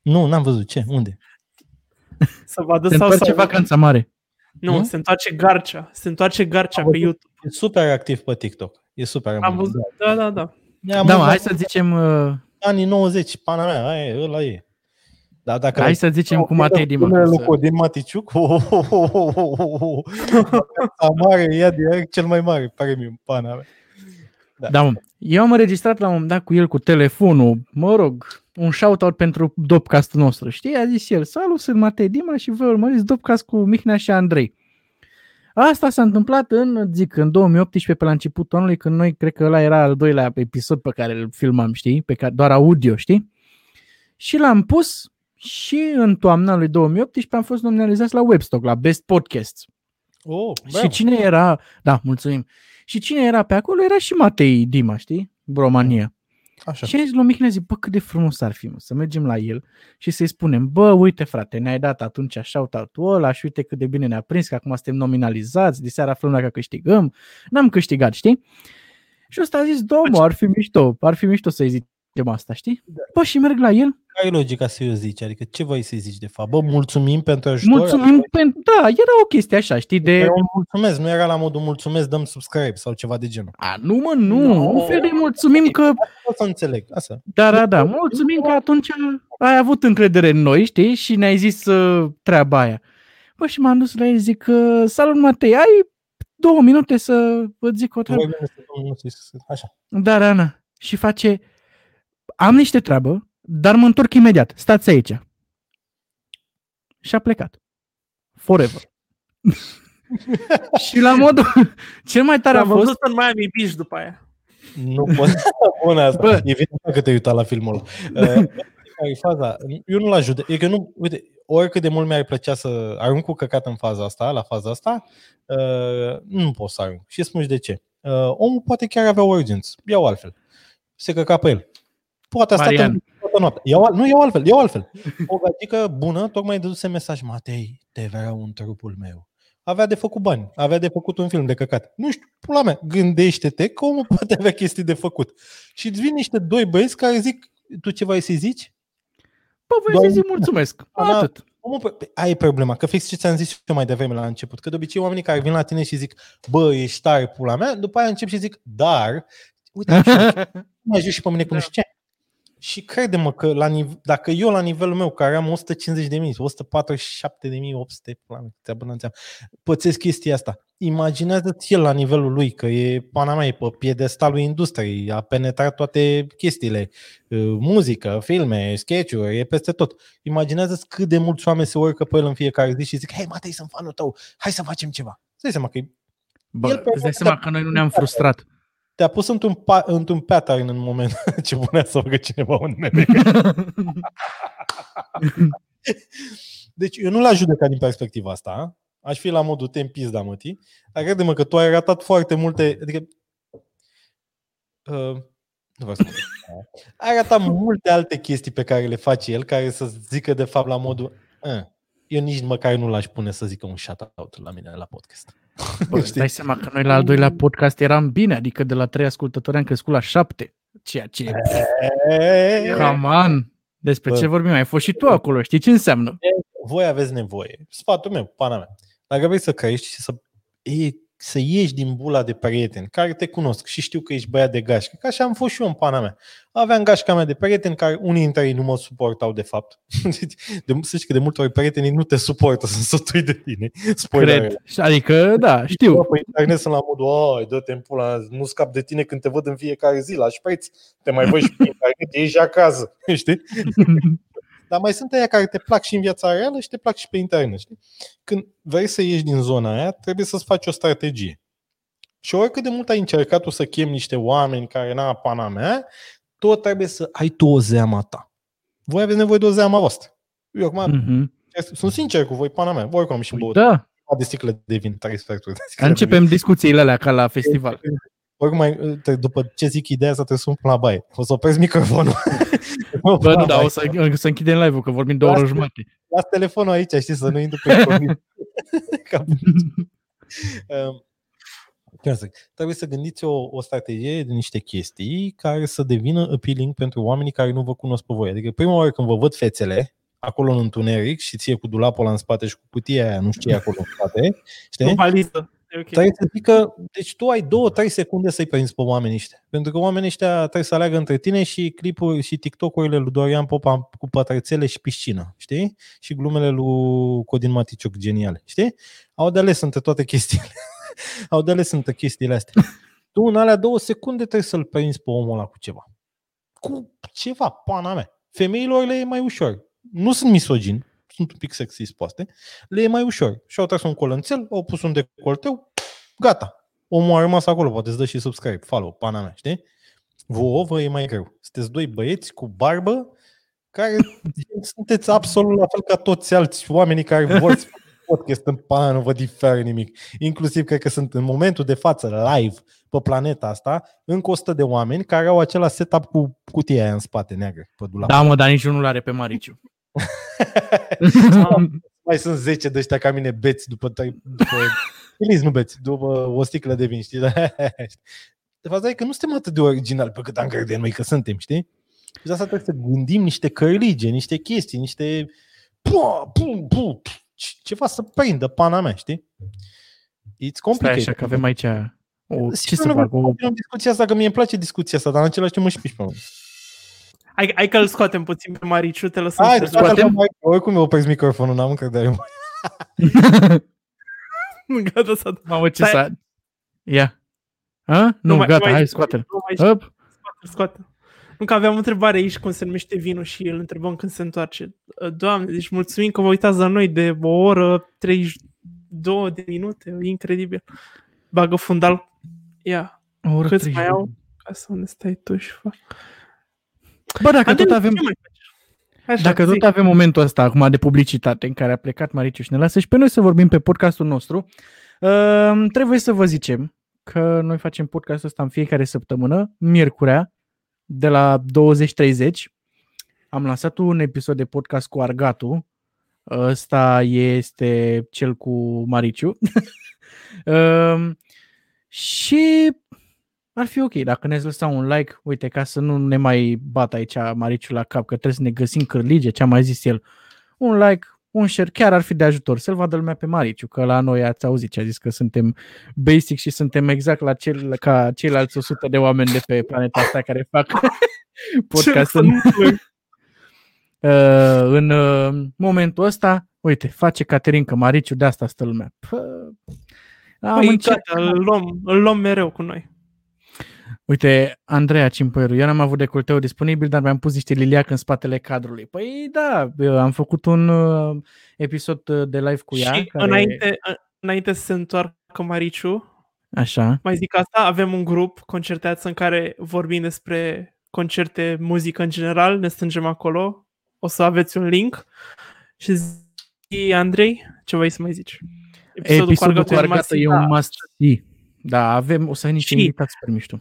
Nu, n-am văzut. Ce? Unde? Să vadă Se sau întoarce să... vacanța mare. Nu, Nu? se întoarce Garcea. Se întoarce Garcea Am pe văzut. YouTube. E super activ pe TikTok. E super. Am văzut. Da, da, da. Am Da, mă, hai să zicem, uh, Anii 90, pana mea, aia e, ăla e. Dar dacă hai să zicem cu Matei Dima. Numele lui să- Codin Maticiuc, oh, oh, oh, oh, oh, oh, oh. Vacanța mare, ia direct cel mai mare premiu în pana mea. Da, mă. Eu am înregistrat la un moment dat cu el cu telefonul, mă rog, un shout-out pentru Dopcastul nostru. Știi? A zis el, salut, sunt Matei Dima și vă urmăriți Dopcast cu Mihnea și Andrei. Asta s-a întâmplat în, zic, în 2018, pe la începutul anului, când noi, cred că ăla era al doilea episod pe care îl filmam, știi? Pe care, doar audio, știi? Și l-am pus și în toamna lui 2018 am fost nominalizați la Webstock, la Best Podcasts. Oh, Și cine era, da, mulțumim. Și cine era pe acolo era și Matei Dima, știi? România. Așa. Și a zis lui Mihnea, zic, bă, cât de frumos ar fi, mă, să mergem la el și să-i spunem, bă, uite frate, ne-ai dat atunci shout-out-ul ăla și uite cât de bine ne-a prins, că acum suntem nominalizați, de seara aflăm dacă câștigăm. N-am câștigat, știi? Și ăsta a zis, da, mă, ar fi mișto, ar fi mișto să-i zicem asta, știi? Bă, și merg la el, Care e logica să-i o zici? Adică ce vrei să-i zici de fapt? Bă, mulțumim pentru ajutor? mulțumim pentru... Da, era o chestie așa, știi, de... Era un mulțumesc, nu era la modul mulțumesc, dăm subscribe sau ceva de genul. A, nu mă, nu, Nu. un fel de mulțumim că O să înțeleg. Asta. Da, da, da. Mulțumim că atunci ai avut încredere în noi, știi? Și ne-ai zis uh, treaba aia. Bă, și m-am dus la el, zic, uh, salut Matei, ai două minute să îți zic o treabă. Vorbim despre Domnul Iisus. Așa. Da, da, da. Și face, am niște treabă, dar mă întorc imediat. Stați aici. Și a plecat. Forever. și la modul, cel mai tare a Am fost, văzut în Miami Beach după aia. Nu pot. Bună asta. Bă. Bă. E vinovat că te-ai uitat la filmul ăla. Uh, care e faza? Eu nu-l ajut. E că nu, uite, oricât de mult mi-ar plăcea să arunc cu căcat în faza asta, la faza asta, uh, nu pot să arunc. Și spun și de ce. Uh, omul poate chiar avea urgență. Iau altfel. Se căca pe el. Poate a stat Marian. În toată noaptea. Iau, al- nu, iau altfel, iau altfel. O gagică bună tocmai dăduse mesaj, Matei, te vrea un trupul meu. Avea de făcut bani, avea de făcut un film de căcat. Nu știu, pula mea, gândește-te că omul poate avea chestii de făcut. Și îți vin niște doi băieți care zic, tu ce vrei să zici? bă, voi Doar- să zic mulțumesc. Da. Atât. Omul, pe- aia e problema, că fix ce ți-am zis eu mai devreme la început, că de obicei oamenii care vin la tine și zic, bă, ești tare pula mea, după aia încep și zic, dar, uite, mai ajut și pe mine cu nu știu ce. Și crede-mă că la nive- dacă eu la nivelul meu, care am 150 de mii, 147 de mii, 800, pula mea, treabă n-înțeam, pățesc chestia asta. Imaginează-ți el la nivelul lui, că e pana mea, e pe piedestalul industriei, a penetrat toate chestiile, uh, muzică, filme, sketch-uri, e peste tot. Imaginează-ți cât de mulți oameni se urcă pe el în fiecare zi și zic, hei, Matei, sunt fanul tău, hai să facem ceva. Să dai seama că e Bă, El pe- îți dai seama că noi nu ne-am frustrat. Te-a pus într-un, pa- într-un pattern în moment ce punea să facă cineva un meme. Deci eu nu l-aș judeca din perspectiva asta. Aș fi la modul te da mătii. Dar crede-mă că tu ai ratat foarte multe... Adică, uh, nu vreau să Ai ratat multe alte chestii pe care le face el, care să zică de fapt la modul uh, eu nici măcar nu l-aș pune să zică un shout-out la mine la podcast. Bă, îți dai seama că noi la al doilea podcast eram bine, adică de la trei ascultători am crescut la șapte. Ceea ce... Come on! Despre Bă. ce vorbim? Ai fost și tu acolo, știi ce înseamnă? Voi aveți nevoie. Sfatul meu, pana mea. Dacă vrei să crești și să e să ieși din bula de prieteni care te cunosc și știu că ești băiat de gașcă, că așa am fost și eu în pana mea. Aveam gașca mea de prieteni care unii dintre ei nu mă suportau de fapt. De, să știi că de multe ori prietenii nu te suportă, sunt sătui de tine. Spoiler. Cred. Adică, da, știu. Pe internet sunt la modul, ai, dă-te în pula, nu scap de tine când te văd în fiecare zi la șpreț, te mai văd și pe internet, ești acasă, știi? Dar mai sunt aia care te plac și în viața reală și te plac și pe internet. Știi? Când vrei să ieși din zona aia, trebuie să-ți faci o strategie. Și oricât de mult ai încercat tu să chem niște oameni care n-a pana mea, tot trebuie să ai tu o zeama ta. Voi aveți nevoie de o zeama voastră. Eu acum mm-hmm. sunt sincer cu voi, pana mea. Voi oricum am și păi băut. Da. De sticlă de vin, trei sferturi. Începem discuțiile alea ca la festival. Oricum, mai, după ce zic ideea asta, trebuie să sun la baie. O să opresc microfonul. Bă, nu, dar o să, să închidem live-ul, că vorbim două ori jumate. Las telefonul aici, știi, să nu intru pe um, Trebuie să gândiți o, o strategie de niște chestii care să devină appealing pentru oamenii care nu vă cunosc pe voi. Adică prima oară când vă văd fețele, acolo în întuneric și ție cu dulapul ăla în spate și cu cutia aia, nu știu ce e acolo în spate, știi? O Okay. Trebuie să zică, deci tu ai două, trei secunde să-i prinzi pe oamenii ăștia. Pentru că oamenii ăștia trebuie să aleagă între tine și clipuri și TikTok-urile lui Dorian Popa cu pătrățele și piscină, știi? Și glumele lui Codin Maticiuc geniale, știi? Au de ales între toate chestiile. Au de ales între chestiile astea. Tu în alea două secunde trebuie să-l prinzi pe omul ăla cu ceva. Cu ceva, pana mea. Femeilor le e mai ușor. Nu sunt misogin, sunt un pic sexist poate, le e mai ușor. Și-au tras un colănțel, au pus un decolteu, gata. Omul a rămas acolo, poate îți dă și subscribe, follow, pana mea, știi? Vouă vă e mai greu. Sunteți doi băieți cu barbă care sunteți absolut la fel ca toți alți oamenii care vor să podcast în pana, nu vă diferă nimic. Inclusiv cred că sunt în momentul de față live pe planeta asta încă 100 de oameni care au același setup cu cutia aia în spate neagră pe dulap. Da, mă, dar niciunul nu are pe Mariciu. mai sunt 10 de ăștia ca mine beți după, după Feliz, nu beți, după o sticlă de vin, știi? De fapt, e că nu suntem atât de originali pe cât am crede noi că suntem, știi? Și asta trebuie să gândim niște cărlige, niște chestii, niște... Pua, pum, pum, ceva să prindă pana mea, știi? It's complicated. Stai așa că avem aici o, ce să fac? O... discuția asta, că mie îmi place discuția asta, dar în același timp mă și piși pe mine. Hai, hai că îl scoatem puțin pe Mariciu, te lăsăm hai, să scoatem. Mai, oricum eu opresc microfonul, n-am încredere. gata să... Mamă, ce s-a... Ia. Ha? Nu, nu mai, gata, mai, hai, scoate-l. Scoate-l, scoate Nu că aveam o întrebare aici cum se numește vinul și îl întrebăm când se întoarce. Doamne, deci mulțumim că vă uitați la noi de o oră, 32 de minute, incredibil. Bagă fundal. Ia. O oră Câți mai au? Ca să ne stai tu și fac. Bă, dacă Adem, tot avem... Așa, dacă zic. tot avem momentul ăsta acum de publicitate în care a plecat Mariciu și ne lasă și pe noi să vorbim pe podcastul nostru, uh, trebuie să vă zicem că noi facem podcastul ăsta în fiecare săptămână, miercurea, de la 20.30. Am lansat un episod de podcast cu Argatu. Ăsta este cel cu Mariciu. uh, și ar fi ok dacă ne-ați lăsat un like, uite, ca să nu ne mai bat aici Mariciu la cap, că trebuie să ne găsim cârlige, ce a mai zis el. Un like, un share, chiar ar fi de ajutor să-l vadă lumea pe Mariciu, că la noi ați auzit ce a zis, că suntem basic și suntem exact la cel, ca ceilalți 100 de oameni de pe planeta asta care fac podcast în, uh, în uh, momentul ăsta. Uite, face Caterin că Mariciu de asta stă lumea. Pă, am păi, gata, îl luăm, îl luăm mereu cu noi. Uite, Andreea Cimpăru, eu n-am avut decolteu disponibil, dar mi-am pus niște liliac în spatele cadrului. Păi da, am făcut un uh, episod uh, de live cu ea. Și care... înainte, înainte să se întoarcă Mariciu, Așa. mai zic asta, avem un grup, Concerteață, în care vorbim despre concerte, muzică în general, ne strângem acolo, o să aveți un link și Și Andrei, ce vrei să mai zici? Episodul, cu Argata e un must see. Da, avem, o să ai niște Și- invitați super mișto.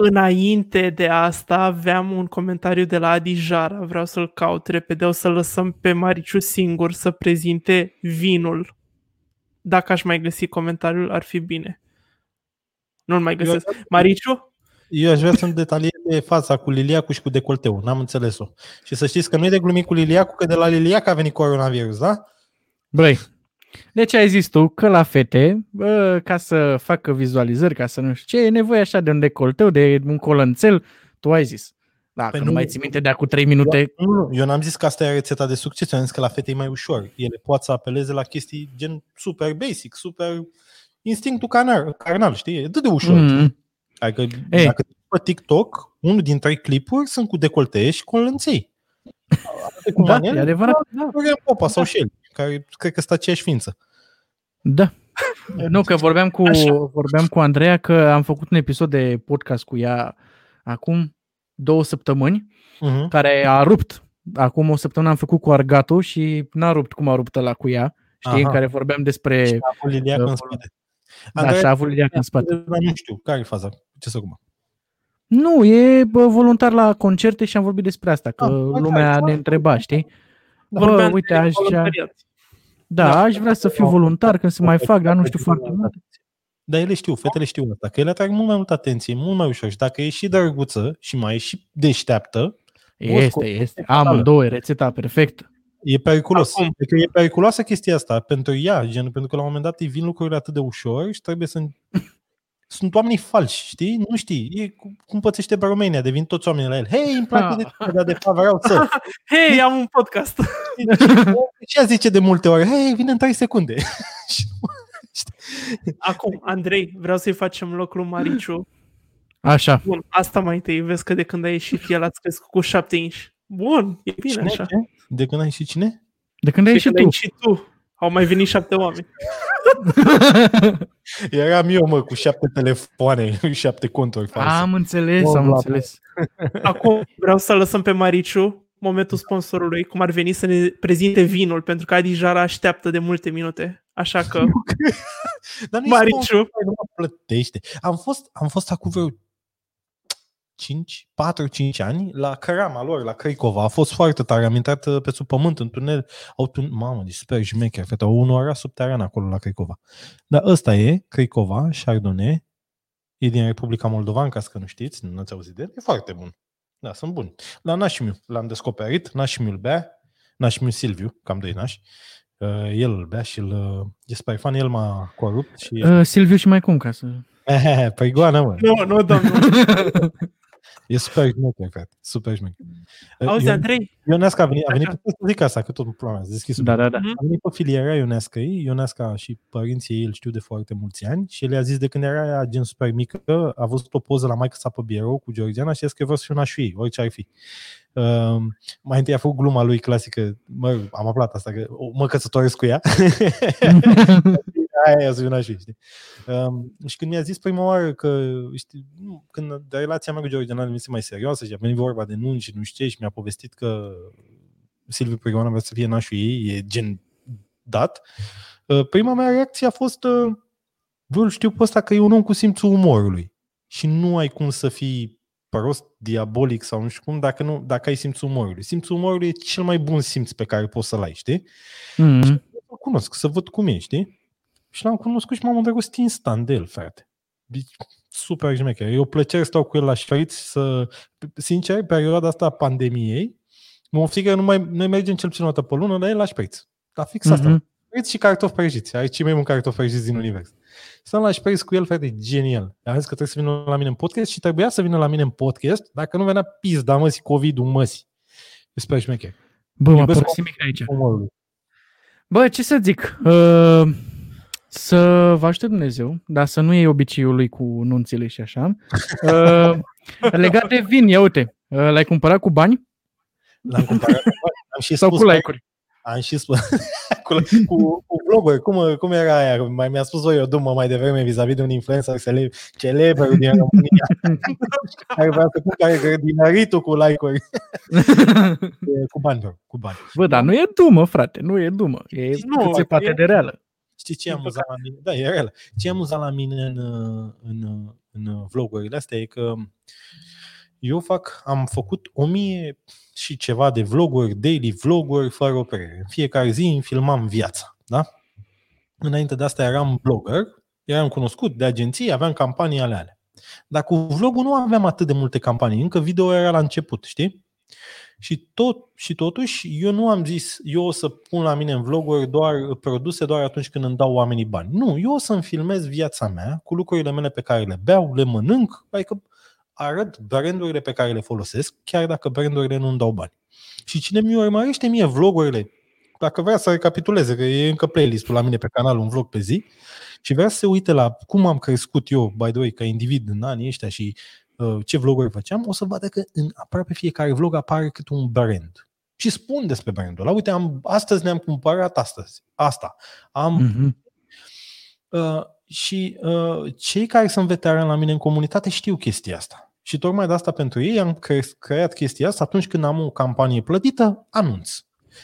Înainte de asta aveam un comentariu de la Adi Jara, vreau să-l caut repede, o să lăsăm pe Mariciu singur să prezinte vinul. Dacă aș mai găsi comentariul, ar fi bine. Nu-l mai găsesc. Mariciu? Eu aș vrea să-mi detalieze fața cu Liliacu și cu decolteu. N-am înțeles-o. Și să știți că nu e de glumit cu Liliacu, că de la Liliacu a venit coronavirus, da? Băi, deci ai zis tu că la fete, bă, ca să facă vizualizări, ca să nu știu ce, e nevoie așa de un decolteu, de un colănțel, tu ai zis. Dacă Păi nu, nu- mai ții minte de acum 3 minute, Nu, nu, eu n-am zis că asta e rețeta de succes, eu am zis că la fete e mai ușor. Ele pot să apeleze la chestii gen super basic, super instinctul carnal, carnal știi? E atât de ușor. Mm. mm, Adică Ei. dacă te uiți pe TikTok, unul din trei clipuri sunt cu decoltee și cu lănței. Cu da, manele, e adevărat. Da. Florian Popa sau Shelly, care cred că sunt aceeași ființă. da. Nu, că vorbeam cu, Așa. vorbeam cu Andreea că am făcut un episod de podcast cu ea acum două săptămâni, Uh-huh. care a rupt. Acum o săptămână am făcut cu Argato și n-a rupt cum a rupt la cu ea. Știi, Aha. în care vorbeam despre... Și a avut Liliac în uh, spate. Da, și a avut Liliac în spate. Dar nu știu, care e faza? Ce să cum? Nu, e bă, voluntar la concerte și am vorbit despre asta, că Ah, ok, lumea ne foarte întreba, știi? Bă, Vorbeam uite, de aș, voluntariat. da, Da. aș vrea să fiu voluntar când se mai fac, dar nu știu foarte mult. Dar ele știu, fetele știu asta, că ele atrag mult mai multă atenție, mult mai ușor. Și dacă e și drăguță și mai e și deșteaptă, Este, este. Amândouă, e rețeta perfectă. e periculos. Acum. Adică e periculoasă chestia asta pentru ea, gen, pentru că la un moment dat îi vin lucrurile atât de ușor și trebuie să... Sunt oamenii falși, știi? Nu știi. E cu- cum pățește pe România, devin toți oamenii la el. Hei, îmi place de tine, dar de fapt vreau să... Hei, am un podcast. Ce zice de multe ori? Hei, vine în 3 secunde. Și nu- Acum, Andrei, vreau să-i facem loc lui Mariciu. Așa. Bun, asta mai întâi. Vezi că de când a ieșit el ați crescut cu 7 inch. Bun, e bine Cine? așa. Ce? De când ai ieșit cine? De când ai De ieșit când ai tu? ieșit tu. Au mai venit șapte oameni. Eram eu, mă, cu șapte telefoane, șapte conturi false. Am înțeles, Bla, am bla, înțeles. Acum vreau să lăsăm pe Mariciu momentul sponsorului, cum ar veni să ne prezinte vinul, pentru că Adi Jara așteaptă de multe minute. Așa că, Dar nu Mariciu. nu mă plătește. Am fost, am fost acum vreo 5, 4-5 ani la cărama lor, la Crăicova. A fost foarte tare. Am intrat uh, pe sub pământ, în tunel. Au tun... Mamă, deci super șmecher. Fete, au un oraș subteran acolo la Crăicova. Dar ăsta e, Crăicova, Chardonnay. E din Republica Moldovan, ca să că nu știți, nu ați auzit de el. E foarte bun. Da, sunt buni. La nașimiu l-am descoperit. Nașimiu îl bea. Nașimiu Silviu, cam doi nași. Uh, el îl bea și îl... Uh, e super fan, el m-a corupt și... Uh, Silviu și mai cum, ca să... Eh, Păi goană, mă. nu, nu, domnul. E super șmecher, frate. Super șmecher. Auzi, Ion- Andrei, Ionesca a venit, a venit Așa. pe să zic asta, că tot problema s-a deschis Da, da, da. A venit pe filiera Ionesca Ionesca și părinții ei îl știu de foarte mulți ani și el a zis de când era ea gen super mică, a văzut o poză la maică sa pe birou cu Georgiana și a zis că vreau să fiu nașul ei, orice ar fi. Uh, mai întâi a făcut gluma lui clasică, mă, am aflat asta, că o- mă căsătoresc cu ea. Aia e să fiu nașul ei, știi? Um, și când mi-a zis prima oară că, știi, nu, când de relația mea cu Georgiana devenise mai serioasă și a venit vorba de nunci și nu știu ce și mi-a povestit că Silviu Prigoana vrea să fie nașul ei, e gen dat. Uh, Prima mea reacție a fost uh, bă, îl știu pe ăsta că e un om cu simțul umorului și nu ai cum să fii prost, diabolic sau nu știu cum dacă, nu, dacă ai simțul umorului. Simțul umorului e cel mai bun simț pe care poți să-l ai, știi? Mm. Să-l cunosc, să văd cum e, știi? Și l-am cunoscut și m-am îndrăgostit instant de el, frate. Deci, super șmecher. E o plăcere să stau cu el la șpriț, să... Sincer, perioada asta a pandemiei, mă frică nu mai, noi mergem cel puțin o dată pe lună, dar el la șpriț. Dar fix asta. Mhm. Șpriț și cartofi prăjiți. Ai cei mai buni cartofi prăjiți din univers. Stăm la șpriț cu el, frate, e genial. Am zis că trebuie să vină la mine în podcast și trebuia să vină la mine în podcast, dacă nu venea pizda, măsi, COVID-ul, măsi. E super șmecher. Bă, m-a Iubesc părăsit mic aici. Umorul. Bă, ce să zic? Uh, să vă aștept Dumnezeu, dar să nu iei obiceiul lui cu nunțile și așa. Uh, legat de vin, ia uite, uh, l-ai cumpărat cu bani L-am cumpărat. Am și sau spus cu că- like-uri? Am și spus cu, cu, cu vlogger. Cum, cum era aia? Mai mi-a spus o eu dumă mai devreme vis-a-vis de un influencer cele- celebru din România care vrea să cumpere grădinăritul cu like-uri. E, cu bani, bro, cu bani. Bă, dar nu e dumă, frate, nu e dumă. E Nu, cât se poate e- de reală. Știi ce e Din amuzant la mine? Da, e real. Ce e amuzant la mine în, în, în vlogurile astea e că eu fac, am făcut o mie și ceva de vloguri, daily vloguri, fără oprire. În fiecare zi îmi filmam viața, da? Înainte de asta eram blogger, eram cunoscut de agenții, aveam campanii ale alea. Dar cu vlogul nu aveam atât de multe campanii, încă video era la început, știi? Și, tot, și totuși, eu nu am zis, eu o să pun la mine în vloguri doar produse doar atunci când îmi dau oamenii bani. Nu, eu o să-mi filmez viața mea cu lucrurile mele pe care le beau, le mănânc, adică arăt brandurile pe care le folosesc, chiar dacă brandurile nu îmi dau bani. Și cine mi urmărește mie vlogurile, dacă vrea să recapituleze, că e încă playlist-ul la mine pe canal, un vlog pe zi, și vrea să se uite la cum am crescut eu, by the way, ca individ în anii ăștia și uh, ce vloguri făceam, o să vadă că în aproape fiecare vlog apare cât un brand. Și spun despre brandul ăla. Uite, am, astăzi ne-am cumpărat astăzi. Asta. Am, Mhm. Uh, și uh, cei care sunt veterani la mine în comunitate știu chestia asta. Și tocmai de asta pentru ei am cre- creat chestia asta atunci când am o campanie plătită, anunț.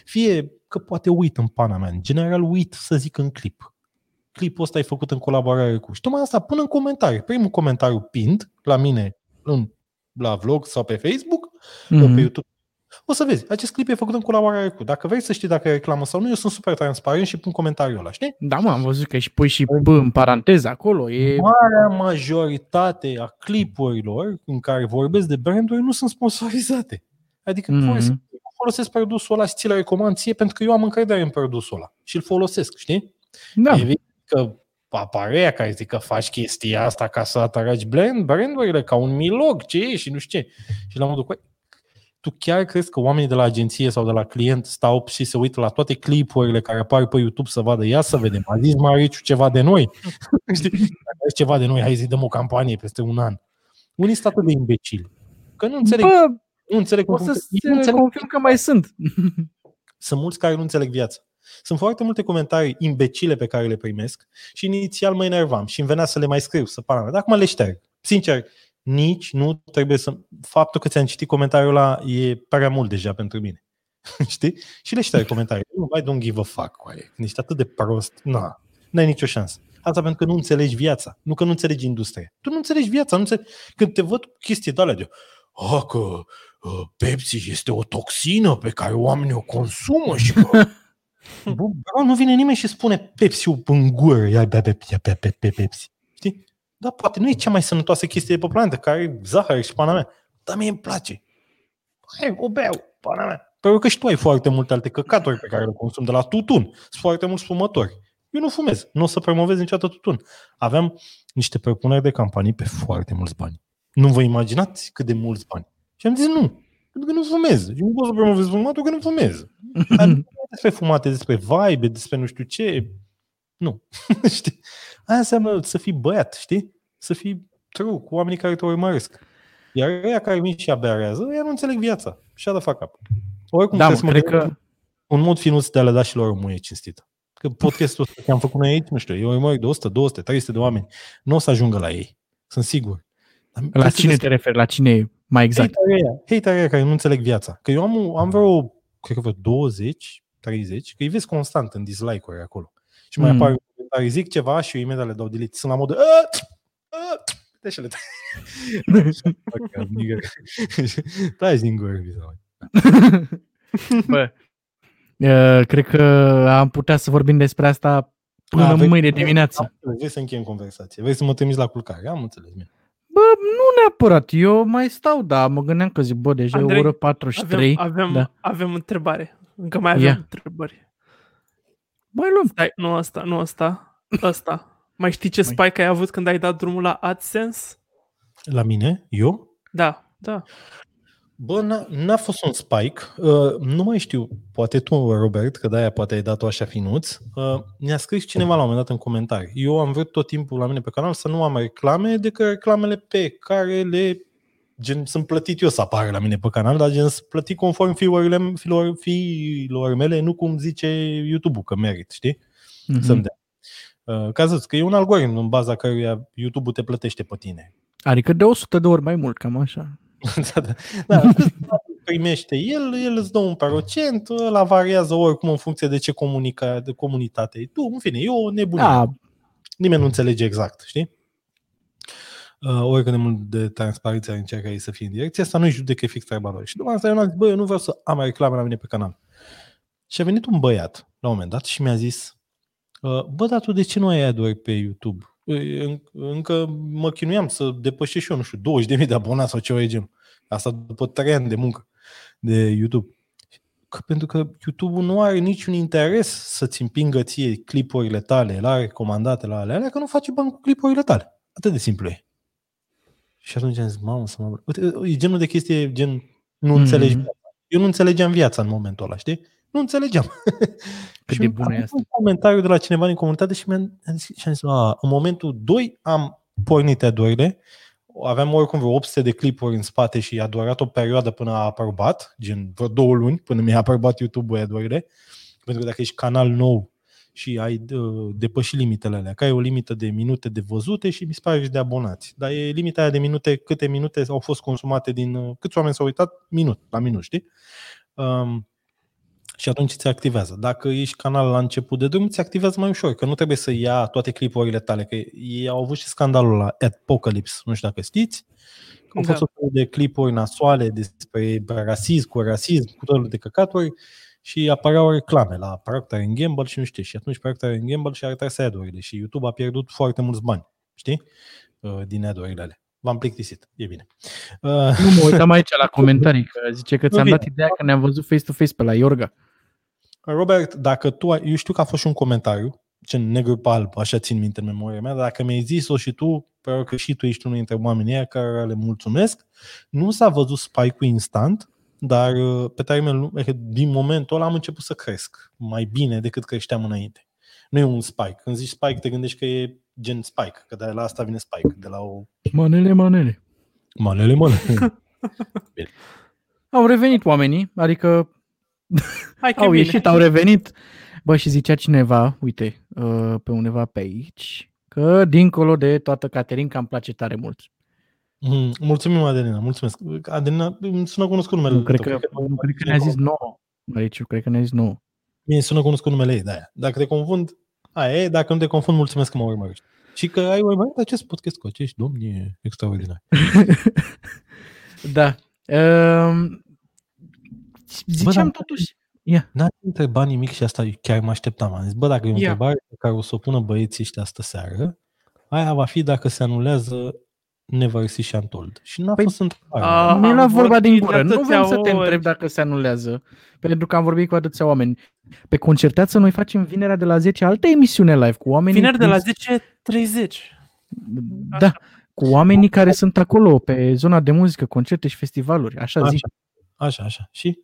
Fie că poate uit în pana mea, în general uit să zic în clip. Clipul ăsta e făcut în colaborare cu. Și tocmai asta pun în comentarii. Primul comentariu pind la mine în, la vlog sau pe Facebook, mm-hmm. pe Mhm. YouTube. O să vezi, acest clip e făcut în colaborare cu. Dacă vrei să știi dacă e reclamă sau nu, eu sunt super transparent și pun comentariul ăla, știi? Da, mă, am văzut că și pui și P în paranteză acolo. E... Marea majoritate a clipurilor în care vorbesc de branduri nu sunt sponsorizate. Adică Mhm. mm-hmm. folosesc produsul ăla și ți-l recomand ție pentru că eu am încredere în produsul ăla și îl folosesc, știi? Da, Evident că apare ea care zic că faci chestia asta ca să atragi brand, brandurile ca un milog, ce e și nu știu ce. Și la modul, "Păi, tu chiar crezi că oamenii de la agenție sau de la client stau și se uită la toate clipurile care apar pe YouTube să vadă, ia să vedem, a zis Mariciu ceva de noi. Știi? Dacă ai ceva de noi, hai să dăm o campanie peste un an. Unii sunt atât de imbecili. Că nu înțeleg, Bă, nu înțeleg cum o să funcționează. Nu se înțeleg confirm că mai sunt. sunt mulți care nu înțeleg viața. Sunt foarte multe comentarii imbecile pe care le primesc și inițial mă enervam și îmi venea să le mai scriu, să pară. Dar acum le șterg. Sincer, nici nu trebuie să... Faptul că ți-am citit comentariul ăla e prea mult deja pentru mine. Știi? Și le șterg comentarii. Nu, mai don't give a fuck, coaie. Când ești atât de prost, na, n-ai nicio șansă. Asta pentru că nu înțelegi viața, nu că nu înțelegi industria. Tu nu înțelegi viața, nu înțelegi... Când te văd cu chestii de alea de oh, că uh, Pepsi este o toxină pe care oamenii o consumă și că Bă, bro, nu vine nimeni și spune Pepsi-ul în gură, ia bea, bea, bea, bea, bea, bea, Pepsi. Știi? Da, poate nu e cea mai sănătoasă chestie de pe planetă, care e zahăr și pana mea. Dar mie îmi place. Hai, o beau, pana mea. Pentru că și tu ai foarte multe alte căcaturi pe care le consumi de la tutun. Sunt foarte mulți fumători. Eu nu fumez. Nu o să promovez niciodată tutun. Aveam niște propuneri de campanii pe foarte mulți bani. Nu vă imaginați cât de mulți bani. Și am zis nu. Pentru că nu fumez. Eu nu pot să promovez fumatul că nu fumez. Dar nu e despre fumate, despre vibe, despre nu știu ce. Nu. știi? Aia înseamnă să fii băiat, știi? Să fii true cu oamenii care te urmăresc. Iar ăia care vin și aberează, ăia nu înțeleg viața. Și the fuck up. Oricum, Da, mă, trebuie să mă cred gândesc că... un mod finuț de a le da și lor o muie cinstită. Că podcastul ăsta ce am făcut noi aici, nu știu, eu urmări de 100, 200, 300 de oameni. Nu o să ajungă la ei. Sunt sigur. Dar La trebuie să cine găsesc- te referi? La cine mai exact? Haterii ăia, haterii ăia care nu înțeleg viața. Că eu am, am vreo, cred că vreo 20, 30, că îi vezi constant în dislike-uri acolo. Și mai Mm. mm. apar comentarii, zic ceva și eu imediat le dau delete. Sunt la modul, "A, a, Deci le Taci din gură, bizar. Bă, uh, cred că am putea să vorbim despre asta până Da, vrei- mâine dimineață. Vrei să încheiem conversație. Vrei să mă trimiți la culcare. Am înțeles. Bine. Bă, nu neapărat. Eu mai stau, da, mă gândeam că zic, bă, deja e o Andrei, oră 43. Avem, avem, da. da. avem întrebare. Încă mai avem Ia. întrebări. Mai luăm. Stai, nu asta, nu asta, asta. Mai știi ce Mai- spike ai avut când ai dat drumul la AdSense? La mine? Eu? Da, da. Bă, n-a, n-a fost un spike. Uh, nu mai știu, poate tu, Robert, că de-aia poate ai dat-o așa finuț. Uh, ne-a scris cineva la un moment dat în comentarii. Eu am vrut tot timpul la mine pe canal să nu am reclame decât reclamele pe care le gen sunt plătit eu să apară la mine pe canal, dar gen sunt plătit conform fiilor, fiilor, fiilor mele, nu cum zice YouTube-ul că merit, știi? Mhm. Să-mi dea. Uh, Ca să zic că e un algoritm în baza căruia YouTube-ul te plătește pe tine. Adică de 100 de ori mai mult, cam așa. Da, da. da primește el, el îți dă un procent, ăla variază oricum în funcție de ce comunica, de comunitate e tu. În fine, e o nebunie. Da, Nimeni nu înțelege exact, știi? Uh, oricât de mult de transparență ar încerca ei să fie în direcția asta, nu-i judecă fix treaba lor. Și după asta eu am zis, bă, eu nu vreau să am reclame la mine pe canal. Și a venit un băiat, la un moment dat, și mi-a zis, uh, bă, dar tu de ce nu ai ad pe YouTube? Ă, în- Încă mă chinuiam să depășesc și eu, nu știu, 20.000 de abonați sau ceva de genul. Asta după 3 ani de muncă de YouTube. Că pentru că YouTube-ul nu are niciun interes să-ți împingă ție clipurile tale la recomandate la alea, alea, că nu face bani cu clipurile tale. Atât de simplu e. Și atunci am zis, mamă, să mă... Uite, e genul de chestie, gen, nu Mhm. înțelegi viața. Eu nu înțelegeam viața în momentul ăla, știi? Nu înțelegeam. Cât Și de am bună e avut asta. un comentariu de la cineva din comunitate și mi-am am zis, și am zis a, în momentul 2 am pornit ad aveam oricum vreo 800 de clipuri în spate și a durat o perioadă până a aprobat, gen vreo două luni până mi-a aprobat YouTube-ul ad pentru că dacă ești canal nou și ai uh, depășit limitele alea, că ai o limită de minute de văzute și mi se pare și de abonați. Dar e limita aia de minute, câte minute au fost consumate din, uh, câți oameni s-au uitat, minut, la minut, știi? Um, și atunci ți activează. Dacă ești canal la început de drum, ți activează mai ușor, că nu trebuie să ia toate clipurile tale, că ei au avut și scandalul la Apocalypse, nu știu dacă știți, că au Da. fost o fel de clipuri nasoale despre rasism, cu rasism, cu tot felul de căcaturi și apăreau reclame la Procter Gamble și nu știu. Și atunci Procter Gamble și-a retras ad și YouTube a pierdut foarte mulți bani, știi? Uh, Din ad alea. V-am plictisit, e bine. Uh, Nu mă uitam aici la comentarii, că zice că ți-am bine. dat ideea că ne-am văzut face-to-face pe la Iorga. Robert, dacă tu ai, eu știu că a fost și un comentariu, ce negru pe alb, așa țin minte în memoria mea, dar dacă mi-ai zis-o și tu, pentru că și tu ești unul dintre oamenii ăia care le mulțumesc, nu s-a văzut spike-ul instant, dar uh, pe termen lung, adică din momentul ăla am început să cresc mai bine decât creșteam înainte. Nu e un spike. Când zici spike, te gândești că e gen spike, că de la asta vine spike, de la o Manele, manele. manele, manele. Au revenit oamenii, adică Hai că au bine. ieșit, au revenit. Bă, și zicea cineva, uite, uh, pe undeva pe aici, că dincolo de toată Caterinca îmi place tare mult. Mm, mulțumim, Adelina, mulțumesc. Adelina, îmi sună cunoscut numele. Nu cred tău, că, nu cred că ne-a zis nouă. Aici, eu cred că ne-a zis nouă. Mie sună cunoscut numele ei, de-aia. Dacă te confund, aia e, dacă nu te confund, mulțumesc că mă urmărești. Și că ai urmărit acest podcast cu acești domni e extraordinar. Da. Um, ziceam dar- totuși... Ia. N-am întrebat nimic și asta chiar mă așteptam. Am zis, bă, dacă e o Ia. întrebare pe care o să o pună băieții ăștia astă seară, aia va fi dacă se anulează Never See și Untold. Și n-a Păi, fost întrebare. a- Nu e la am vorba din vorbit gură. de Nu atâția vreau să te ori. întreb dacă se anulează, pentru că am vorbit cu atâția oameni. Pe concerteață noi facem vinerea de la 10 alte emisiune live cu oamenii... Vineri de la din- 10.30. Da, cu oamenii care sunt acolo pe zona de muzică, concerte și festivaluri, așa, așa, zic. așa, așa. Și?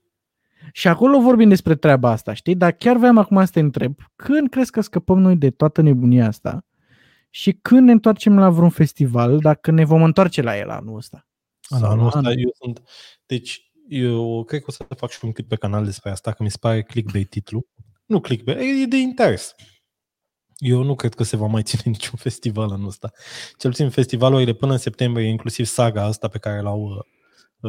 Și acolo vorbim despre treaba asta, știi? Dar chiar vreau acum să te întreb, când crezi că scăpăm noi de toată nebunia asta și când ne întoarcem la vreun festival, dacă ne vom întoarce la el anul ăsta? Anul, Sau anul la ăsta, anul? eu sunt... Deci, eu cred că o să fac și un clip pe canal despre asta, că mi se pare clickbait titlul. Nu clickbait, e de interes. Eu nu cred că se va mai ține niciun festival anul ăsta. Cel puțin festivalurile până în septembrie, inclusiv saga asta pe care l-au uh,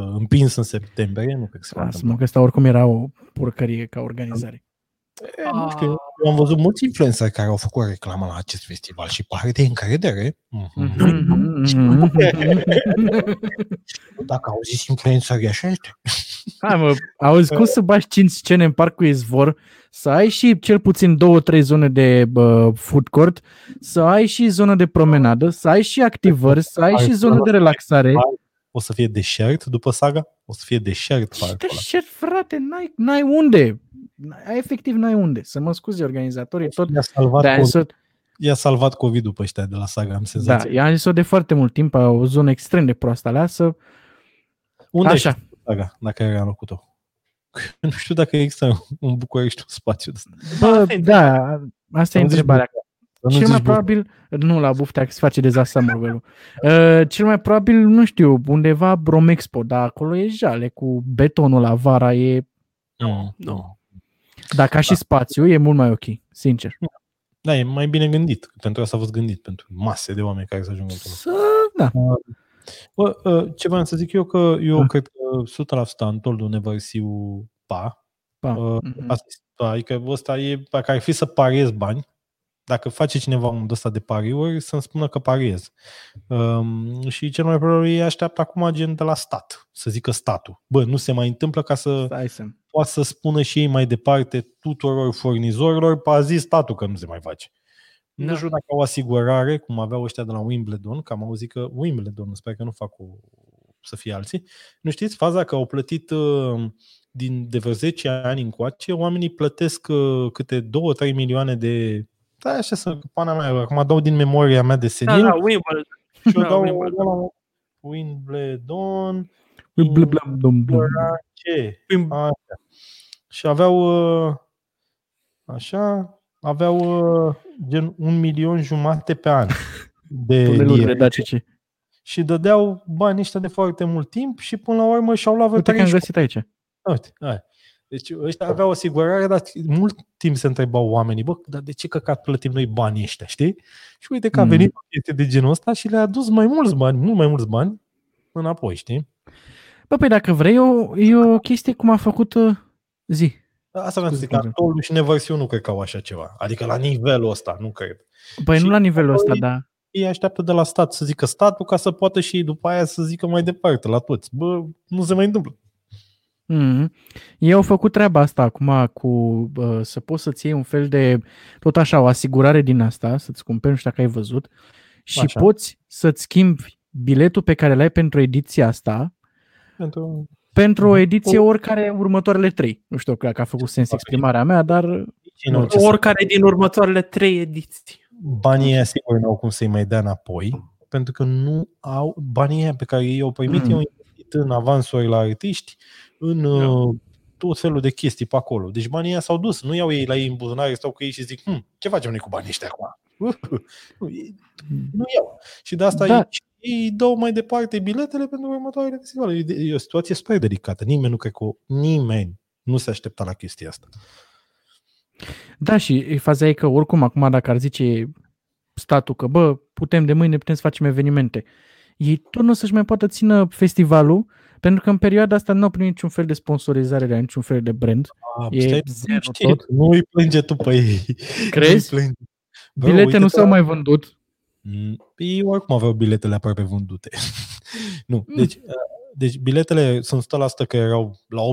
uh, împins în septembrie, nu cred că se va întâmpla. Lasă-mă că asta oricum era o porcărie ca organizare. E, nu știu, eu am văzut mulți influenceri care au făcut reclamă la acest festival și pare de încredere. Mhm. Mhm. Dacă au zis influencerii așa este. Hai mă, auzi, cum să bași 5 scene în parcul Izvor, să ai și cel puțin 2-3 zone de bă, food court, să ai și zonă de promenadă, să ai și activări, să ai și zonă de relaxare. O să fie deșert după saga? O să fie deșert Și parcul ăla. deșert, frate, n-ai, n-ai unde. N-ai- Efectiv, n-ai unde. Să mă scuze organizatorii, tot I-a salvat, de-aia COVID, să, i-a salvat COVID-ul pe ăștia de la saga, am da, senzația. i-am zis-o de foarte mult timp, o zonă extrem de proastă alea, să, Unde așa. Așa. saga, dacă era în locul tău? Nu știu dacă există în București un spațiu de ăsta. Bă, asta e da, asta e Am zis întrebarea. nu cel zici mai buf- probabil, nu la Bufteac se face dezastru murvelul. Uh, cel mai probabil, nu știu, undeva Bromexpo, dar acolo e jale cu betonul la vara, e, Mm. Nu. dar ca și spațiu, e mult mai ok, sincer. Da, e mai bine gândit. Pentru asta a fost gândit, pentru mase de oameni care să ajungă acolo. Să, da. Bă, uh, ce vreau să zic eu, că eu Ah. cred că 100% am told never see pa. Pa. Uh, Mhm. Asta este, adică ăsta e, dacă ar fi să pariez bani, dacă face cineva un ăsta de pariuri, să-mi spună că pariez. Um, și cel mai probabil ei așteaptă acum gen de la stat, să zică statul. Bă, nu se mai întâmplă ca să Stai să poată să spună și ei mai departe tuturor furnizorilor, pe a zis statul că nu se mai face. Nu Da. știu dacă au asigurare, cum aveau ăștia de la Wimbledon, că am auzit că Wimbledon, sper că nu fac o, să fie alții. Nu știți faza că au plătit uh, din, de vreo 10 ani încoace, oamenii plătesc uh, câte 2-3 milioane de... Da, așa să pana mea, acum dau din memoria mea de Da, senil da, Wimbledon. și eu da, dau Wimbledon. de la Wimbledon, Blă, blă, dum, dum. ce? Wim- Așa. Și aveau uh, așa, aveau uh, gen un milion jumate pe an de Tunelurile lire. dacice. Și dădeau bani ăștia de foarte mult timp și până la urmă și-au luat vreo Uite că am 30 găsit aici. Uite, hai. Deci ăștia aveau asigurare, dar mult timp se întrebau oamenii, bă, dar de ce căcat plătim noi banii ăștia, știi? Și uite că a Mm. venit o chestie de genul ăsta și le-a adus mai mulți bani, mult mai mulți bani înapoi, știi? Bă, păi dacă vrei, e o, e o chestie cum a făcut uh, zi. Asta vreau să zic, Scuze. Atolul și Neversiu nu cred că au așa ceva. Adică la nivelul ăsta, nu cred. Păi Și nu la nivelul ăsta, apoi- dar Ei așteaptă de la stat să zică statul ca să poată și ei după aia să zică mai departe la toți. Bă, nu se mai întâmplă. Mm. Ei au făcut treaba asta acum cu uh, să poți să-ți iei un fel de, tot așa, o asigurare din asta, să-ți cumperi, nu știu dacă ai văzut, și Așa. poți să-ți schimbi biletul pe care l-ai pentru ediția asta Pentru pentru o Mhm. ediție oricare următoarele trei. Nu știu dacă a făcut sens exprimarea mea, dar în orice să- Oricare din următoarele trei ediții. banii ăia sigur n-au cum să-i mai dea înapoi, pentru că nu au banii ăia pe care ei au primit, Mm. mm. au investit în avansuri la artiști, în uh, tot felul de chestii pe acolo. Deci banii ăia s-au dus, nu iau ei la ei în buzunare, stau cu ei și zic, hm, ce facem noi cu banii ăștia acum? Nu, ei- nu iau. Și de asta Da. da. ei, ei dau mai departe biletele pentru următoarele festivaluri. E de- E o situație super delicată. Nimeni nu cred că o- nimeni nu se aștepta la chestia asta. Da, și faza e că oricum acum dacă ar zice statul că bă, putem de mâine, putem să facem evenimente, ei tot nu o să-și mai poată țină festivalul, pentru că în perioada asta nu au primit niciun fel de sponsorizare de la niciun fel de brand. A, E stai zero liniștit, tot. Nu îi plânge tu pe ei. Crezi? Nu-i plânge. Bă, Bilete uite nu că- s-au mai vândut. Mm, Ei oricum aveau biletele aproape vândute. nu, deci, uh, deci biletele sunt 100% că erau la 80%,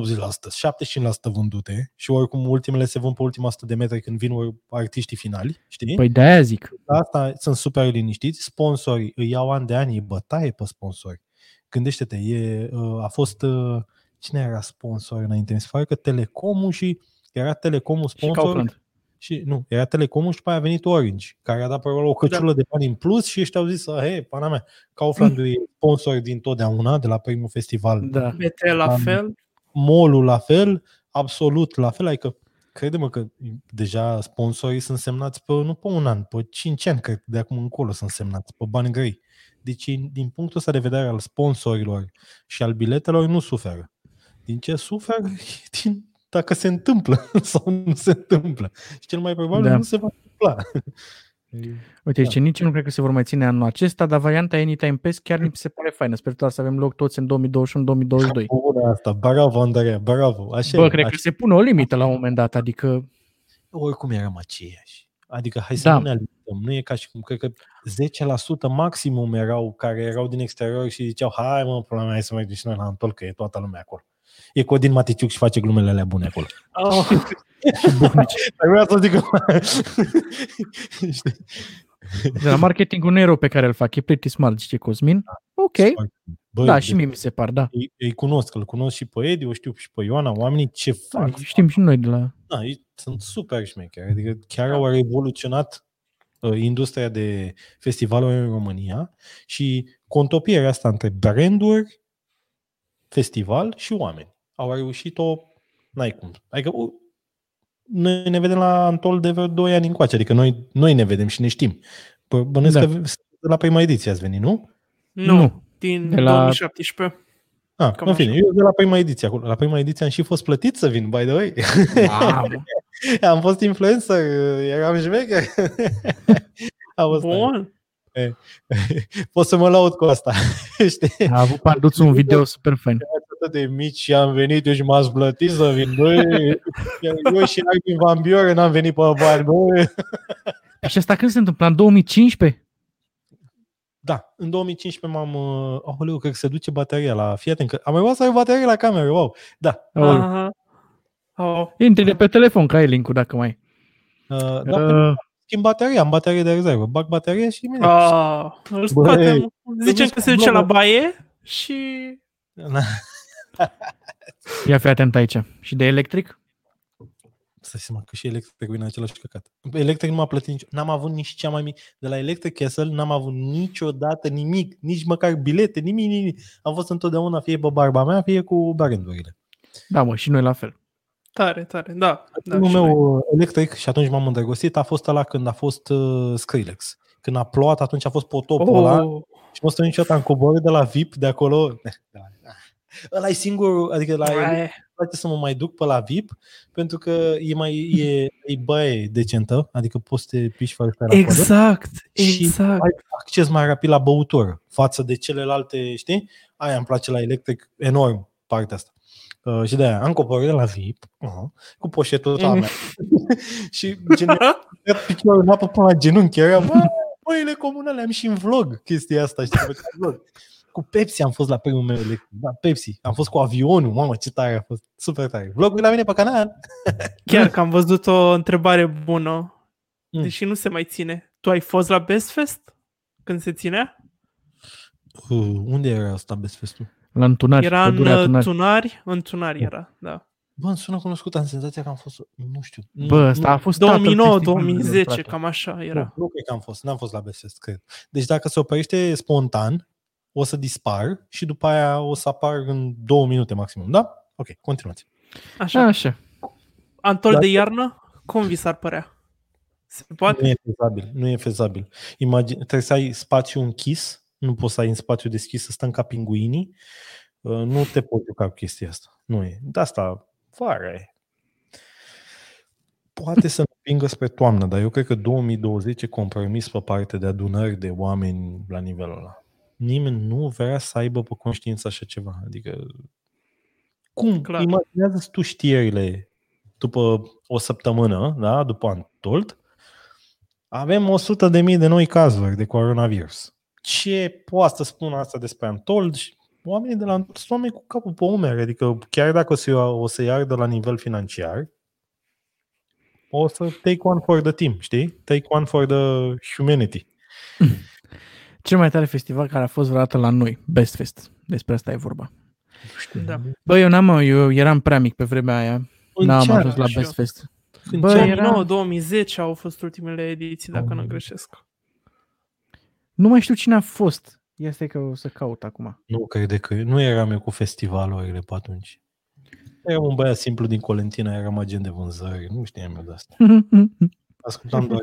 75% vândute și oricum ultimele se vând pe ultima 100 de metri când vin or- artiștii finali, știi? Păi de-aia zic. Asta sunt super liniștiți. Sponsorii îi iau ani de ani, îi bătaie pe sponsori. Gândește-te, e, uh, a fost... uh, Cine era sponsor înainte? Mi se pare că Telecomul și era Telecomul Și sponsor Kaufland. Și nu, era Telecomul și după aia a venit Orange, care a dat probabil o căciulă de bani în plus și ăștia au zis, hei, pana mea, Kaufland e sponsor din totdeauna, de la primul festival. Da. BT la Am- fel. Molul la fel, absolut la fel, adică crede-mă că deja sponsorii sunt semnați pe, nu pe un an, pe 5 ani, cred, de acum încolo sunt semnați, pe bani grei. Deci, din punctul ăsta de vedere al sponsorilor și al biletelor, nu suferă. Din ce suferă? Din dacă se întâmplă sau nu se întâmplă. Și cel mai probabil Da. nu se va întâmpla. Uite, Da. zice, nici eu nu cred că se vor mai ține anul acesta, dar varianta Anytime Pass chiar mi se pare faină. Sper doar să avem loc toți în 2021-2022. Bună asta, bravo Andreea, bravo. Așa Bă, e, cred așa. că se pune o limită la un moment dat, adică oricum eram aceiași. Adică hai să Da. nu ne alimentăm. Nu e ca și cum, cred că 10% maximum erau care erau din exterior și ziceau, hai mă, problema hai să mergem și noi la Antol, că e toată lumea acolo. E Codin Maticiuc și face glumele alea bune acolo. Oh, și buhnici. Dar vreau să zic că... Știi? De la marketingul nu e rău pe care îl fac, e pretty smart, zice Cosmin. Ok, Bă, da, de- și mie mi se par, da. Îi, îi cunosc, îl cunosc și pe Edi, o știu și pe Ioana, oamenii ce da fac. știm și noi de la... Da, ei sunt super șmecheri. Adică chiar au revoluționat uh, industria de festivaluri în România și contopierea asta între branduri, festival și oameni. Au reușit-o, n-ai cum. Adică, u- noi ne vedem la Antol de vreo 2 ani încoace, adică noi, noi ne vedem și ne știm. Bă- Bănuiesc Da. că de la prima ediție ați venit, nu? Nu, Nu. din De la- 2017. Ah, Cam în fine, eu de la prima ediție acolo. La prima ediție am și fost plătit să vin, by the way. Mamă. am fost influencer, eram șmecher. a fost tare. Bun. Pot să mă laud cu asta. Știi? A avut Panduț un video super fain. Atât de mici și am venit eu și m-ați plătit să vin. Băi, eu și Arvin Van Buren am venit pe bani. Băi. Și asta când se întâmplă? În 2015? Da, în 2015 m-am... Uh, aoleu, cred că se duce bateria la... Fii atent, că am mai să ai baterie la cameră, wow. Da, Aoleu. Aha. Oh. Intri de pe telefon, că ai link-ul dacă mai ai. uh, da Uh, schimb bateria, am baterie de rezervă. Bag bateria și mine. Ah, îl scoatem. Zicem duci că se cu duce la blogul. baie și... Na. ia fi atent aici. Și de electric? Să seama că și electric în același căcat. Electric nu m-a plătit nici... N-am avut nici cea mai mică... De la Electric Castle n-am avut niciodată nimic, nici măcar bilete, nimic, nimic. Am fost întotdeauna fie pe barba mea, fie cu barendurile. Da, mă, și noi la fel. Tare, tare, da. da Primul și noi. meu uh, electric, și atunci m-am îndrăgostit, a fost ăla când a fost uh, Skrillex. Când a plouat, atunci a fost potopul oh. ăla Oh, și nu niciodată, am coborât de la VIP de acolo. Da. Ăla e singur, adică la el ai, place să mă mai duc pe la VIP pentru că e mai e, e baie decentă, adică poți să te piși fără să stai la coadă. exact, Și exact. ai acces mai rapid la băutură față de celelalte, știi? Aia îmi place la electric enorm, partea asta. Uh, și de aia am coborât de la VIP, uh-huh, cu poșetul Mhm. mea. și gen, dat piciorul în apă până la genunchi. Era, bă, băile comunale, am și în vlog chestia asta, știi? Pe vlog. Cu Pepsi am fost la primul meu electric. Da, Pepsi. Am fost cu avionul, mamă, ce tare a fost. Super tare. Vlogul e la mine pe canal. Chiar că am văzut o întrebare bună, Mm. deși nu se mai ține. Tu ai fost la Best Fest? Când se ținea? Uh, unde era asta Best Fest-ul? La întunari, Era în pădurea uh, tunari. Tunari? În Tunari era, da. Bă, îmi sună cunoscut, am senzația că am fost, nu știu. Bă, ăsta a fost tatăl festivalului, 2009-2010, frate. cam așa Nu, era. nu cred că am fost, n-am fost la Best Fest, cred. Deci dacă se oprește spontan, o să dispar și după aia o să apar în două minute maximum, da? Ok, continuați. Așa. Așa. Antol Dar- de iarnă? Cum vi s-ar părea? Se Nu poate? e fezabil, nu e fezabil. Imagine, trebuie să ai spațiu închis, nu poți să ai în spațiu deschis să stăm ca pinguinii, Uh, nu te poți juca cu chestia asta. Nu e. De asta, vara e. Poate să împingă spre toamnă, dar eu cred că 2020 e compromis pe parte de adunări de oameni la nivelul ăla. Nimeni nu vrea să aibă pe conștiință așa ceva. Adică, cum? Clar. Imaginează tu știrile după o săptămână, da? după Antold, avem 100 de mii de noi cazuri de coronavirus. Ce poate să spună asta despre Antold? Și Oamenii de la Antold sunt oameni cu capul pe umeri, adică chiar dacă o să, o să iardă la nivel financiar, o să take one for the team, știi? Take one for the humanity. Cel mai tare festival care a fost vreodată la noi, Best Fest. Despre asta e vorba. Da. Bă, eu n-am, eu eram prea mic pe vremea aia. N-am ce an ajuns la și eu. Best Fest. Când Bă, ce an? era- 2009-2010 au fost ultimele ediții, dacă nu greșesc. Nu mai știu cine a fost. Este că o să caut acum. Nu cred că nu eram eu cu festivalurile pe atunci. Eram un băiat simplu din Colentina, eram agent de vânzări, nu știam eu de asta. Ascultam doar.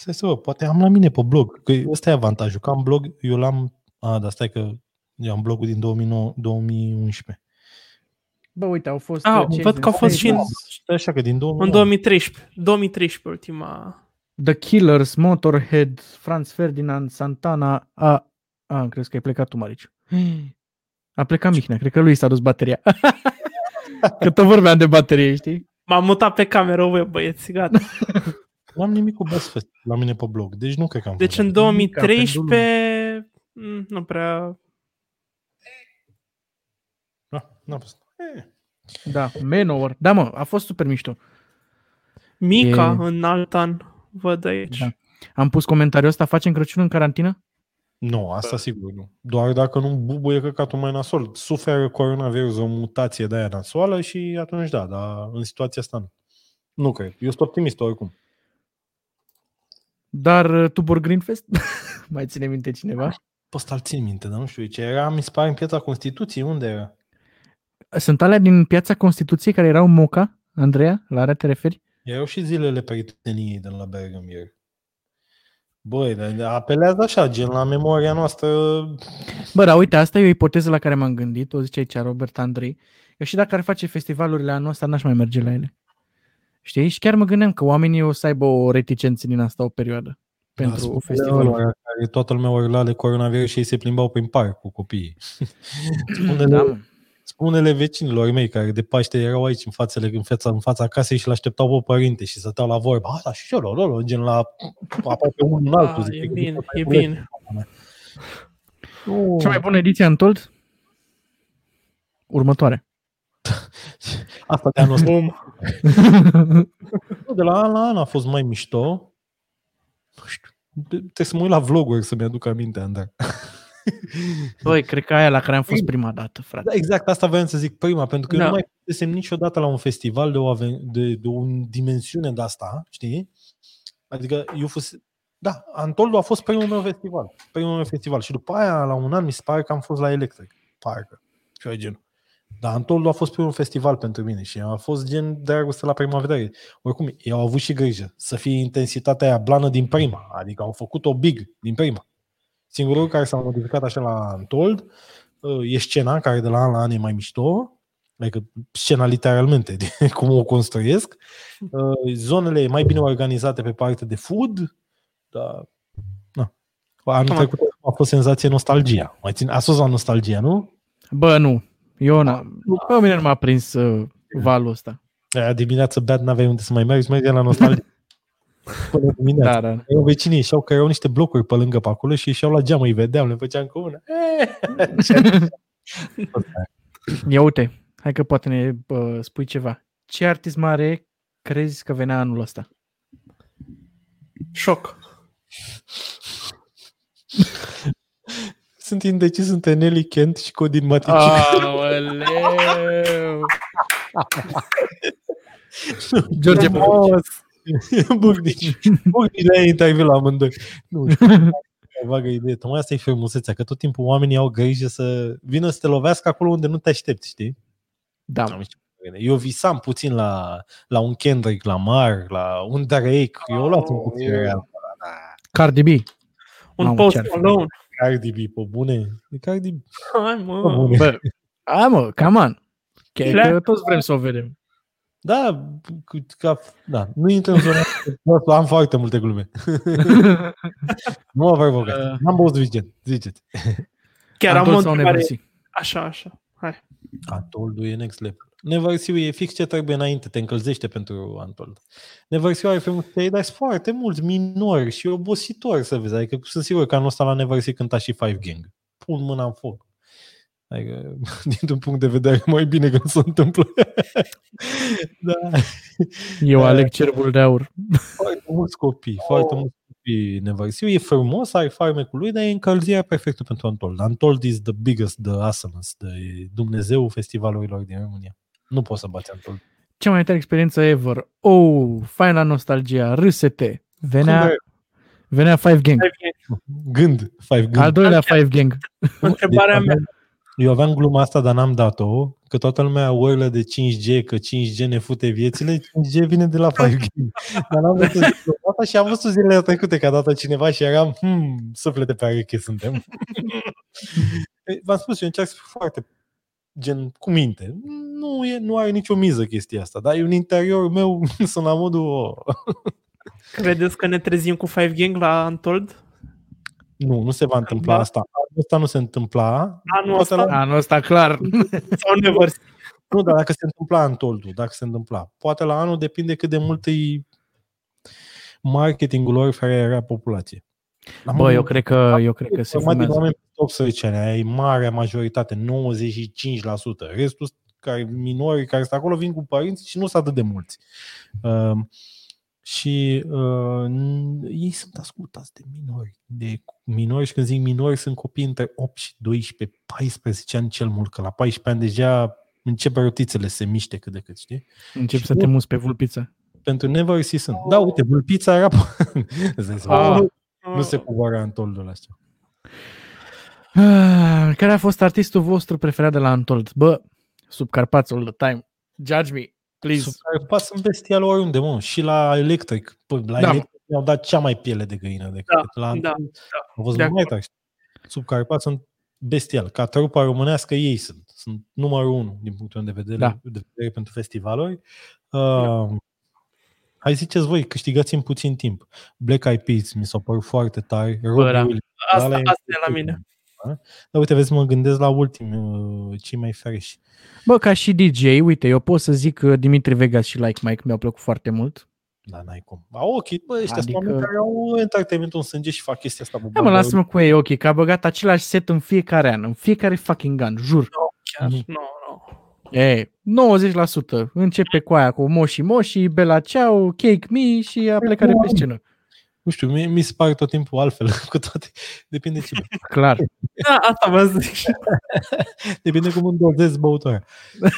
Stai să vă, poate am la mine pe blog, că ăsta e avantajul, că am blog, eu l-am, a, dar stai că eu am blogul din 2009, 2011. Bă, uite, au fost... Ah, uh, văd că au fost și în, Stai așa că din 2009. în 2013. 2013 ultima. The Killers, Motorhead, Franz Ferdinand, Santana. A, a am crezut că ai plecat tu, Marici. A plecat Mihnea, cred că lui s-a dus bateria. că tot vorbeam de baterie, știi? M-am mutat pe cameră web, băieți, gata. Nu am nimic cu Best Fest la mine pe blog, deci nu cred că am Deci fost în la- 2013 mm, nu prea... Da, n-am fost. Eh, Da, Manowar. Da, mă, a fost super mișto. Mica E- în alt an, văd aici. Da. Am pus comentariul ăsta, facem Crăciun în carantină? Nu, asta sigur nu. Doar dacă nu bubuie căcatul mai nasol. Suferă coronavirus o mutație de aia nasoală și atunci da, dar în situația asta nu. Nu cred. Eu sunt optimist oricum. Dar uh, Tubor Greenfest? mai ține minte cineva? Pe ăsta îl țin minte, dar nu știu ce era, mi se pare în piața Constituției, unde era? Sunt alea din piața Constituției care erau în Moca? Andreea? La care te referi? Erau și zilele prieteniei de la Bergamier. Băi, dar apelează așa, gen la memoria noastră. Bă, dar uite, asta e o ipoteză la care m-am gândit, o zice aici Robert Andrei. Eu și dacă ar face festivalurile anul ăsta, n-aș mai merge la ele. Știi? Și chiar mă gândeam că oamenii o să aibă o reticență din asta o perioadă pentru Da, spune festivalul. ăla Care toată lumea urla de coronavirus și ei se plimbau prin parc cu copiii. spune-le, Da, mă. spune-le vecinilor mei care de Paște erau aici în, fațele, în, fața, în fața casei și l-așteptau pe părinte și stăteau la vorbă. A, da, și eu, lolo, gen la aproape unul în altul. Ah, zic, e că bine, e e bine. Nu, Cea mai bună ediție Untold? Următoare. Asta de anul ăsta. Bum. De la an la an a fost mai mișto. Nu știu. Trebuie să mă uit la vloguri să-mi aduc aminte, Andrei. Băi, cred că aia la care am fost prima dată, frate. Da, exact, asta voiam să zic prima, pentru că Da. eu nu mai fusesem niciodată la un festival de o, aven- de, de o dimensiune de asta, știi? Adică eu fus... Da, Antoldu a fost primul meu festival. Primul meu festival. Și după aia, la un an, mi se pare că am fost la Electric. Parcă. Și eu genul. Dar Antoldu a fost primul festival pentru mine și a fost gen dragoste la prima vedere. Oricum, ei au avut și grijă să fie intensitatea aia blană din prima. Adică au făcut-o big din prima. Singurul lucru care s-a modificat așa la Antold uh, e scena, care de la an la an e mai mișto, adică scena literalmente, de cum o construiesc. Uh, Zonele mai bine organizate pe partea de food, dar na. Anul Cam trecut a fost senzație nostalgia. Mai țin, a fost la nostalgia, nu? Bă, nu. Eu n-am. Pe mine nu m-a prins uh, valul ăsta. Aia dimineață beat n-aveai unde să mai mergi, mergeai la nostalgie. Până dimineața. Da, da. Eu vecinii ieșeau că erau niște blocuri pe lângă pe acolo și ieșeau la geam, îi vedeam, le făceam cu una. Ia uite, hai că poate ne uh, spui ceva. Ce artist mare crezi că venea anul ăsta? Șoc. Sunt indecis între Nelly Kent și Codin Matici. Aoleu! George Frumos. Bucnici. Bucnici le-ai interviu la amândoi. Nu știu. Vagă idee. Tocmai asta e frumusețea, că tot timpul oamenii au grijă să vină să te lovească acolo unde nu te aștepți, știi? Da, Am știut. Eu visam puțin la, la un Kendrick Lamar, la un Drake. Eu luat un puțin Oh. real. Cardi B. Un Mamă, post ce-ar fi? alone. Cardi B, pe bune. E Cardi B. Hai, Pe mă. bune. Bă, a, mă, come on. Că, Flash. că toți vrem să o vedem. Da, cu- ca, da, nu intră în zona. Am foarte multe glume. nu mă provocați. Uh. N-am băut suficient. Ziceți. Chiar am o Antol sau întrebare. Neversi? Așa, așa. Hai. Antoldu e next level. Neversiu e fix ce trebuie înainte, te încălzește pentru Antold. Neversiu are frumos, te dar sunt foarte mulți minori și obositori să vezi. Adică sunt sigur că anul ăsta la Neversiu cânta și Five Gang. Pun mâna în foc. Adică, dintr-un punct de vedere, mai bine că nu se întâmplă. da. Eu aleg cerbul de aur. Foarte mulți copii, foarte mulți copii Neversiu. E frumos, ai farmecul lui, dar e încălzirea perfectă pentru Antold. Antold is the biggest, the awesomeness, the Dumnezeu festivalurilor din România. Nu poți să bați Antold. Cea mai tare experiență ever. Oh, faina nostalgia, râsete. Venea, Cum venea Five Gang. Gând, Five Gând. Al doilea Five Gang. Întrebarea Deci mea. Aveam- Eu aveam gluma asta, dar n-am dat-o, că toată lumea urlă de 5G, că 5G ne fute viețile, 5G vine de la 5G. Dar n-am văzut asta și am văzut zilele trecute că a dat cineva și eram, hmm, suflete pe areche suntem. Ei, V-am spus, eu încerc să fiu foarte gen cu minte. Nu, e, nu are nicio miză chestia asta, dar eu în interiorul meu sunt la modul, oh, Credeți că ne trezim cu Five Gang la Untold? Nu, nu se va întâmpla Da. asta. Anul ăsta nu se întâmpla. Anul Poate ăsta? la- Anul ăsta clar. Sau never? Nu, dar dacă se întâmpla în toldul, dacă se întâmpla. Poate la anul depinde cât de mult e marketingul lor care era populație. La Bă, modul- eu cred că, eu cred că se format din fumează. oameni pe 18 ani, aia e marea majoritate, 95%. Restul care minori care sunt acolo vin cu părinți și nu sunt atât de mulți. Uh, și uh, n- ei sunt ascultați de minori. De minori și când zic minori sunt copii între 8 și 12, 14 ani cel mult, că la 14 ani deja începe rotițele să se miște cât de cât, știi? Încep să te muți pe vulpiță. Pentru Never See sunt. Da, uite, Vulpița era... Îți dai seama, Ah. nu se coboară în toldul ăsta. Ah, Care a fost artistul vostru preferat de la Untold? Bă, sub Carpați all the time. Judge me. Please. Subcarpați sunt bestial oriunde, mă. Și la electric. Păi, la Da, mă. electric mi-au dat cea mai piele de găină decât Da, la da, Au fost de mai acord. tari. Subcarpați sunt bestial. Ca trupa românească ei sunt. Sunt numărul unu din punctul meu de vedere, Da. de vedere pentru festivaluri. Uh, hai ziceți voi, câștigați în puțin timp. Black Eyed Peas mi s-au părut foarte tari. Robbie da. Williams, Asta, ăla asta e la mine. Da? Dar uite, vezi, mă gândesc la ultimi, uh, cei mai freși. Bă, ca și DJ, uite, eu pot să zic că Dimitri Vegas și Like Mike mi-au plăcut foarte mult. Da, n-ai cum. Ba, ok, bă, ăștia adică... sunt Adică- oameni care au entertainment în sânge și fac chestia asta. Da, mă, lasă-mă cu ei, ok, că a băgat același set în fiecare an, în fiecare fucking an, jur. Chiar, Mhm. nu, nu. E, 90%. Începe cu aia, cu Moshi Moshi, Bella Ciao, Cake Me și a plecat de pe scenă. Nu știu, mie, mi se pare tot timpul altfel cu toate. Depinde ce. Clar. Da, asta vă zic. Depinde cum îndozezi băutura. Da.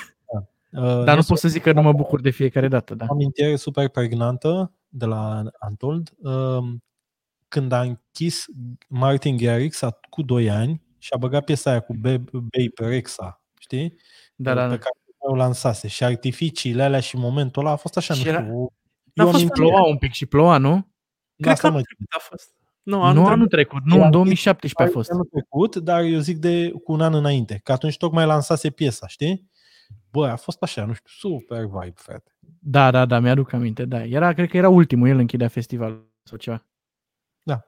Uh, Dar nu pot să zic că nu mă bucur de fiecare dată, da. o amintire super pregnantă de la Antold. Um, Când a închis Martin Garrix cu 2 ani și a băgat piesa aia cu Babe Babe Rexa, știi? Da, da, Pe da. care o lansase. Și artificiile alea și momentul ăla a fost așa, Și nu era- știu. N-a eu fost am Ploua un pic și ploua, nu? Cred că asta anul mă trecut a fost. Nu, Nu anul anul trecut. trecut, nu, Era în 2017 a fost. Anul trecut, dar eu zic de cu un an înainte, că atunci tocmai lansase piesa, știi? Bă, a fost așa, nu știu, super vibe, frate. Da, da, da, mi-aduc aminte, da. Era, cred că era ultimul, el închidea festivalul sau ceva. Da.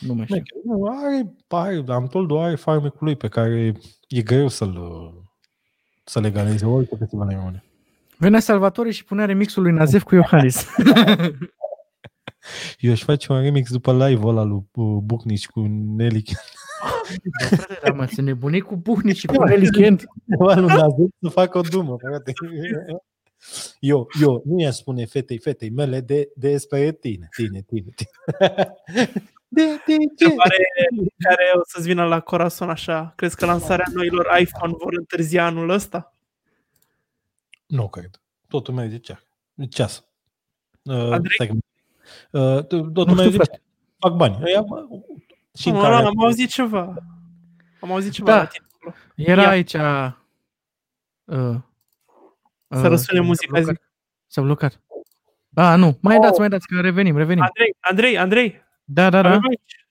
Nu mai știu. Mecher. Nu, are, are, am tot are farmecul lui pe care e greu să-l să legalizeze orice festival în România. Venea Salvatore și punea remixul lui Nazef cu Iohannis. Eu aș face un remix după live-ul ăla lui uh, Bucnici cu Nelly da, mă, să nebuni cu buhni și cu Nelly Kent. Ceva lui Nazif să facă o dumă, frate. Eu, eu nu i-aș spune fetei, fetei mele de, despre tine, tine, tine, tine. De, de ce? Întrebare care o să-ți vină la corazon așa. Crezi că lansarea noilor iPhone vor întârzia anul ăsta? Nu cred. Totul merge ceas. Ceas. Uh, Andrei? Stai că- uh, totul Nu merge știu, ceas. frate. Fac bani. Ăia, bă, și în Nu, care... nu, am auzit ceva. Am auzit ceva Da. la tine. acolo. Era Ia. aici... Uh, Să răsune muzica, s-a blocat. S-a blocat. A, nu. Mai Oh. dați, mai dați, că revenim, revenim. Andrei, Andrei, Andrei, Da, da, da. avem aici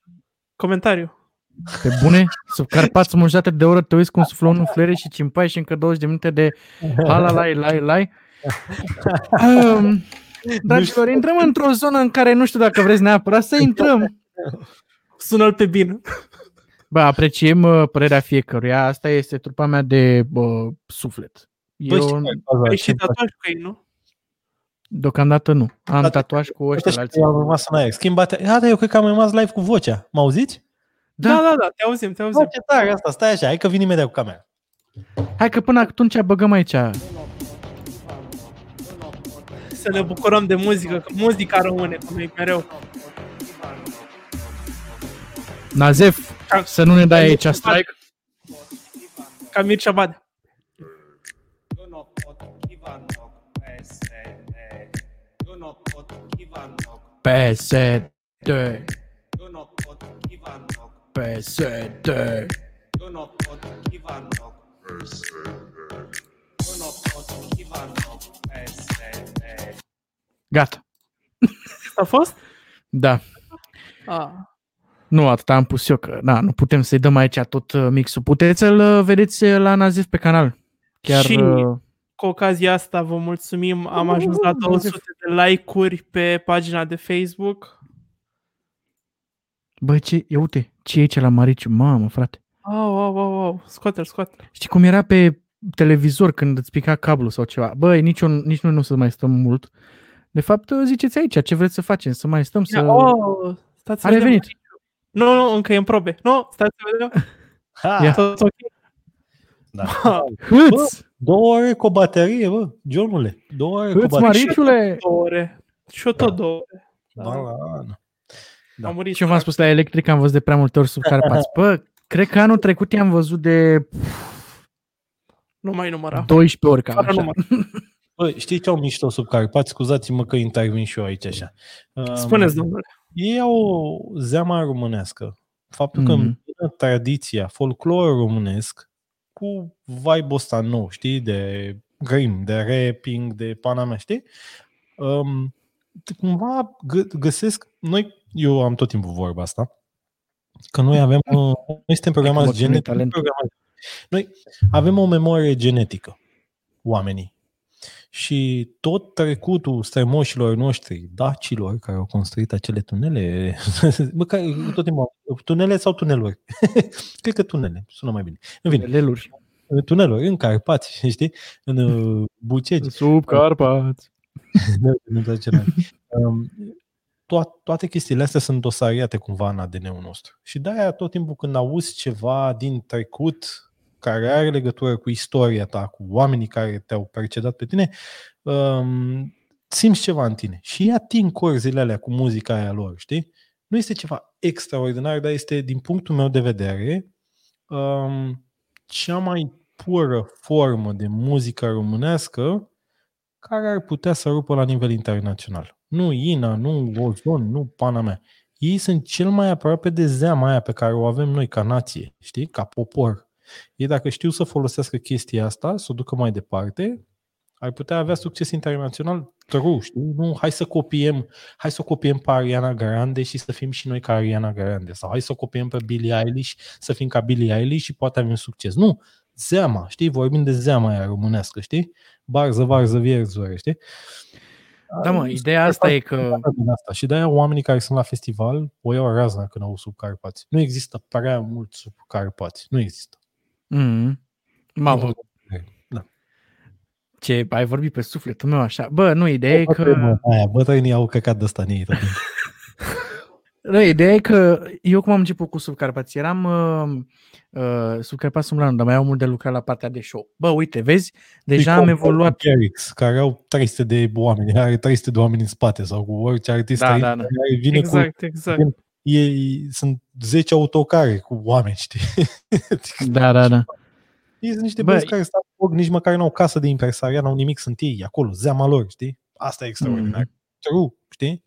comentariu. Pe bune, sub Carpați mă jumătate de oră te uiți cum suflă unul flere și cimpai și încă 20 de minute de hala lai lai lai. Um, dragilor, intrăm într-o zonă în care nu știu dacă vreți neapărat să intrăm. Sună-l pe bine. Bă, apreciem uh, părerea fiecăruia. Asta este trupa mea de bă, suflet. Bă, Eu, știi care e faza? Ai și Ce tatuaj cu ei, nu? deocamdată nu. Am Toate- tatuaj cu ăștia Uite la și alții. am rămas în aer. Schimbate. Ah, da, eu cred că am rămas live cu vocea. Mă auziți? Da, Da. da, da, te auzim, te auzim. Bă, ce tare asta. Stai așa, hai că vin imediat cu camera. Hai că până atunci băgăm aici. Să ne bucurăm de muzică, că muzica rămâne cu noi mereu. Nazef, să nu ne dai aici strike. Ca Mircea Badea. Eu nu pot Ivanov, PSD. Eu nu pot Ivanov, PSD, eu nu pot Ivanov, PSD. Gata. A fost? Da. Ah. Nu atât am pus eu, că na, nu putem să-i dăm aici tot uh, mixul. Puteți să-l uh, vedeți uh, la Nazif pe canal. Chiar, Și- uh, Cu ocazia asta vă mulțumim. Am ajuns la 200 de like-uri pe pagina de Facebook. bă, ce, ia uite, ce e aici la Mariciu? Mamă, frate. Au, au, au, au. Scoate-l, scoate Știi cum era pe televizor când îți pica cablu sau ceva? Bă, nici, eu, nici noi nu o să mai stăm mult. De fapt, uh, ziceți aici ce vreți să facem, să mai stăm, să... Oh, stați să A vedem. revenit. Nu, nu, încă e în probe. Nu, stați să vedem. Ha, Ia. Tot ok. da. Hâț! Două ore cu o baterie, bă, Johnule. Două ore cu Hâț, baterie. Mariciule! Două ore. Și eu tot Da. două ore. Da, da, da. Da. Am murit. Ce v-am spus la electric, am văzut de prea multe ori sub Carpați. Bă, cred că anul trecut i-am văzut de Nu mai număra. 12 ori cam Fără așa. număr. Bă, știi ce au mișto sub Carpați? Scuzați-mă că intervin și eu aici așa. Um, Spuneți, domnule. Ei au o zeama românească. Faptul că Mhm. îmbină tradiția, folclorul românesc cu vibe-ul ăsta nou, știi, de grăim, de rapping, de pana mea, știi? Um, cumva gă- găsesc, noi, eu am tot timpul vorba asta, că noi avem, uh, noi suntem programați mă, genetic, talent. programați. Noi avem o memorie genetică, oamenii. Și tot trecutul strămoșilor noștri, dacilor, care au construit acele tunele, bă, care, tot timpul, tunele sau tuneluri? Cred că tunele, sună mai bine. În fine, Leluri. tuneluri, în Carpați, știi? În uh, Bucegi. Sub Carpați. Nu, nu trece la- um, to- toate chestiile astea sunt dosariate cumva în ADN-ul nostru. Și de-aia tot timpul când auzi ceva din trecut care are legătură cu istoria ta, cu oamenii care te-au precedat pe tine, um, simți ceva în tine. Și ia ating corzile alea cu muzica aia lor, știi? Nu este ceva extraordinar, dar este, din punctul meu de vedere, um, cea mai pură formă de muzică românească care ar putea să rupă la nivel internațional. Nu Ina, nu Ozon, nu pana mea. Ei sunt cel mai aproape de zeama aia pe care o avem noi ca nație, știi, ca popor. Ei dacă știu să folosească chestia asta, să o ducă mai departe, ar putea avea succes internațional true, știi? Nu, hai să copiem, hai să o copiem pe Ariana Grande și să fim și noi ca Ariana Grande. Sau hai să o copiem pe Billie Eilish, să fim ca Billie Eilish și poate avem succes. Nu, zeama, știi? Vorbim de zeama aia românească, știi? Barză, varză, vierzure, știi? Da, mă, ideea asta e că... Din asta. Și de-aia oamenii care sunt la festival o iau razna când au sub Carpați. Nu există prea mult sub Carpați. Nu există. Mm. Mamă, Da. ce ai vorbit pe sufletul meu așa. Bă, nu, ideea e că... Aia, bătrânii au căcat de ăsta în ei tot timpul. Nu, ideea e că eu cum am început cu Subcarpați, eram uh, uh, Subcarpați Umbranu, dar mai au mult de lucrat la partea de show. Bă, uite, vezi, deja am evoluat. Carix, care au 300 de oameni, are 300 de oameni în spate sau cu orice artist Da, străin da, da. care vine cu Exact, exact. Ei sunt 10 autocare cu oameni, știi? Da, da, da. Ei sunt niște Bă, băieți care stau foc, nici măcar n-au casă de impresariat, n-au nimic, sunt ei acolo, zeama lor, știi? Asta e extraordinar. Mhm. True, știi?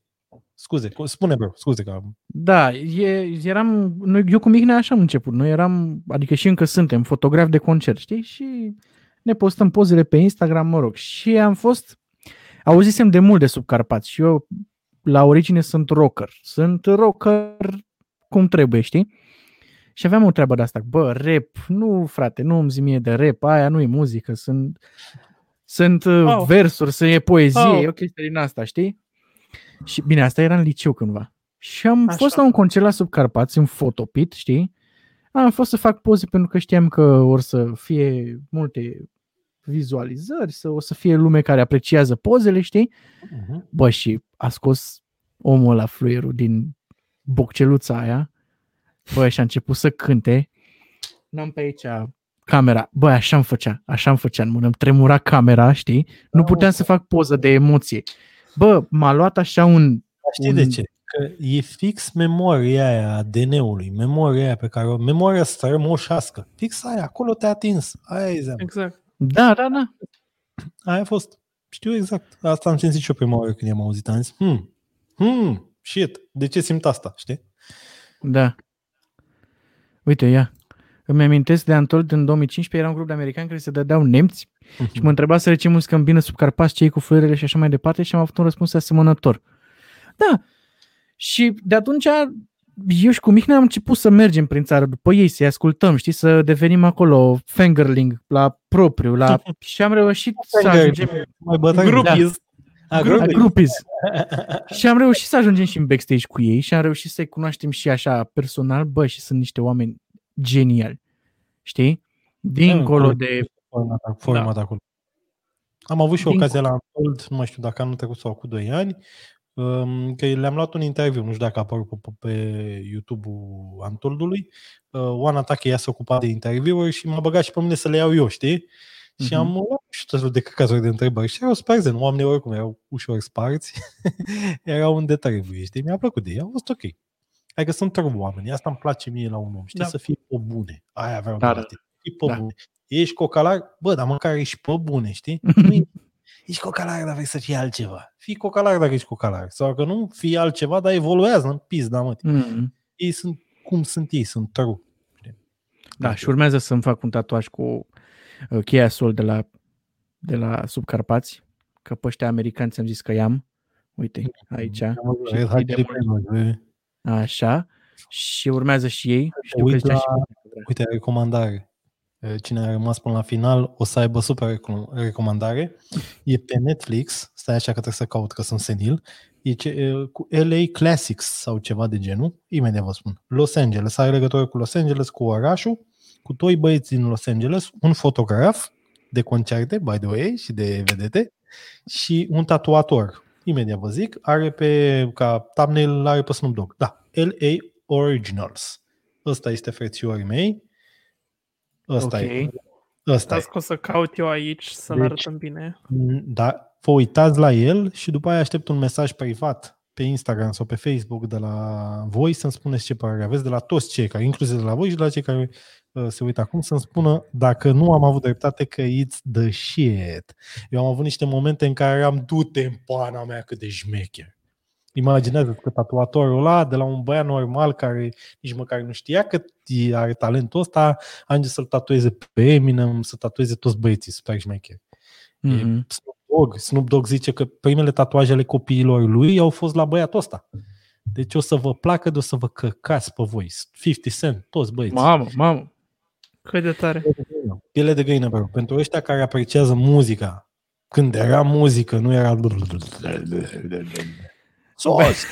Scuze, cu- spune bro, scuze că am... Da, e, eram, noi, eu cu Mihnea așa am început. Noi eram, adică și încă suntem, fotografi de concert, știi? Și ne postăm pozele pe Instagram, mă rog. Și am fost, auzisem de mult de Subcarpați și eu la origine sunt rocker. Sunt rocker cum trebuie, știi? Și aveam o treabă de asta, bă, rap, nu frate, nu îmi zi mie de rap, aia nu e muzică, sunt, sunt oh. Oh. versuri, să e poezie, Oh. e o chestie din asta, știi? Și bine, asta era în liceu cândva. Și am Așa. fost la un concert la Subcarpați, în fotopit, știi? Am fost să fac poze pentru că știam că or să fie multe vizualizări, să o să fie lume care apreciază pozele, știi? Uh-huh. Bă, și a scos omul la fluierul din bocceluța aia, bă, și a început să cânte. N-am pe aici camera. Bă, așa îmi făcea, așa îmi făcea în mână, îmi tremura camera, știi? Nu puteam să fac poză de emoție. Bă, m-a luat așa un... Știi un... de ce? Că e fix memoria aia a ADN-ului, memoria aia pe care o, memoria strămoșească. Fix aia, acolo te-a atins. Aia e zeamă. Exact. Da, da, da. Aia a fost. Știu exact. Asta am simțit și eu prima oară când i-am auzit. Am zis, hmm, hmm, shit, de ce simt asta, știi? Da. Uite, ia. Îmi amintesc de Antold în 2015, era un grup de americani care se dădeau nemți și mă întreba să ce muzică îmi bine sub Carpați, cei cu fluierele și așa mai departe și am avut un răspuns asemănător. Da. Și de atunci eu și cu Mihnea am început să mergem prin țară după ei, să-i ascultăm, știi, să devenim acolo fangirling la propriu, la... și am reușit să ajungem... Mai bătrân. Groupies. Da. A, Gru- groupies. Groupies. și am reușit să ajungem și în backstage cu ei și am reușit să-i cunoaștem și așa personal, bă, și sunt niște oameni geniali. Știi? Dincolo Da, de... Format, format acolo. Am avut și Din- ocazia la Antold, nu mai știu dacă anul trecut sau cu 2 ani, um, că le-am luat un interviu, nu știu dacă a apărut pe, pe YouTube-ul Antoldului. Uh, Oana Tache ea se ocupa de interviuri și m-a băgat și pe mine să le iau eu, știi? Și Mhm. am luat și tot felul de cazuri de întrebări și erau super zen. Oamenii oricum erau ușor sparți. erau unde trebuie, știi? Mi-a plăcut de ei, a fost ok. Adică sunt trei oameni. Asta îmi place mie la un om. Știi? Da. Să fii pe bune. Aia vreau Da, de da. la tine. Fii pe Da. bune. Ești cocalar? Bă, dar măcar ești pe bune, știi? Nu e- ești cocalar, dar vrei să fii altceva. Fii cocalar dacă ești cocalar. Sau că nu, fii altceva, dar evoluează în pizda, mă. Mm. Ei sunt cum sunt ei, sunt true. Da, și urmează să-mi fac un tatuaj cu uh, cheia sol de la de la Subcarpați, că pe ăștia americani ți-am zis că i-am. Uite, aici. Am văzut, Și Red Hot e de Chili mult. Peppers, e. Așa. Și urmează și ei. Știu că uit zicea la- și Uite, recomandare. Eh, Cine a rămas până la final o să aibă super recom- recomandare. E pe Netflix, stai așa că trebuie să caut că sunt senil. E ce, e, cu LA Classics sau ceva de genul. Imediat vă spun. Los Angeles. Are legătură cu Los Angeles, cu orașul, cu doi băieți din Los Angeles, un fotograf de concerte, by the way, și de vedete, și un tatuator. Imediat vă zic, are pe, ca thumbnail, are pe Snoop Dogg. Da, LA Originals. Ăsta este frățiorii mei. Ăsta Ok. e. Ăsta e. Stați că o să caut eu aici să-l Deci- arătăm bine. Da, vă uitați la el și după aia aștept un mesaj privat pe Instagram sau pe Facebook de la voi să-mi spuneți ce părere aveți, de la toți cei care, inclusiv de la voi și de la cei care uh, se uită acum, să-mi spună dacă nu am avut dreptate că it's the shit. Eu am avut niște momente în care am du-te în pana mea cât de șmecher. Imaginează că tatuatorul ăla, de la un băiat normal care nici măcar nu știa că are talentul ăsta, ajunge să-l tatueze pe Eminem, să tatueze toți băieții super șmecheri. E Mhm. Snoop Dogg. Snoop Dogg zice că primele tatuaje ale copiilor lui au fost la băiatul ăsta. Deci o să vă placă de o să vă căcați pe voi. 50 Cent, toți băieți. Mamă, mamă. Cât de tare. Piele de găină, bro. Pentru ăștia care apreciază muzica, când era muzică, nu era... Sos!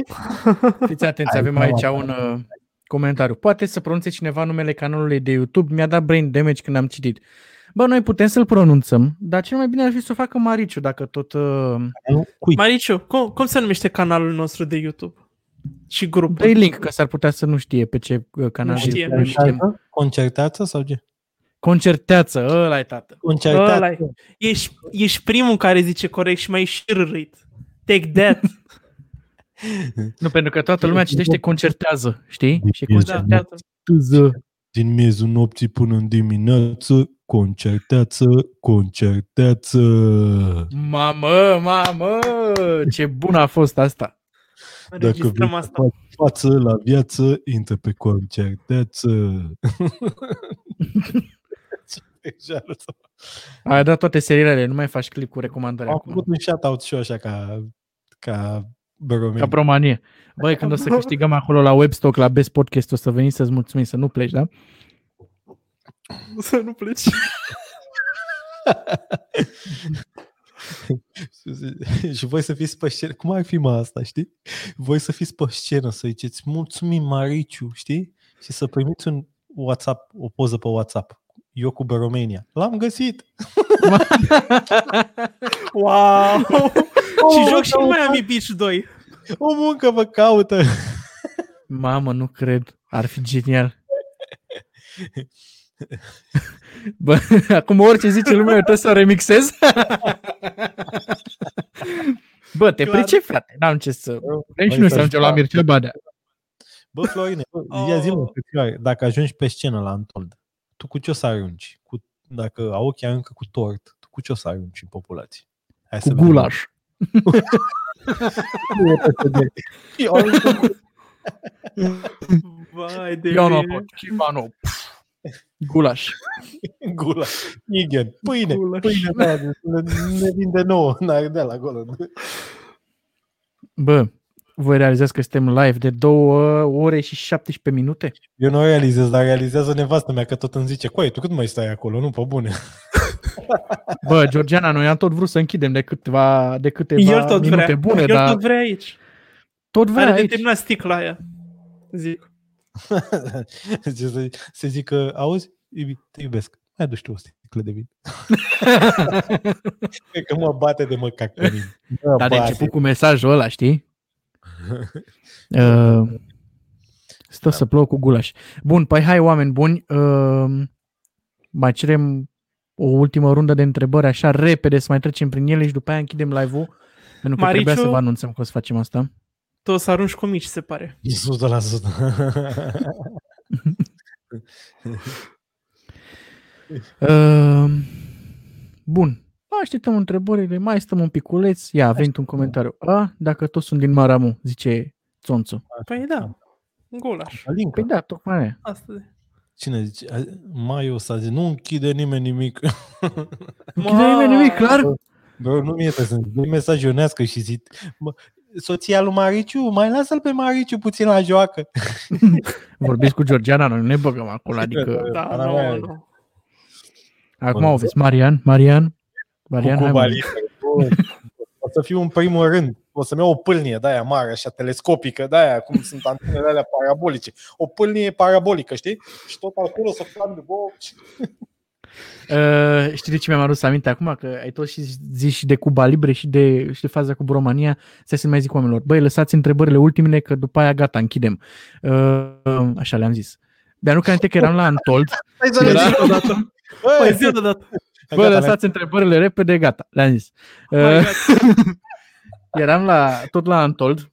Fiți atenți, Hai, avem hai, aici hai. un uh, comentariu. Poate să pronunțe cineva numele canalului de YouTube. Mi-a dat brain damage când am citit. Bă, noi putem să-l pronunțăm, dar cel mai bine ar fi să o facă Mariciu, dacă tot... Uh, Cui? Mariciu, cum, cum se numește canalul nostru de YouTube? Și grupul? dă link, că s-ar putea să nu știe pe ce uh, canal Nu de știe, YouTube nu îl chem. Concertață sau ce? Concerteață, ăla e tată. Concertață. Ăla-i. Ești, ești primul care zice corect și mai ești și râit. Take that. Nu, pentru că toată lumea citește concertează, știi? Și Da, concertează. Din miezul nopții până în dimineață, concertață, concertață. Mamă, mamă, ce bună a fost asta. Dacă vrei Înregistrăm să asta. faci față la viață, intră pe concerteță. Ai dat toate serialele, nu mai faci clip cu recomandări Am acum. făcut un shout-out și eu așa ca, ca Băromeni. Ca promanie. Băi, când o să câștigăm acolo la Webstock, la Best Podcast, o să veni să-ți mulțumim, să nu pleci, da? Să nu pleci. și voi să fiți pe scenă, cum ar fi mă asta, știi? Voi să fiți pe scenă, să ziceți mulțumim Mariciu, știi? Și să primiți un WhatsApp, o poză pe WhatsApp. Eu cu Beromania. L-am găsit! Wow! Și joc și da, în Miami Beach 2. O muncă vă caută! Mamă, nu cred. Ar fi genial. Bă, acum orice zice lumea, eu trebuie să o remixez. Bă, te Clar. pricep, frate. N-am ce să... Vrem și Băi, noi să să ajungem la Mircea Badea. Bă, Florine, bă, ia zi mă, Oh. dacă ajungi pe scenă la Antold, tu cu ce o să arunci? Cu, dacă Aochi aruncă cu tort, tu cu ce o să arunci în populație? Hai Cu vedem. gulaș. Eu arunc cu Vai de Eu nu mine. pot. Chivano. Gulaș. Gulaș. Igen. Pâine. Gulaș. Pâine da, ne vinde nouă în Ardeal acolo. Bă, voi realizați că suntem live de 2 ore și 17 minute? Eu nu o realizez, dar realizează nevastă mea că tot îmi zice, coi, tu cât mai stai acolo? Nu, pe bune. Bă, Georgiana, noi am tot vrut să închidem de câteva, de câteva El tot minute vrea. bune, El dar tot vrea aici. tot vrea Are de aici. terminat sticla aia. Zic. Ce să, să zic că, auzi, iubi, te iubesc. Mai adu tu o sticlă de vin. Cred că mă bate de mă cac pe mine. Mă Dar de bate. început cu mesajul ăla, știi? Uh, stă să plouă cu gulaș. Bun, păi hai oameni buni, uh, mai cerem o ultimă rundă de întrebări așa repede să mai trecem prin ele și după aia închidem live-ul. Pentru că Mariciu? trebuia să vă anunțăm că o să facem asta. Tu o să arunci cu mici, se pare. 100%. Uh, bun. Așteptăm întrebările, mai stăm un piculeț. Ia, a venit un comentariu. A, dacă toți sunt din Maramu, zice Țonțu. Păi da. Gulaș. Alincă. Păi da, tocmai aia. Asta e. Cine zice? A- Mai o să zice, nu închide nimeni nimic. Nu închide nimeni nimic, clar. Bro, nu mie să zic mesaj ionească și zic, "Mă, soția lui Mariciu, mai lasă-l pe Mariciu puțin la joacă. Vorbiți cu Georgiana, noi nu ne băgăm acolo, adică... Da, Pana nu, mea. nu. Acum o vezi, Marian, Marian, Marian, cu hai mă. cubalită. Bă, O să fiu în primul rând. O să-mi iau o pâlnie de-aia mare, așa telescopică, de-aia, cum sunt antenele alea parabolice. O pâlnie parabolică, știi? Și tot acolo o să fac de bă, Uh, știi de ce mi-am adus aminte acum? Că ai tot și zis și de Cuba Libre și de, și de faza cu România. Stai să mai zic oamenilor. Băi, lăsați întrebările ultimele că după aia gata, închidem. Uh, așa le-am zis. Mi-am aminte că eram la Antold. Hai să le Era- zic odată. Păi zi odată. Bă, lăsați întrebările repede, gata, le-am zis. Hai, Uh, gata. eram la, tot la Antold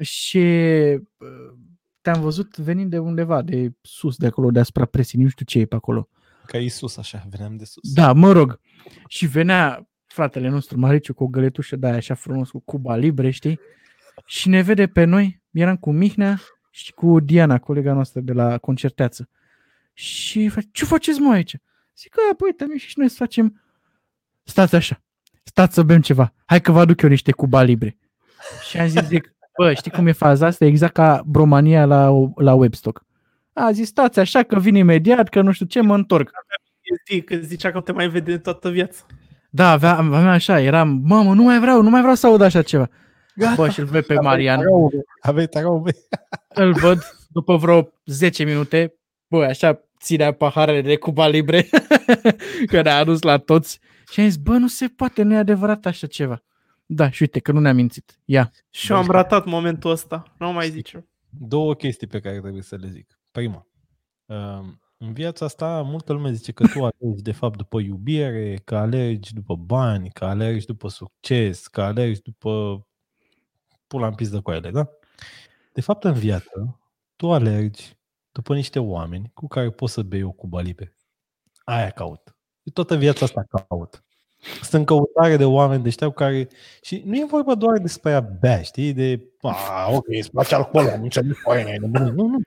și uh, te-am văzut venind de undeva, de sus, de acolo, deasupra presii, nu știu ce e pe acolo. Ca Isus, așa, veneam de sus. Da, mă rog. Și venea fratele nostru, Mariciu, cu o găletușă de aia așa frumos, cu Cuba Libre, știi? Și ne vede pe noi, eram cu Mihnea și cu Diana, colega noastră de la concerteață. Și face, ce faceți mă aici? Zic că, păi, uite, și noi să facem, stați așa, stați să bem ceva, hai că vă aduc eu niște Cuba Libre. Și am zis, zic, bă, știi cum e faza asta? E exact ca bromania la, la Webstock. A zis, stați așa că vin imediat, că nu știu ce, mă întorc. Zi, că zicea că te mai vede toată viața. Da, avea, avea așa, eram, mamă, nu mai vreau, nu mai vreau să aud așa ceva. Gata. Bă, și îl văd pe Marian, Aveți tarau, băi. îl văd după vreo 10 minute, bă, așa ținea paharele de Cuba Libre, că ne-a adus la toți. Și am zis, bă, nu se poate, nu e adevărat așa ceva. Da, și uite, că nu ne-am mințit. Ia. Și eu am ratat momentul ăsta. Nu mai zice. Două chestii pe care trebuie să le zic. Prima, um, în viața asta multă lume zice că tu alergi de fapt după iubire, că alergi după bani, că alergi după succes, că alergi după pula în pizdă cu ele, da? De fapt, în viață, tu alergi după niște oameni cu care poți să bei o cuba liber. Aia caut. Eu toată viața asta caut. Sunt în căutare de oameni deșteapți care... Și nu e vorba doar despre a bea, știi? De, a, ok, îți place alcoolul, am înțeles, păi, nu, nu, nu.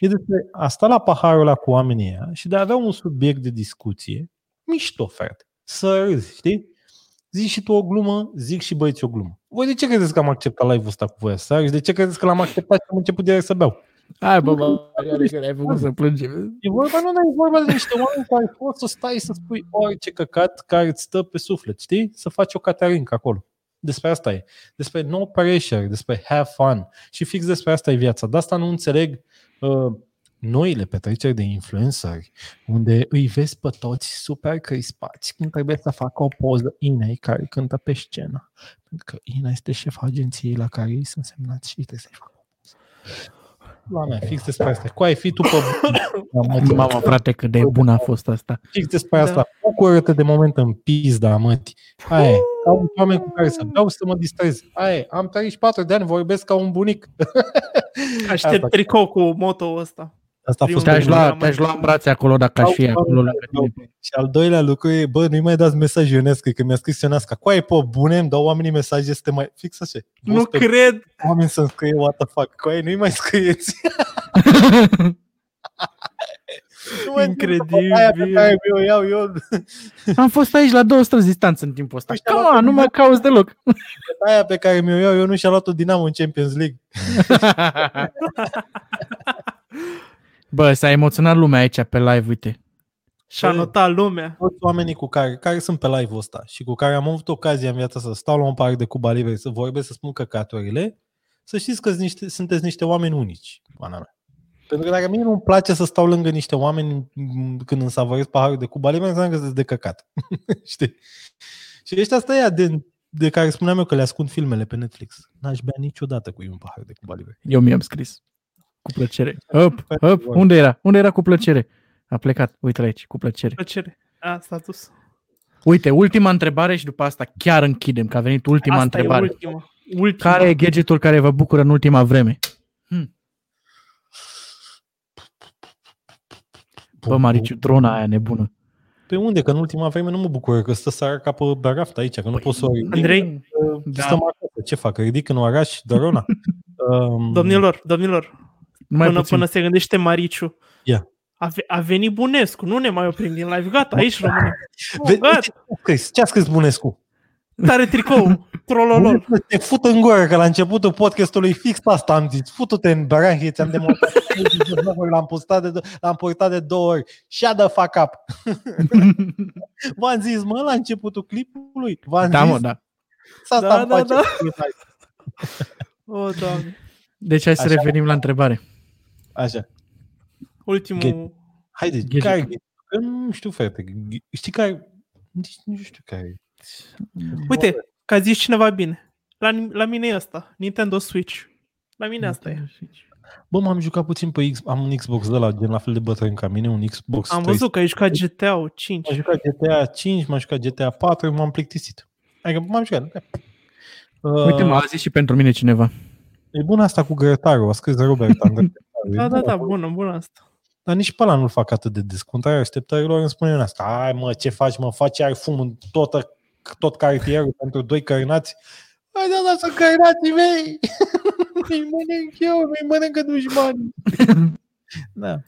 E despre a sta la paharul ăla cu oamenii ăia și de a avea un subiect de discuție mișto, frate. Să râzi, știi? Zici și tu o glumă, zic și băieți o glumă. Voi de ce credeți că am acceptat live-ul ăsta cu voi asta? Și de ce credeți că l-am acceptat și am început direct să beau? Hai, bă, Marian, că ne-ai făcut să plângem. E vorba, nu, nu, e vorba de niște oameni care poți să stai să spui orice căcat care îți stă pe suflet, știi? Să faci o caterincă acolo. Despre asta e. Despre no pressure, despre have fun. Și fix despre asta e viața. De asta nu înțeleg uh, noile petreceri de influenceri, unde îi vezi pe toți super crispați când trebuie să facă o poză Inei care cântă pe scenă. Pentru că Ina este șefa agenției la care ei sunt semnați și trebuie să-i facă o poză. La mea, fix despre asta. Cu ai fi tu pe Mamă, frate, cât de bună a fost asta. Fix despre asta. Bucură-te de moment în pizda, măti. Aia e. Caut oameni cu care să beau să mă distrez. Aia e. Am 34 de ani, vorbesc ca un bunic. Aștept Asta. tricou cu moto ăsta. Asta a Primul fost Te-aș meu. lua, te-aș lua în brațe acolo dacă aș fi acolo lângă tine. Și al doilea lucru e, bă, nu-i mai dați mesaj Ionescu, că mi-a scris Ionescu. Coaie, pe bune, îmi dau oamenii mesaje să te mai... Fix așa. Nu Voți pe cred. oameni să-mi scrie what the fuck. Coaie, nu-i mai scrieți. Nu mai Incredibil. Aia pe care mi-o iau eu, Am fost aici la două străzi distanță în timpul ăsta. Ăștia Come la- on, nu mă cauți deloc. aia pe care mi-o iau eu nu și-a luat-o Dinamo în Champions League. Bă, s-a emoționat lumea aici pe live, uite. Și-a notat lumea. toți oamenii cu care, care sunt pe live-ul ăsta și cu care am avut ocazia în viața să stau la un parc de Cuba Libre, să vorbesc, să spun căcaturile, să știți că niște, sunteți niște oameni unici, pana mea. Pentru că dacă mie nu-mi place să stau lângă niște oameni m, când îmi savorez paharul de Cuba Libre, înseamnă că sunt de căcat. Știi? Și ăștia asta ea de, de care spuneam eu că le ascund filmele pe Netflix. N-aș bea niciodată cu ei un pahar de Cuba Libre. Eu mi-am scris. Cu plăcere. Hop, hop. Unde era? Unde era cu plăcere? A plecat. Uite aici, cu plăcere. Plăcere. A, s-a dus. Uite, ultima întrebare și după asta chiar închidem, că a venit ultima Asta întrebare. e ultima. ultima. Care e gadgetul care vă bucură în ultima vreme? Hm. Bă, Mariciu, drona aia nebună. Pe unde? Că în ultima vreme nu mă bucur că stă săraca ca pe raft aici, că nu pot să o ridic. Andrei, Da. Stăm acasă. Ce fac? Ridic în oraș drona? um, domnilor, domnilor, Numai până, puțin. până se gândește Mariciu. Ia. A, ve- a venit Bunescu, nu ne mai oprim din live, gata, aici rămânem. Ve- Oh, gata, ce a scris? Ce a scris Bunescu? tare tricou, trololol. Bunescu, Te fut în gură, că la începutul podcastului fix asta am zis. Futu-te în băranche, ți-am demonstrat. l-am, postat de, dou- l-am portat de două ori. Shut the fuck up. V-am zis, mă, la începutul clipului. V-am da, zis, mă, da. asta Da, îmi da, face. da. O, doamne. Deci hai să Așa. revenim la întrebare. Așa. Ultimul... Haide, Ghezic. care Că Nu știu, frate. Știi care... Nici nu știu care Uite, că a zis cineva bine. La, la mine e asta, Nintendo Switch. La mine asta e. Bă, m-am jucat puțin pe X, am un Xbox de la gen la fel de bătrân ca mine, un Xbox Am 360. văzut că ai jucat GTA 5. M-am jucat GTA 5, m-am jucat GTA 4, m-am plictisit. Adică m-am jucat. Uh, Uite, mă, a zis și pentru mine cineva. E bună asta cu grătarul, a scris Robert Andrei. E Da, da, bună, da, bă. bună, bună asta. Dar nici pe ăla nu-l fac atât de des. Contrarea așteptărilor îmi spune asta. Hai mă, ce faci mă? Faci iar fum în tot, tot cartierul pentru doi cărnați? Hai da, da, sunt cărnații mei! Îi mănânc eu, nu-i mănâncă dușmanii. da.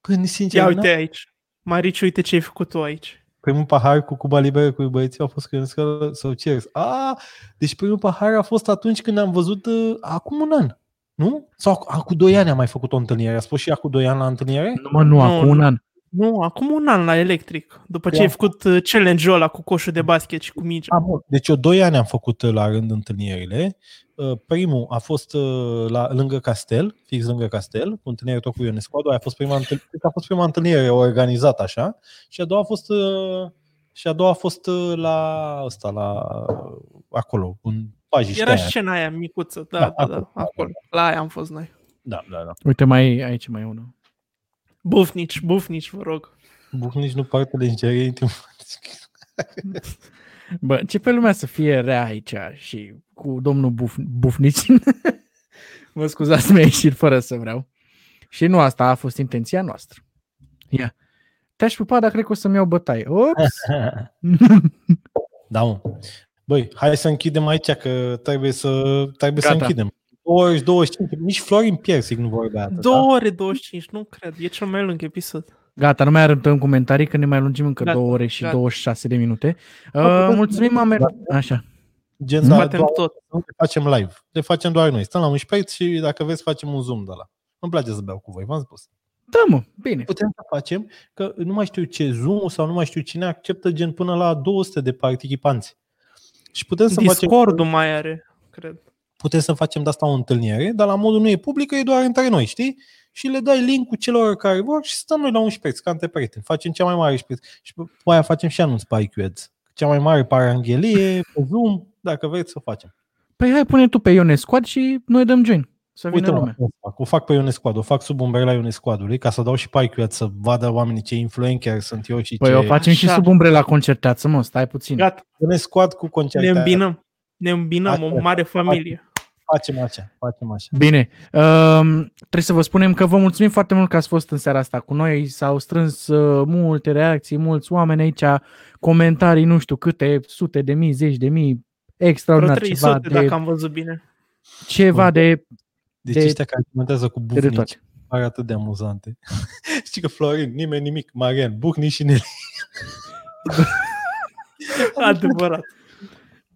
Păi, sincer, Ia n-am- uite aici. Marici, uite ce ai făcut tu aici. primul pahar cu Cuba Liberă cu băieții a fost când sau Cheers. A, deci primul pahar a fost atunci când am văzut uh, acum un an. Nu? Sau ac- acum doi ani am mai făcut o întâlnire. A fost și acum doi ani la întâlnire? Nu, mă, nu, Nu, acum nu. un an. Nu, acum un an la electric. După ce Ia. ai făcut uh, challenge-ul ăla cu coșul de basket și cu mingea. Am, bun. deci eu doi ani am făcut uh, la rând întâlnirile. Uh, Primul a fost uh, la, lângă Castel, fix lângă Castel, cu întâlnire tot cu Ionescu. A doua a fost prima întâlnire, cred că a fost prima întâlnire organizată așa. Și a doua a fost uh, și a doua a fost uh, la ăsta, la acolo, în pajiște Era aia. scena aia micuță, da, Da, da, da, acolo, acolo. La aia am fost noi. Da, da, da. Uite, mai aici mai e unul. Bufnici, bufnici, vă rog. Buhnici nu partele inginerie informatică. Bă, ce pe lumea să fie rea aici și cu domnul Buf, Bufnici. Mă scuzați, mi-a ieșit fără să vreau. Și nu asta a fost intenția noastră. Ia. Te-aș pupa, dar cred că o să-mi iau bătaie. Ops! Da, mă. Băi, hai să închidem aici, că trebuie să, trebuie să Gata. închidem. 20, 25, nici Florin Piersic nu vorbea atât. Două ore 25, nu cred. E cel mai lung episod. Gata, nu mai arătăm comentarii, că ne mai lungim încă Gata, două ore și gata. 26 de minute. Uh, putem- mulțumim, Amer. Așa. Gen, Să da, batem doar, tot. nu le facem live. Le facem doar noi. Stăm la un șpeit și dacă vreți facem un zoom de la. Îmi place să beau cu voi, v-am spus. Da, mă, bine. Putem să facem, că nu mai știu ce zoom sau nu mai știu cine acceptă gen până la 200 de participanți. Și putem să facem Discord-ul mai are, cred. putem să facem de asta o întâlnire, dar la modul nu e publică, e doar între noi, știi? Și le dai link-ul celor care vor și stăm noi la un șpeț, ca între prieteni. Facem cea mai mare șpeț. Și pe aia facem și anunț pe IQ Ads. Cea mai mare paranghelie, pe Zoom, dacă vreți să o facem. Păi hai, pune tu pe Ione Squad și noi dăm join. Să vină Uite, mă, lumea. o fac. o fac pe Ionescoad, o fac sub umbrela Ionescoadului, ca să dau și pe IQ Ads să vadă oamenii ce influencer sunt eu și Păi ce... o facem și Așa. sub umbrela concerteață, mă, stai puțin. Gata, Ionescoad cu ne concerte. îmbinăm. Ne îmbinăm, Așa, o mare familie. Facem așa, facem așa. Bine, um, trebuie să vă spunem că vă mulțumim foarte mult că ați fost în seara asta cu noi. S-au strâns uh, multe reacții, mulți oameni aici, comentarii, nu știu câte, sute de mii, zeci de mii, Vreo extraordinar 300, ceva de, dacă am văzut bine. ceva de, Deci De- ăștia care comentează cu de, de bufnici toate. pare atât de amuzante. Știi că Florin, nimeni nimic, Marian, buhni și Neli. Adevărat.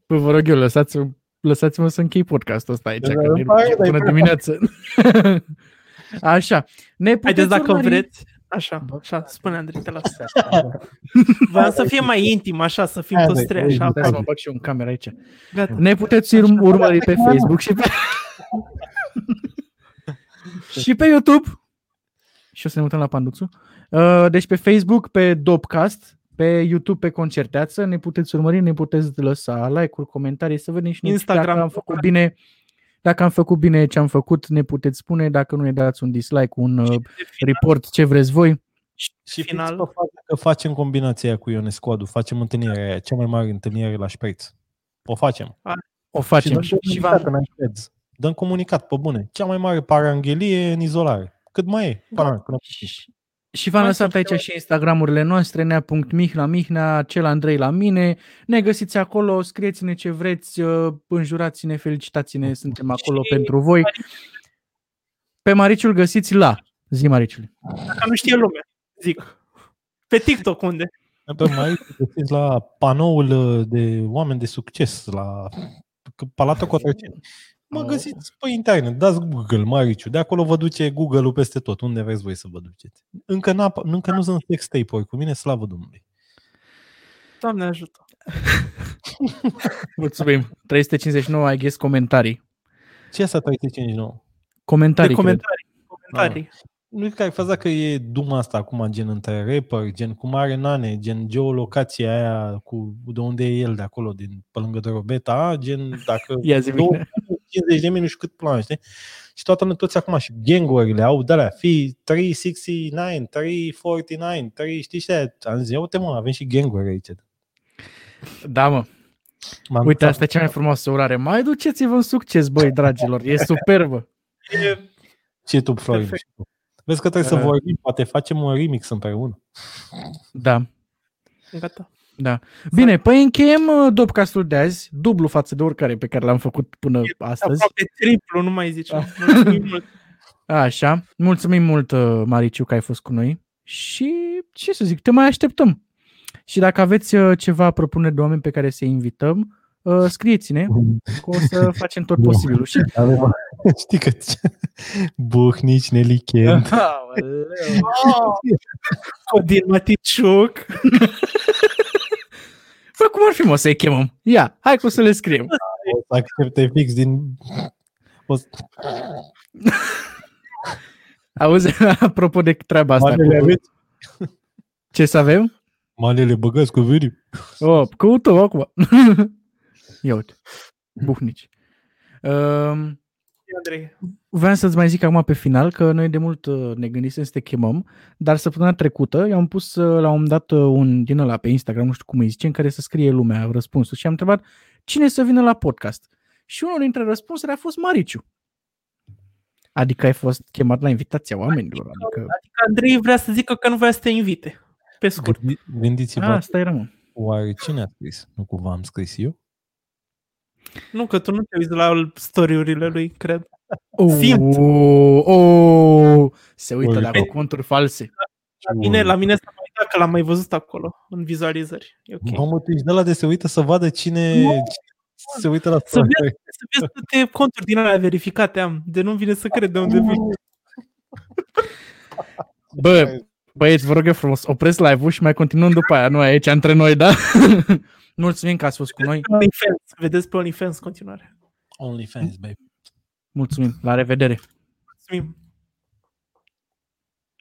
Bă, vă rog eu, lăsați, lăsați-mă să închei podcastul ăsta aici, Da, că îmi ne pare, duce dar e până prea dimineață. Așa, ne puteți Haideți dacă urmări- vreți. Așa, așa, spune Andrei, te las. Vreau să fie mai intim, așa, să fim Hai, toți băi, trei, băi, așa. Stai să mă bag și eu în cameră aici. Gata. Ne puteți urm- urmări pe Facebook și pe... și pe YouTube. Și o să ne mutăm la Panduțu. Uh, Deci pe Facebook, pe Dopcast, pe YouTube, pe Concerteață, ne puteți urmări, ne puteți lăsa like-uri, comentarii, să vedem și noi Instagram. dacă am făcut bine. Dacă am făcut bine ce am făcut, ne puteți spune. Dacă nu ne dați un dislike, un uh, report, ce vreți voi. Și Final. final. Pe față că facem combinația aia cu Ionescoadu, facem întâlnirea aia, cea mai mare întâlnire la Șpreț. O facem. O facem. și dăm Și, și comunicat v-am, în iPads. Dăm comunicat, pe bune. Cea mai mare paranghelie în izolare. Cât mai e? Până, până și, și v-am Mai lăsat sunt aici și Instagramurile noastre, nea.mihnea, mihnea, cel Andrei la mine. Ne găsiți acolo, scrieți-ne ce vreți, uh, înjurați-ne, felicitați-ne, suntem acolo Și- pentru voi. Pe Mariciul găsiți la Zi, Mariciule. Dacă nu știe lumea, zic. Pe TikTok unde? Pe mai găsiți la panoul uh, de oameni de succes, la Palatul Cotroceni. Mă Oh. găsiți pe internet, dați Google, Mariciu, de acolo vă duce Google-ul peste tot, unde vreți voi să vă duceți. Încă, n-a, încă nu sunt sex tape-uri cu mine, slavă Domnului. Doamne ajută. Mulțumim. 359, ai ghes comentarii. Ce e asta 359? Comentarii, De cred. comentarii. Comentarii. Nu care faza că e duma asta acum, gen între rapper, gen cum are Nane, gen geolocația aia cu de unde e el de acolo, din pe lângă Dorobeta, gen dacă Ia zi două- bine. 50 de mii, nu știu cât plan, știi? Și toată lumea, toți acum și gangurile au de la fi 369, 349, 3, știi ce? Am zis, ia uite mă, avem și ganguri aici. Da, mă. M-am Uite, dat- asta e cea mai frumoasă urare. Mai duceți-vă în succes, băi, dragilor. E superbă. E, Ce tu, Florin? Perfect. și tu. Vezi că trebuie să Uh. vorbim, poate facem un remix împreună. Da. gata. Da. Bine, păi încheiem uh, Dopcastul de azi, dublu față de oricare pe care l-am făcut până astăzi. Aproape triplu, nu mai zicem. Mulțumim mult. Așa. Mulțumim mult, uh, Mariciu, că ai fost cu noi. Și, ce să zic, te mai așteptăm. Și dacă aveți uh, ceva propuneri de oameni pe care să invităm, uh, scrieți-ne, că o să facem tot posibilul. Și Avem, știi că Buhnici, Nelly Kent. Oh, Codin Maticiuc. Bă, cum ar fi, mă, să-i chemăm? Ia, hai că o să le scriem. O să accepte fix din... O să... Auzi, apropo de treaba asta. Malele Cu... aveți? Ce să avem? Malele băgați cu vârii. Oh, căutăm acum. Ia uite. Buhnici. Um, Andrei. Vreau să-ți mai zic acum pe final că noi de mult uh, ne gândisem să te chemăm, dar săptămâna trecută i-am pus uh, la un moment dat uh, un din ăla pe Instagram, nu știu cum îi zice, în care să scrie lumea răspunsul și am întrebat cine să vină la podcast. Și unul dintre răspunsuri a fost Mariciu. Adică ai fost chemat la invitația oamenilor. Adică... Andrei vrea să zică că nu vrea să te invite. Pe scurt. Gândi- Gândiți-vă, A, asta era, mă. oare cine a scris? Nu cumva am scris eu? Nu, că tu nu te uiți la story-urile lui, cred. Oh, Simt. oh, se uită Oi, la bă. conturi false. La mine, la mine s-a mai dat că l-am mai văzut acolo, în vizualizări. E ok. Mamă, tu ești de la de se uită să vadă cine, cine se uită la Să story. vezi, să vezi câte conturi din alea verificate am. De nu vine să cred de unde vin. Bă, băieți, vă rog eu frumos, opresc live-ul și mai continuăm după aia, nu aici între noi, da? Mulțumim că ați fost cu noi. OnlyFans. Vedeți pe OnlyFans în continuare. OnlyFans, baby. Mulțumim. La revedere. Mulțumim.